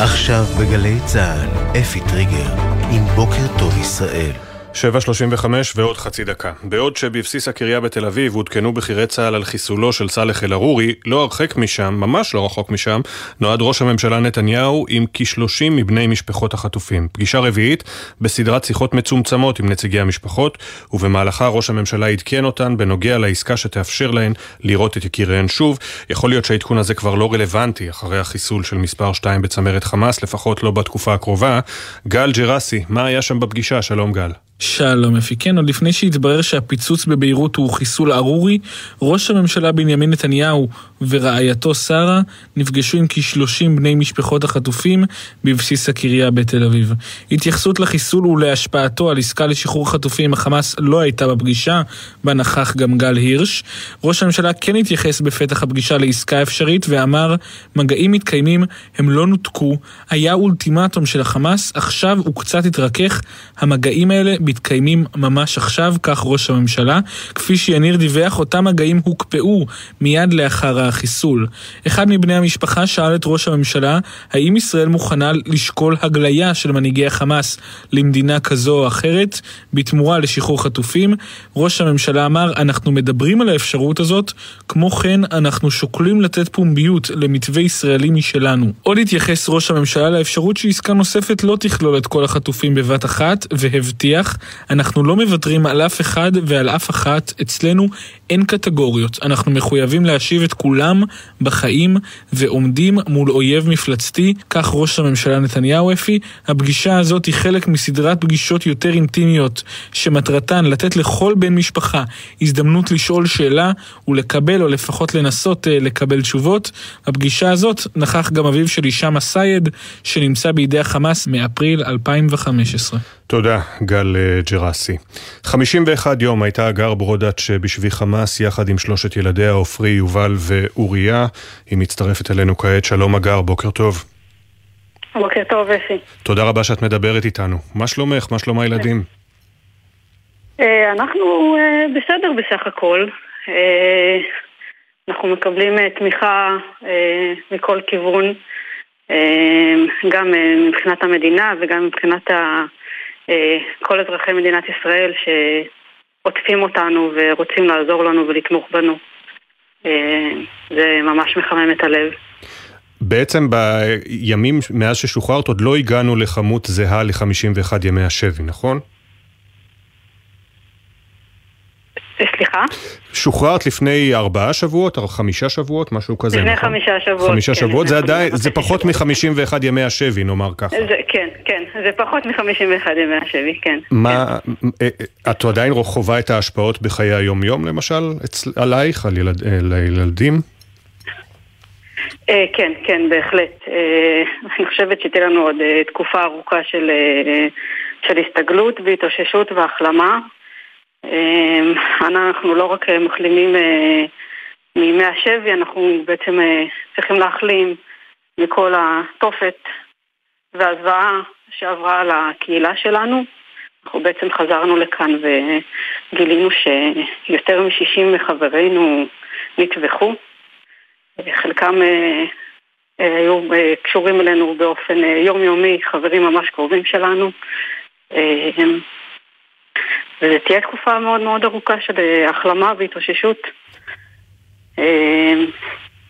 עכשיו בגלי צה"ל, אפי טריגר, עם בוקר טוב ישראל.
7.35 ועוד חצי דקה. בעוד שבבסיס הקריה בתל אביב עודכנו בכירי צה"ל על חיסולו של סאלח אל-ערורי, לא הרחק משם, ממש לא רחוק משם, נועד ראש הממשלה נתניהו עם כ-30 מבני משפחות החטופים. פגישה רביעית בסדרת שיחות מצומצמות עם נציגי המשפחות, ובמהלכה ראש הממשלה עדכן אותן בנוגע לעסקה שתאפשר להן לראות את יקיריהן שוב. יכול להיות שהעדכון הזה כבר לא רלוונטי אחרי החיסול של מספר 2 בצמרת חמאס, לפחות לא בתקופה הקרובה. גל ג'רסי, מה היה שם בפגישה? שלום גל.
שלום אפי. כן, עוד לפני שהתברר שהפיצוץ בביירות הוא חיסול ארורי, ראש הממשלה בנימין נתניהו ורעייתו שרה נפגשו עם כשלושים בני משפחות החטופים בבסיס הקריה בתל אביב. התייחסות לחיסול ולהשפעתו על עסקה לשחרור חטופים עם החמאס לא הייתה בפגישה, בה נכח גם גל הירש. ראש הממשלה כן התייחס בפתח הפגישה לעסקה אפשרית ואמר, מגעים מתקיימים, הם לא נותקו, היה אולטימטום של החמאס, עכשיו הוא קצת התרכך, המגעים האלה מתקיימים ממש עכשיו, כך ראש הממשלה. כפי שיניר דיווח, אותם מגעים הוקפאו מיד לאחר החיסול. אחד מבני המשפחה שאל את ראש הממשלה, האם ישראל מוכנה לשקול הגליה של מנהיגי החמאס למדינה כזו או אחרת, בתמורה לשחרור חטופים? ראש הממשלה אמר, אנחנו מדברים על האפשרות הזאת, כמו כן אנחנו שוקלים לתת פומביות למתווה ישראלי משלנו. עוד התייחס ראש הממשלה לאפשרות שעסקה נוספת לא תכלול את כל החטופים בבת אחת, והבטיח, אנחנו לא מוותרים על אף אחד ועל אף אחת, אצלנו אין קטגוריות. אנחנו מחויבים להשיב את כולם בחיים ועומדים מול אויב מפלצתי, כך ראש הממשלה נתניהו אפי. הפגישה הזאת היא חלק מסדרת פגישות יותר אינטימיות, שמטרתן לתת לכל בן משפחה הזדמנות לשאול שאלה ולקבל או לפחות לנסות אה, לקבל תשובות. בפגישה הזאת נכח גם אביו של הישאם א-סייד, שנמצא בידי החמאס מאפריל 2015.
תודה, גל אה, ג'רסי. 51 יום הייתה הגר ברודץ' בשבי חמאס יחד עם שלושת ילדיה, עופרי, יובל ואוריה. היא מצטרפת אלינו כעת. שלום הגר, בוקר טוב.
בוקר טוב, אפי.
תודה רבה שאת מדברת איתנו. מה שלומך? מה שלום הילדים?
אה, אנחנו אה, בסדר בסך הכל. אנחנו מקבלים תמיכה מכל כיוון, גם מבחינת המדינה וגם מבחינת ה... אה, כל אזרחי מדינת ישראל שעוטפים אותנו ורוצים לעזור לנו ולתמוך בנו. אה, זה ממש מחמם את הלב.
בעצם בימים מאז ששוחררת עוד לא הגענו לכמות זהה ל-51 ימי השבי, נכון?
סליחה?
שוחררת לפני ארבעה שבועות, או חמישה שבועות, משהו כזה,
לפני נכון? חמישה שבועות.
חמישה
כן,
שבועות, זה עדיין, זה פחות מ-51 ימי השבי, נאמר ככה.
זה, כן, כן, זה פחות מ-51 ימי השבי, כן.
מה, כן. את עדיין חווה את ההשפעות בחיי היום-יום, למשל, אצל, עלייך, על ילד, ילדים?
כן, כן, בהחלט. אני חושבת שתהיה לנו עוד תקופה ארוכה של, של הסתגלות והתאוששות והחלמה. אמ, אנחנו לא רק מחלימים אה, מימי השבי, אנחנו בעצם אה, צריכים להחלים מכל התופת והזוועה שעברה על הקהילה שלנו. אנחנו בעצם חזרנו לכאן וגילינו שיותר מ-60 מחברינו נטבחו. חלקם אה, היו קשורים אלינו באופן יומיומי, חברים ממש קרובים שלנו. וזו תהיה תקופה מאוד מאוד ארוכה של אה, החלמה והתאוששות. אה,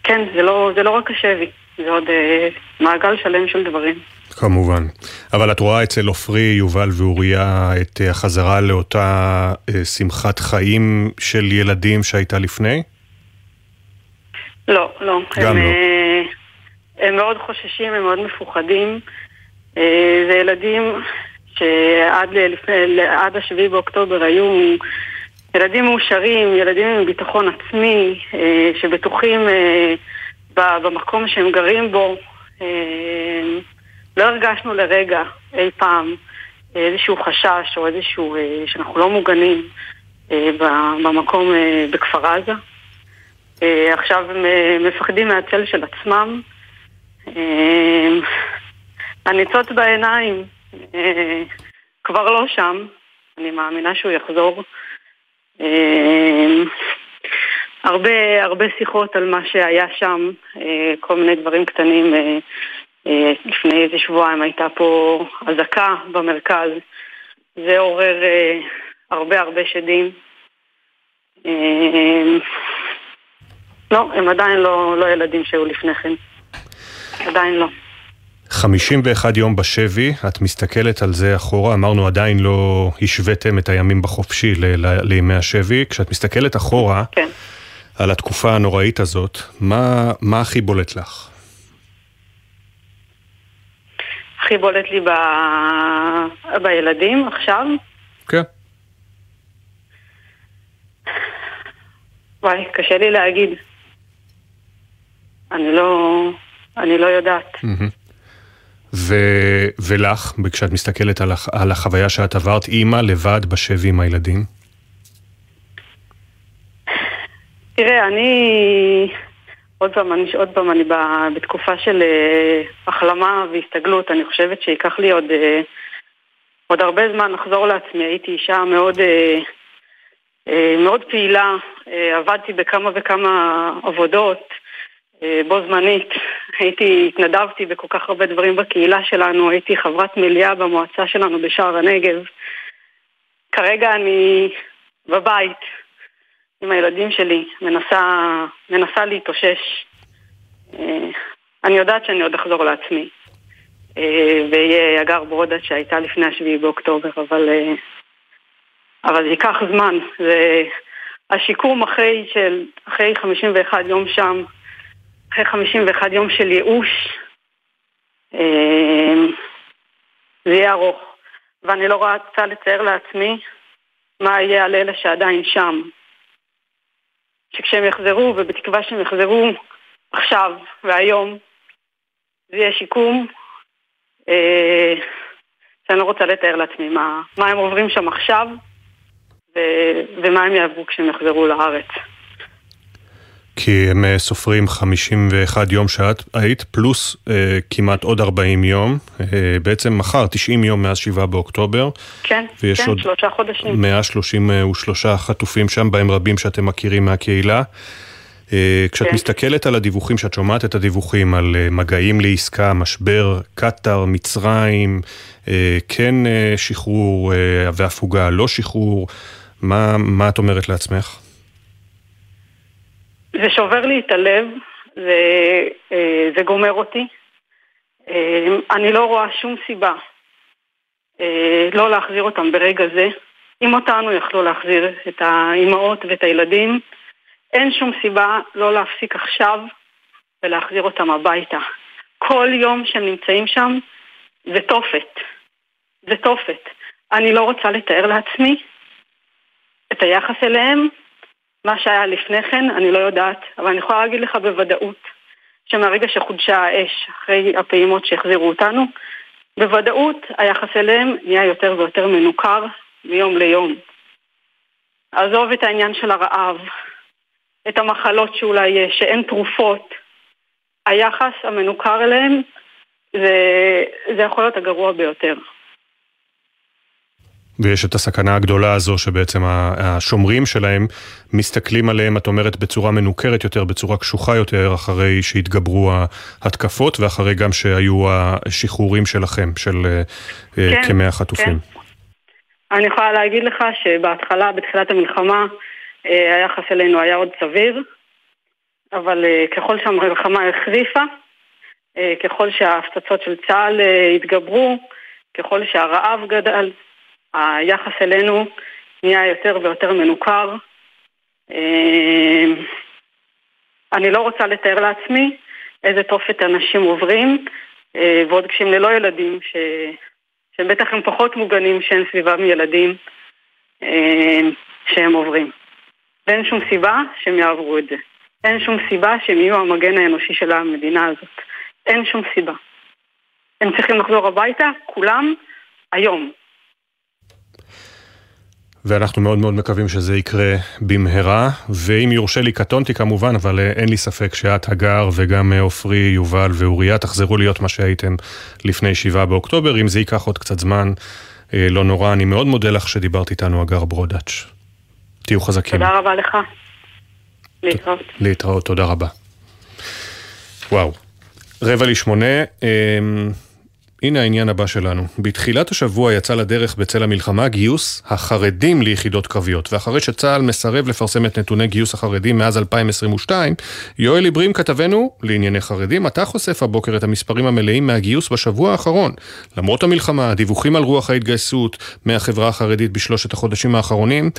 כן, זה לא, זה לא רק השבי, זה עוד אה, מעגל שלם של דברים.
כמובן. אבל את רואה אצל עופרי, יובל ואוריה את החזרה לאותה שמחת חיים של ילדים שהייתה לפני?
לא, לא.
גם
הם,
לא.
הם מאוד חוששים, הם מאוד מפוחדים. זה ילדים שעד לפני, עד השביעי באוקטובר היו ילדים מאושרים, ילדים עם ביטחון עצמי, אה, שבטוחים אה, במקום שהם גרים בו. אה, לא הרגשנו לרגע אי פעם איזשהו חשש או איזשהו, שאנחנו לא מוגנים במקום בכפר עזה. עכשיו הם מפחדים מהצל של עצמם. הניצוץ בעיניים כבר לא שם, אני מאמינה שהוא יחזור. אה, הרבה, הרבה שיחות על מה שהיה שם, אה, כל מיני דברים קטנים. לפני איזה שבועיים הייתה פה אזעקה במרכז, זה עורר הרבה הרבה שדים. לא, הם עדיין לא, לא ילדים שהיו לפני כן. עדיין לא.
51 יום בשבי, את מסתכלת על זה אחורה, אמרנו עדיין לא השוויתם את הימים בחופשי לימי השבי, כשאת מסתכלת אחורה
כן.
על התקופה הנוראית הזאת, מה, מה הכי בולט לך?
הכי בולט לי ב... בילדים עכשיו?
כן.
וואי, קשה לי להגיד. אני לא... אני לא יודעת.
Mm-hmm. ו... ולך, כשאת מסתכלת על, הח... על החוויה שאת עברת, אימא לבד בשבי עם הילדים?
תראה, אני... עוד פעם, אני, עוד פעם, אני בתקופה של uh, החלמה והסתגלות, אני חושבת שייקח לי עוד uh, עוד הרבה זמן לחזור לעצמי. הייתי אישה מאוד, אה, אה, מאוד פעילה, אה, עבדתי בכמה וכמה עבודות אה, בו זמנית. הייתי, התנדבתי בכל כך הרבה דברים בקהילה שלנו, הייתי חברת מליאה במועצה שלנו בשער הנגב. כרגע אני בבית עם הילדים שלי, מנסה, מנסה להתאושש. אה, אני יודעת שאני עוד אחזור לעצמי. אה, ויהיה אגר ברודה שהייתה לפני השביעי באוקטובר, אבל, אה, אבל זה ייקח זמן. זה השיקום אחרי, של, אחרי 51 יום שם, אחרי 51 יום של ייאוש, זה יהיה ארוך. ואני לא רוצה לצייר לעצמי מה יהיה על אלה שעדיין שם. שכשהם יחזרו, ובתקווה שהם יחזרו עכשיו והיום, זה יהיה שיקום אה, שאני לא רוצה לתאר לעצמי מה, מה הם עוברים שם עכשיו ו, ומה הם יעברו כשהם יחזרו לארץ.
כי הם אה, סופרים 51 יום שאת היית, פלוס אה, כמעט עוד 40 יום, אה, בעצם מחר 90 יום מאז 7 באוקטובר.
כן,
ויש
כן,
עוד
שלושה חודשים.
133 חטופים שם, בהם רבים שאתם מכירים מהקהילה. אה, כשאת
כן.
מסתכלת על הדיווחים, כשאת שומעת את הדיווחים על אה, מגעים לעסקה, משבר, קטאר, מצרים, אה, כן אה, שחרור אה, והפוגה, לא שחרור, מה, מה את אומרת לעצמך?
זה שובר לי את הלב, זה, אה, זה גומר אותי. אה, אני לא רואה שום סיבה אה, לא להחזיר אותם ברגע זה. אם אותנו יכלו להחזיר את האימהות ואת הילדים, אין שום סיבה לא להפסיק עכשיו ולהחזיר אותם הביתה. כל יום שהם נמצאים שם זה תופת. זה תופת. אני לא רוצה לתאר לעצמי את היחס אליהם, מה שהיה לפני כן, אני לא יודעת, אבל אני יכולה להגיד לך בוודאות שמהרגע שחודשה האש, אחרי הפעימות שהחזירו אותנו, בוודאות היחס אליהם נהיה יותר ויותר מנוכר מיום ליום. עזוב את העניין של הרעב, את המחלות שאולי יש, שאין תרופות. היחס המנוכר אליהם זה, זה יכול להיות הגרוע ביותר.
ויש את הסכנה הגדולה הזו שבעצם השומרים שלהם מסתכלים עליהם, את אומרת, בצורה מנוכרת יותר, בצורה קשוחה יותר, אחרי שהתגברו ההתקפות ואחרי גם שהיו השחרורים שלכם, של כן, כמאה חטופים. כן.
אני יכולה להגיד לך שבהתחלה, בתחילת המלחמה, היחס אלינו היה עוד סביר, אבל ככל שהמלחמה החריפה, ככל שההפצצות של צה"ל התגברו, ככל שהרעב גדל, היחס אלינו נהיה יותר ויותר מנוכר. אני לא רוצה לתאר לעצמי איזה תופת אנשים עוברים, ועוד כשהם ללא ילדים, ש... שבטח הם פחות מוגנים שאין סביבם ילדים שהם עוברים. ואין שום סיבה שהם יעברו את זה. אין שום סיבה שהם יהיו המגן האנושי של המדינה הזאת. אין שום סיבה. הם צריכים לחזור הביתה, כולם, היום.
ואנחנו מאוד מאוד מקווים שזה יקרה במהרה, ואם יורשה לי, קטונתי כמובן, אבל אין לי ספק שאת, הגר, וגם עופרי, יובל ואוריה תחזרו להיות מה שהייתם לפני שבעה באוקטובר. אם זה ייקח עוד קצת זמן, לא נורא. אני מאוד מודה לך שדיברת איתנו, הגר ברודאץ'. תהיו חזקים.
תודה רבה לך. להתראות.
להתראות, תודה רבה. וואו. רבע לשמונה, הנה העניין הבא שלנו. בתחילת השבוע יצא לדרך בצל המלחמה גיוס החרדים ליחידות קרביות, ואחרי שצה"ל מסרב לפרסם את נתוני גיוס החרדים מאז 2022, יואל עיברים כתבנו לענייני חרדים, אתה חושף הבוקר את המספרים המלאים מהגיוס בשבוע האחרון. למרות המלחמה, דיווחים על רוח ההתגייסות מהחברה החרדית בשלושת החודשים האחרונים,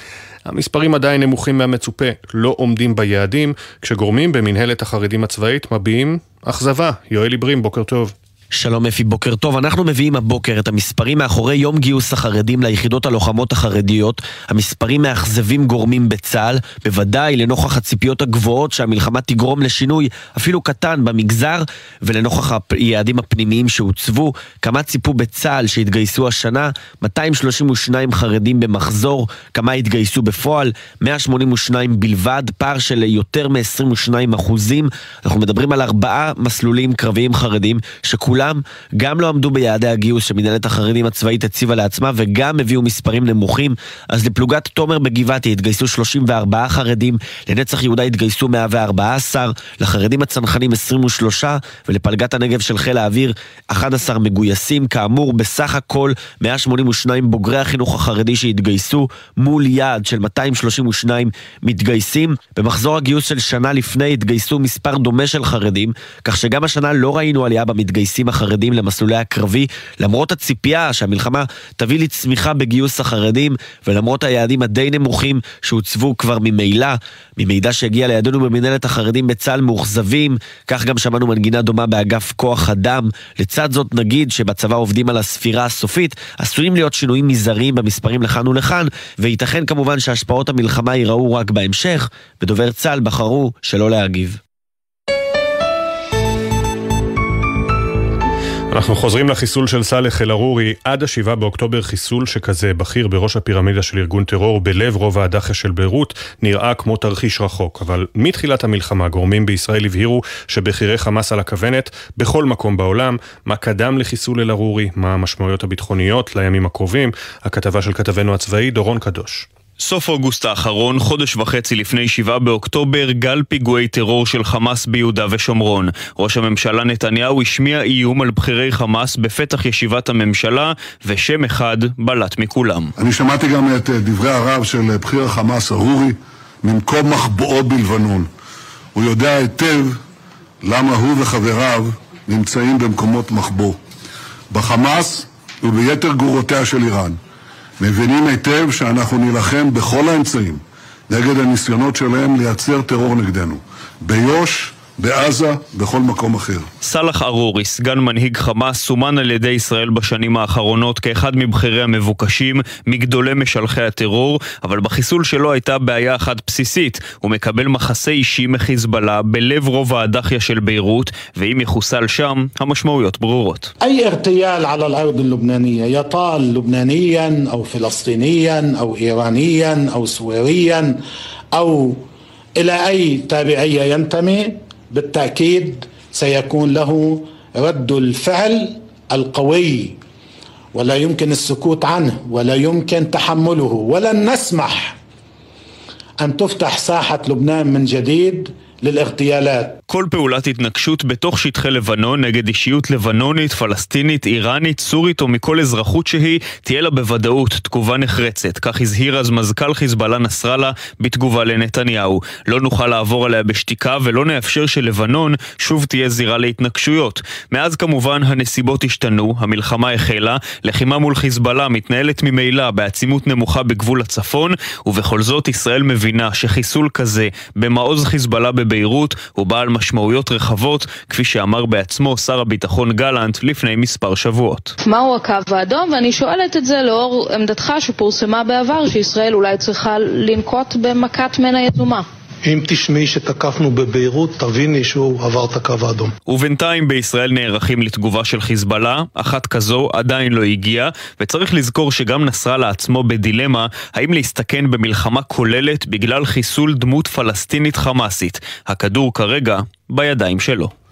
המספרים עדיין נמוכים מהמצופה, לא עומדים ביעדים, כשגורמים במנהלת החרדים הצבאית מביעים אכזבה. יואל עיברים, בוקר טוב.
שלום אפי, בוקר טוב. אנחנו מביאים הבוקר את המספרים מאחורי יום גיוס החרדים ליחידות הלוחמות החרדיות. המספרים מאכזבים גורמים בצה"ל, בוודאי לנוכח הציפיות הגבוהות שהמלחמה תגרום לשינוי אפילו קטן במגזר, ולנוכח היעדים הפנימיים שהוצבו. כמה ציפו בצה"ל שהתגייסו השנה? 232 חרדים במחזור, כמה התגייסו בפועל? 182 בלבד, פער של יותר מ-22 אחוזים. אנחנו מדברים על ארבעה מסלולים קרביים חרדים, שכולם
כולם, גם לא עמדו ביעדי הגיוס שמנהלת החרדים הצבאית הציבה לעצמה וגם הביאו מספרים נמוכים. אז לפלוגת תומר בגבעתי התגייסו 34 חרדים, לנצח יהודה התגייסו 114, לחרדים הצנחנים 23 ולפלגת הנגב של חיל האוויר 11 מגויסים. כאמור, בסך הכל 182 בוגרי החינוך החרדי שהתגייסו מול יעד של 232 מתגייסים. במחזור הגיוס של שנה לפני התגייסו מספר דומה של חרדים, כך שגם השנה לא ראינו עלייה במתגייסים החרדים למסלולי הקרבי, למרות הציפייה שהמלחמה תביא לצמיחה בגיוס החרדים, ולמרות היעדים הדי נמוכים שהוצבו כבר ממילא, ממידע שהגיע לידינו במנהלת החרדים בצה"ל מאוכזבים, כך גם שמענו מנגינה דומה באגף כוח אדם. לצד זאת נגיד שבצבא עובדים על הספירה הסופית, עשויים להיות שינויים מזעריים במספרים לכאן ולכאן, וייתכן כמובן שהשפעות המלחמה ייראו רק בהמשך, ודובר צה"ל בחרו שלא להגיב.
אנחנו חוזרים לחיסול של סאלח אל-ערורי. עד השבעה באוקטובר חיסול שכזה בכיר בראש הפירמידה של ארגון טרור בלב רובע הדחיה של ביירות נראה כמו תרחיש רחוק. אבל מתחילת המלחמה גורמים בישראל הבהירו שבכירי חמאס על הכוונת בכל מקום בעולם. מה קדם לחיסול אל-ערורי? מה המשמעויות הביטחוניות לימים הקרובים? הכתבה של כתבנו הצבאי דורון קדוש.
סוף אוגוסט האחרון, חודש וחצי לפני 7 באוקטובר, גל פיגועי טרור של חמאס ביהודה ושומרון. ראש הממשלה נתניהו השמיע איום על בכירי חמאס בפתח ישיבת הממשלה, ושם אחד בלט מכולם.
אני שמעתי גם את דברי הרב של בכיר החמאס, ארורי, ממקום מחבואו בלבנון. הוא יודע היטב למה הוא וחבריו נמצאים במקומות מחבוא. בחמאס וביתר גרורותיה של איראן. מבינים היטב שאנחנו נילחם בכל האמצעים נגד הניסיונות שלהם לייצר טרור נגדנו. ביו"ש, בעזה, בכל מקום אחר.
סאלח ארורי, סגן מנהיג חמאס, סומן על ידי ישראל בשנים האחרונות כאחד מבכירי המבוקשים, מגדולי משלחי הטרור, אבל בחיסול שלו הייתה בעיה אחת בסיסית, הוא מקבל מחסה אישי מחיזבאללה בלב רובע הדחיה של ביירות, ואם יחוסל שם, המשמעויות ברורות.
أي اغتيال على الأرض اللبنانية يطال لبنانيا أو فلسطينيا أو إيرانيا أو سوريا أو إلى أي تابعية ينتمي بالتأكيد سيكون له رد الفعل القوي ولا يمكن السكوت عنه ولا يمكن تحمله ولن نسمح أن تفتح ساحة لبنان من جديد. للاغتيالات
כל פעולת התנגשות בתוך שטחי לבנון נגד אישיות לבנונית, פלסטינית, איראנית, סורית או מכל אזרחות שהיא, תהיה לה בוודאות תגובה נחרצת. כך הזהיר אז מזכ"ל חיזבאללה נסראללה בתגובה לנתניהו. לא נוכל לעבור עליה בשתיקה ולא נאפשר שלבנון שוב תהיה זירה להתנגשויות. מאז כמובן הנסיבות השתנו, המלחמה החלה, לחימה מול חיזבאללה מתנהלת ממילא בעצימות נמוכה בגבול הצפון, ובכל זאת ישראל מבינה שחיסול כזה במעוז חיזבאללה בביירות הוא בעל משמעויות רחבות, כפי שאמר בעצמו שר הביטחון גלנט לפני מספר שבועות.
מהו הקו האדום? ואני שואלת את זה לאור עמדתך שפורסמה בעבר שישראל אולי צריכה לנקוט במכת מנע יזומה.
אם תשמעי שתקפנו בביירות, תביני שהוא עבר את הקו האדום.
ובינתיים בישראל נערכים לתגובה של חיזבאללה, אחת כזו עדיין לא הגיעה, וצריך לזכור שגם נסראללה עצמו בדילמה האם להסתכן במלחמה כוללת בגלל חיסול דמות פלסטינית חמאסית. הכדור כרגע בידיים שלו.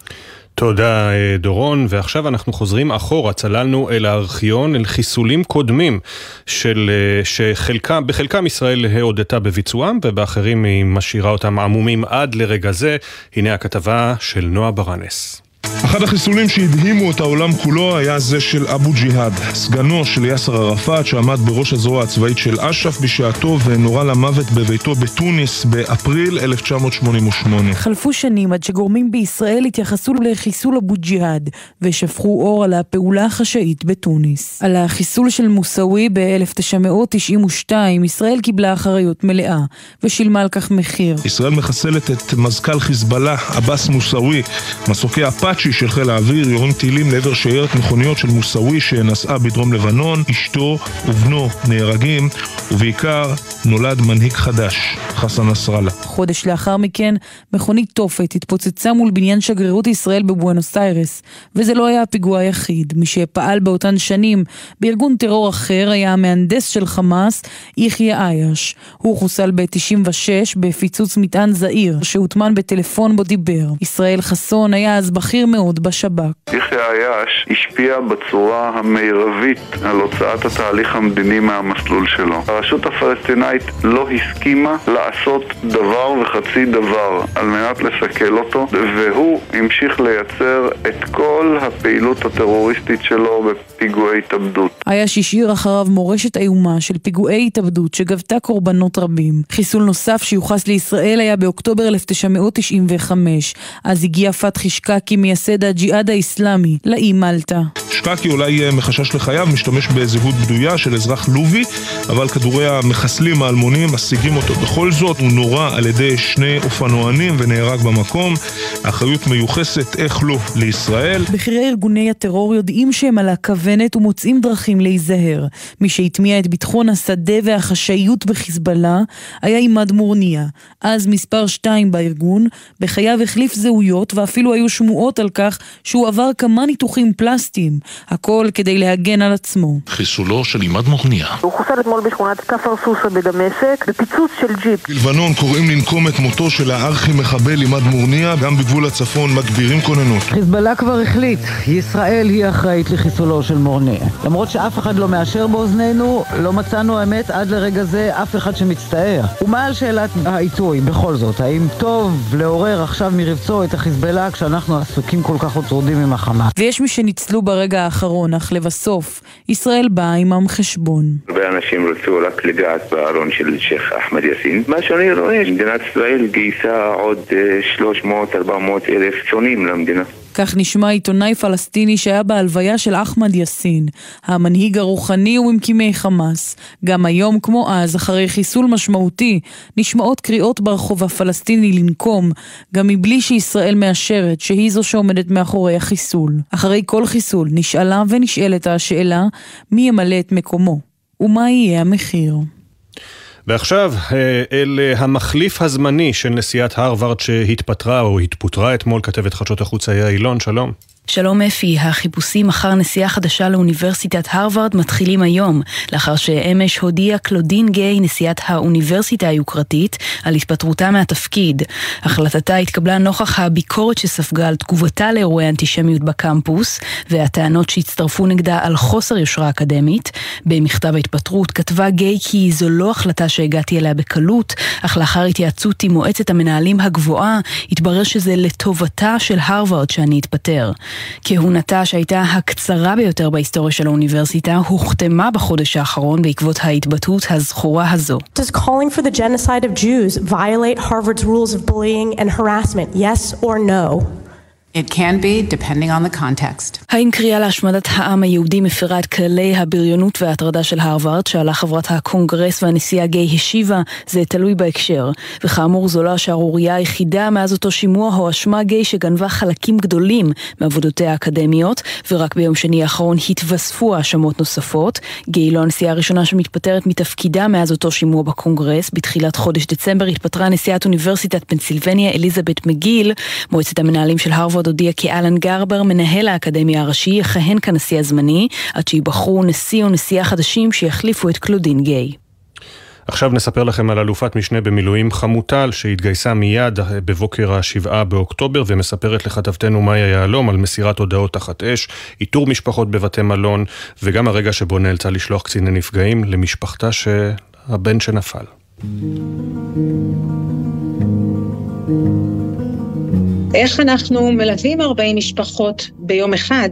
תודה דורון, ועכשיו אנחנו חוזרים אחורה, צללנו אל הארכיון, אל חיסולים קודמים של, שחלקם, בחלקם ישראל הודתה בביצועם ובאחרים היא משאירה אותם עמומים עד לרגע זה. הנה הכתבה של נועה ברנס.
אחד החיסולים שהדהימו את העולם כולו היה זה של אבו ג'יהאד, סגנו של יאסר ערפאת שעמד בראש הזרוע הצבאית של אש"ף בשעתו ונורה למוות בביתו בתוניס באפריל 1988.
חלפו שנים עד שגורמים בישראל התייחסו לחיסול אבו ג'יהאד ושפכו אור על הפעולה החשאית בתוניס. על החיסול של מוסאווי ב-1992 ישראל קיבלה אחריות מלאה ושילמה על כך מחיר.
ישראל מחסלת את מזכ"ל חיזבאללה, עבאס מוסאווי, מסוקי אפאצ'י של חיל האוויר יורים טילים לעבר שיירת מכוניות של מוסאווי שנסעה בדרום לבנון, אשתו ובנו נהרגים, ובעיקר נולד מנהיג חדש, חסן נסראללה.
חודש לאחר מכן, מכונית תופת התפוצצה מול בניין שגרירות ישראל בבואנוס איירס, וזה לא היה הפיגוע היחיד. מי שפעל באותן שנים בארגון טרור אחר היה המהנדס של חמאס, יחיא עייש. הוא חוסל ב-96 בפיצוץ מטען זעיר, שהוטמן בטלפון בו דיבר. ישראל חסון היה אז בכיר
בכיר מאוד בשב"כ.
יחיא עייש השפיע בצורה המרבית על הוצאת התהליך המדיני מהמסלול שלו. הרשות הפלסטינאית לא הסכימה לעשות דבר וחצי דבר על מנת לסכל אותו, והוא המשיך לייצר את כל הפעילות הטרוריסטית שלו בפיגועי התאבדות.
עייש השאיר אחריו מורשת איומה של פיגועי התאבדות שגבתה קורבנות רבים. חיסול נוסף שיוחס לישראל היה באוקטובר 1995. אז הגיע פתחי שקקי, מייסד הג'יהאד האיסלאמי, לאי מלטה.
שקקי אולי אה, מחשש לחייו משתמש בזהות בדויה של אזרח לובי, אבל כדורי המחסלים האלמונים משיגים אותו בכל זאת. הוא נורה על ידי שני אופנוענים ונהרג במקום. האחריות מיוחסת, איך לא, לישראל.
בכירי ארגוני הטרור יודעים שהם על הכוונת ומוצאים דרכים להיזהר. מי שהטמיע את ביטחון השדה והחשאיות בחיזבאללה היה עימאד מורניה, אז מספר שתיים בארגון, בחייו החליף זהויות ואפילו היו שמועות על כך שהוא עבר כמה ניתוחים פלסטיים, הכל כדי להגן על עצמו.
חיסולו של עימאד מורניה.
הוא חוסל אתמול בשכונת כפר סוסה בדמשק, בפיצוץ של ג'יפ.
בלבנון קוראים לנקום את מותו של הארכי-מחבל עימאד מורניה, גם בגבול הצפון מגבירים כוננות.
חיזבאללה כבר החליט, ישראל היא אחראית לחיסולו של מורניה. למרות שאף אחד לא מאשר באוזנינו, לא מצאנו האמת עד לרגע זה אף אחד שמצטער. ומה על שאלת העיתוי, בכל זאת? האם טוב לעורר עכשיו מרבצו את החיזבאללה כשאנחנו עסוקים כל כך עוד טרודים עם החמאס?
ויש מי שניצלו ברגע האחרון, אך לבסוף, ישראל באה עמם חשבון.
הרבה אנשים רצו רק לגעת בארון של שייח' אחמד יאסין. מה שאני רואה, מדינת ישראל גייסה עוד 300-400 אלף צונים למדינה.
כך נשמע עיתונאי פלסטיני שהיה בהלוויה של אחמד יאסין, המנהיג הרוחני וממקימי חמאס. גם היום, כמו אז, אחרי חיסול משמעותי, נשמעות קריאות ברחוב הפלסטיני לנקום, גם מבלי שישראל מאשרת שהיא זו שעומדת מאחורי החיסול. אחרי כל חיסול נשאלה ונשאלת השאלה מי ימלא את מקומו, ומה יהיה המחיר.
ועכשיו אל המחליף הזמני של נשיאת הרווארד שהתפטרה או התפוטרה אתמול, כתבת חדשות החוץ היה אילון, שלום.
שלום אפי, החיפושים אחר נשיאה חדשה לאוניברסיטת הרווארד מתחילים היום, לאחר שאמש הודיעה קלודין גיי, נשיאת האוניברסיטה היוקרתית, על התפטרותה מהתפקיד. החלטתה התקבלה נוכח הביקורת שספגה על תגובתה לאירועי אנטישמיות בקמפוס, והטענות שהצטרפו נגדה על חוסר יושרה אקדמית. במכתב ההתפטרות כתבה גיי כי זו לא החלטה שהגעתי אליה בקלות, אך לאחר התייעצות עם מועצת המנהלים הגבוהה, התברר שזה לטובתה של הרווארד שאני אתפטר. כהונתה שהייתה הקצרה ביותר בהיסטוריה של האוניברסיטה הוכתמה בחודש האחרון בעקבות ההתבטאות הזכורה הזו.
Does calling for the genocide of Jews violate Harvard's rules of bullying and harassment? Yes or no?
It can be, depending on the context.
האם קריאה להשמדת העם היהודי מפרה את כללי הבריונות וההטרדה של הרווארד, שעלה חברת הקונגרס והנשיאה גיי השיבה, זה תלוי בהקשר. וכאמור, זו לא השערורייה היחידה מאז אותו שימוע הואשמה גיי שגנבה חלקים גדולים מעבודותיה האקדמיות, ורק ביום שני האחרון התווספו האשמות נוספות. גיי לא הנשיאה הראשונה שמתפטרת מתפקידה מאז אותו שימוע בקונגרס. בתחילת חודש דצמבר התפטרה נשיאת אוניברסיטת פנסילבניה אליזבת מגיל. מועצת המנהלים של הרווארד הודיע כי אלן גרבר, מנהל האקדמיה הראשי, יכהן כנשיא הזמני, עד שיבחרו נשיא או נשיאה חדשים שיחליפו את קלודין גיי.
עכשיו נספר לכם על אלופת משנה במילואים חמוטל שהתגייסה מיד בבוקר השבעה באוקטובר ומספרת לכתבתנו מאיה יהלום על מסירת הודעות תחת אש, איתור משפחות בבתי מלון וגם הרגע שבו נאלצה לשלוח קציני נפגעים למשפחתה של הבן שנפל.
איך אנחנו מלווים 40 משפחות ביום אחד?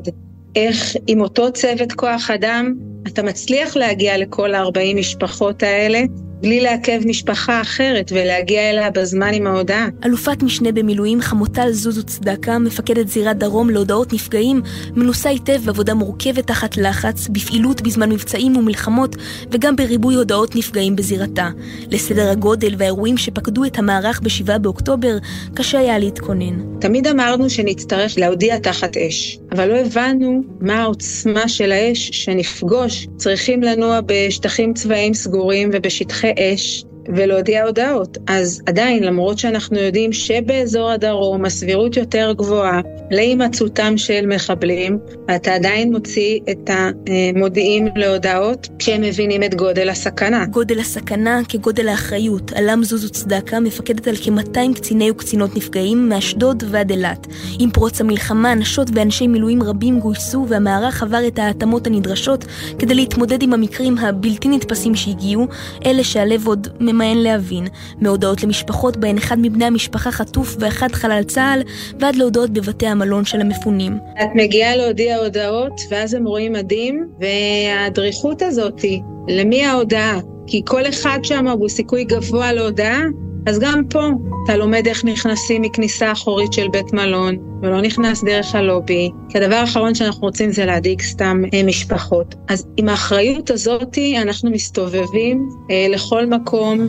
איך עם אותו צוות כוח אדם אתה מצליח להגיע לכל ה-40 משפחות האלה בלי לעכב משפחה אחרת ולהגיע אליה בזמן עם ההודעה.
אלופת משנה במילואים חמוטל זוזו צדקה, מפקדת זירת דרום להודעות נפגעים, מנוסה היטב בעבודה מורכבת תחת לחץ, בפעילות בזמן מבצעים ומלחמות, וגם בריבוי הודעות נפגעים בזירתה. לסדר הגודל והאירועים שפקדו את המערך ב-7 באוקטובר, קשה היה להתכונן.
תמיד אמרנו שנצטרך להודיע תחת אש, אבל לא הבנו מה העוצמה של האש שנפגוש. צריכים לנוע בשטחים צבאיים סגורים ובשטחי אש, ולהודיע הודעות. אז עדיין, למרות שאנחנו יודעים שבאזור הדרום הסבירות יותר גבוהה להימצאותם של מחבלים, אתה עדיין מוציא את המודיעים להודעות כשהם מבינים את גודל הסכנה.
גודל הסכנה כגודל האחריות. עלם זוזו צדקה מפקדת על כ-200 קציני וקצינות נפגעים מאשדוד ועד אילת. עם פרוץ המלחמה, נשות ואנשי מילואים רבים גויסו והמערך עבר את ההתאמות הנדרשות כדי להתמודד עם המקרים הבלתי נתפסים שהגיעו, אלה שהלב עוד ממאן להבין, מהודעות למשפחות בהן אחד מבני המשפחה חטוף ואחד חלל צה"ל, ועד להודעות בבתי המלון של המפונים.
את מגיעה להודיע הודעות, ואז הם רואים מדים, והדריכות הזאתי, למי ההודעה? כי כל אחד שם הוא סיכוי גבוה להודעה, אז גם פה אתה לומד איך נכנסים מכניסה אחורית של בית מלון, ולא נכנס דרך הלובי, כי הדבר האחרון שאנחנו רוצים זה להדאיג סתם אה, משפחות. אז עם האחריות הזאתי אנחנו מסתובבים אה, לכל מקום.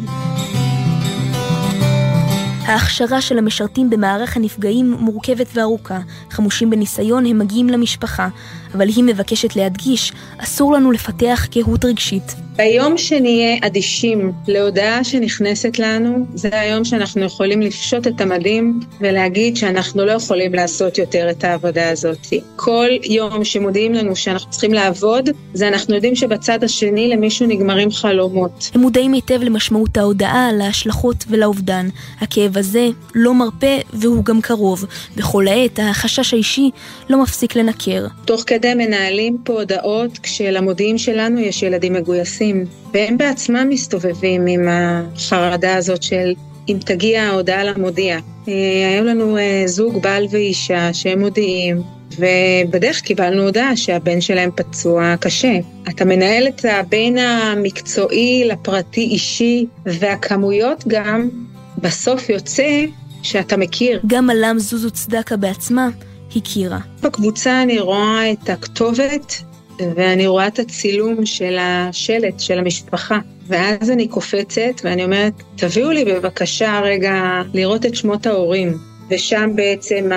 ההכשרה של המשרתים במערך הנפגעים מורכבת וארוכה. חמושים בניסיון הם מגיעים למשפחה, אבל היא מבקשת להדגיש, אסור לנו לפתח קהות רגשית.
ביום שנהיה אדישים להודעה שנכנסת לנו, זה היום שאנחנו יכולים לפשוט את המדים ולהגיד שאנחנו לא יכולים לעשות יותר את העבודה הזאת. כל יום שמודיעים לנו שאנחנו צריכים לעבוד, זה אנחנו יודעים שבצד השני למישהו נגמרים חלומות.
הם מודעים היטב למשמעות ההודעה, להשלכות ולאובדן. הכאב הזה לא מרפה והוא גם קרוב. בכל עת החשש האישי לא מפסיק לנקר.
תוך כדי מנהלים פה הודעות כשלמודיעים שלנו יש ילדים מגויסים. והם בעצמם מסתובבים עם החרדה הזאת של אם תגיע ההודעה למודיע. היו לנו זוג בעל ואישה שהם מודיעים, ובדרך קיבלנו הודעה שהבן שלהם פצוע קשה. אתה מנהל את הבין המקצועי לפרטי אישי, והכמויות גם בסוף יוצא שאתה מכיר.
גם עלם זוזו צדקה בעצמה הכירה.
בקבוצה אני רואה את הכתובת ואני רואה את הצילום של השלט של המשפחה. ואז אני קופצת ואני אומרת, תביאו לי בבקשה רגע לראות את שמות ההורים. ושם בעצם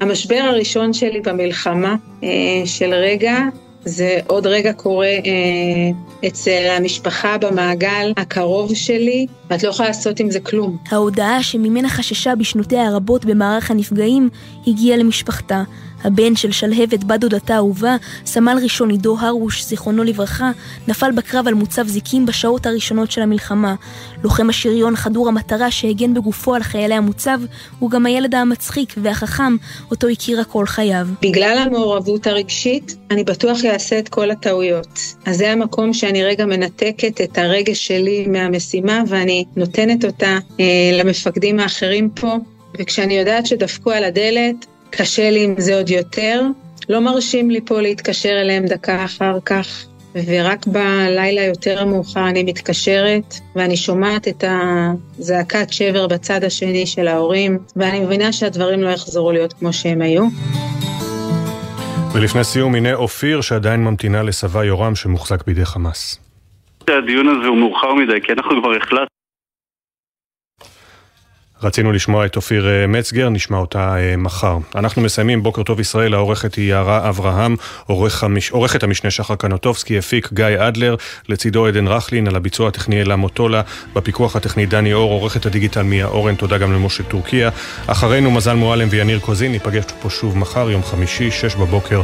המשבר הראשון שלי במלחמה של רגע, זה עוד רגע קורה אה, אצל המשפחה במעגל הקרוב שלי, ואת לא יכולה לעשות עם זה כלום.
ההודעה שממנה חששה בשנותיה הרבות במערך הנפגעים, הגיעה למשפחתה. הבן של שלהבת בת דודתה האהובה, סמל ראשון עידו הרוש, זיכרונו לברכה, נפל בקרב על מוצב זיקים בשעות הראשונות של המלחמה. לוחם השריון חדור המטרה שהגן בגופו על חיילי המוצב, הוא גם הילד המצחיק והחכם, אותו הכירה כל חייו.
בגלל המעורבות הרגשית, אני בטוח אעשה את כל הטעויות. אז זה המקום שאני רגע מנתקת את הרגש שלי מהמשימה, ואני נותנת אותה אה, למפקדים האחרים פה. וכשאני יודעת שדפקו על הדלת, קשה לי עם זה עוד יותר. לא מרשים לי פה להתקשר אליהם דקה אחר כך, ורק בלילה יותר מאוחר אני מתקשרת, ואני שומעת את הזעקת שבר בצד השני של ההורים, ואני מבינה שהדברים לא יחזרו להיות כמו שהם היו.
ולפני סיום, הנה אופיר שעדיין ממתינה לסבה יורם שמוחזק בידי חמאס.
הדיון הזה הוא מאוחר מדי, כי אנחנו כבר החלטנו.
רצינו לשמוע את אופיר מצגר, נשמע אותה מחר. אנחנו מסיימים, בוקר טוב ישראל, העורכת היא יערה אברהם, עורך המש... עורכת המשנה שחר קנוטובסקי, הפיק גיא אדלר, לצידו עדן רכלין, על הביצוע הטכני אלה מוטולה, בפיקוח הטכני דני אור, עורכת הדיגיטל מיה אורן, תודה גם למשה טורקיה. אחרינו מזל מועלם ויניר קוזין, ניפגש פה שוב מחר, יום חמישי, שש בבוקר.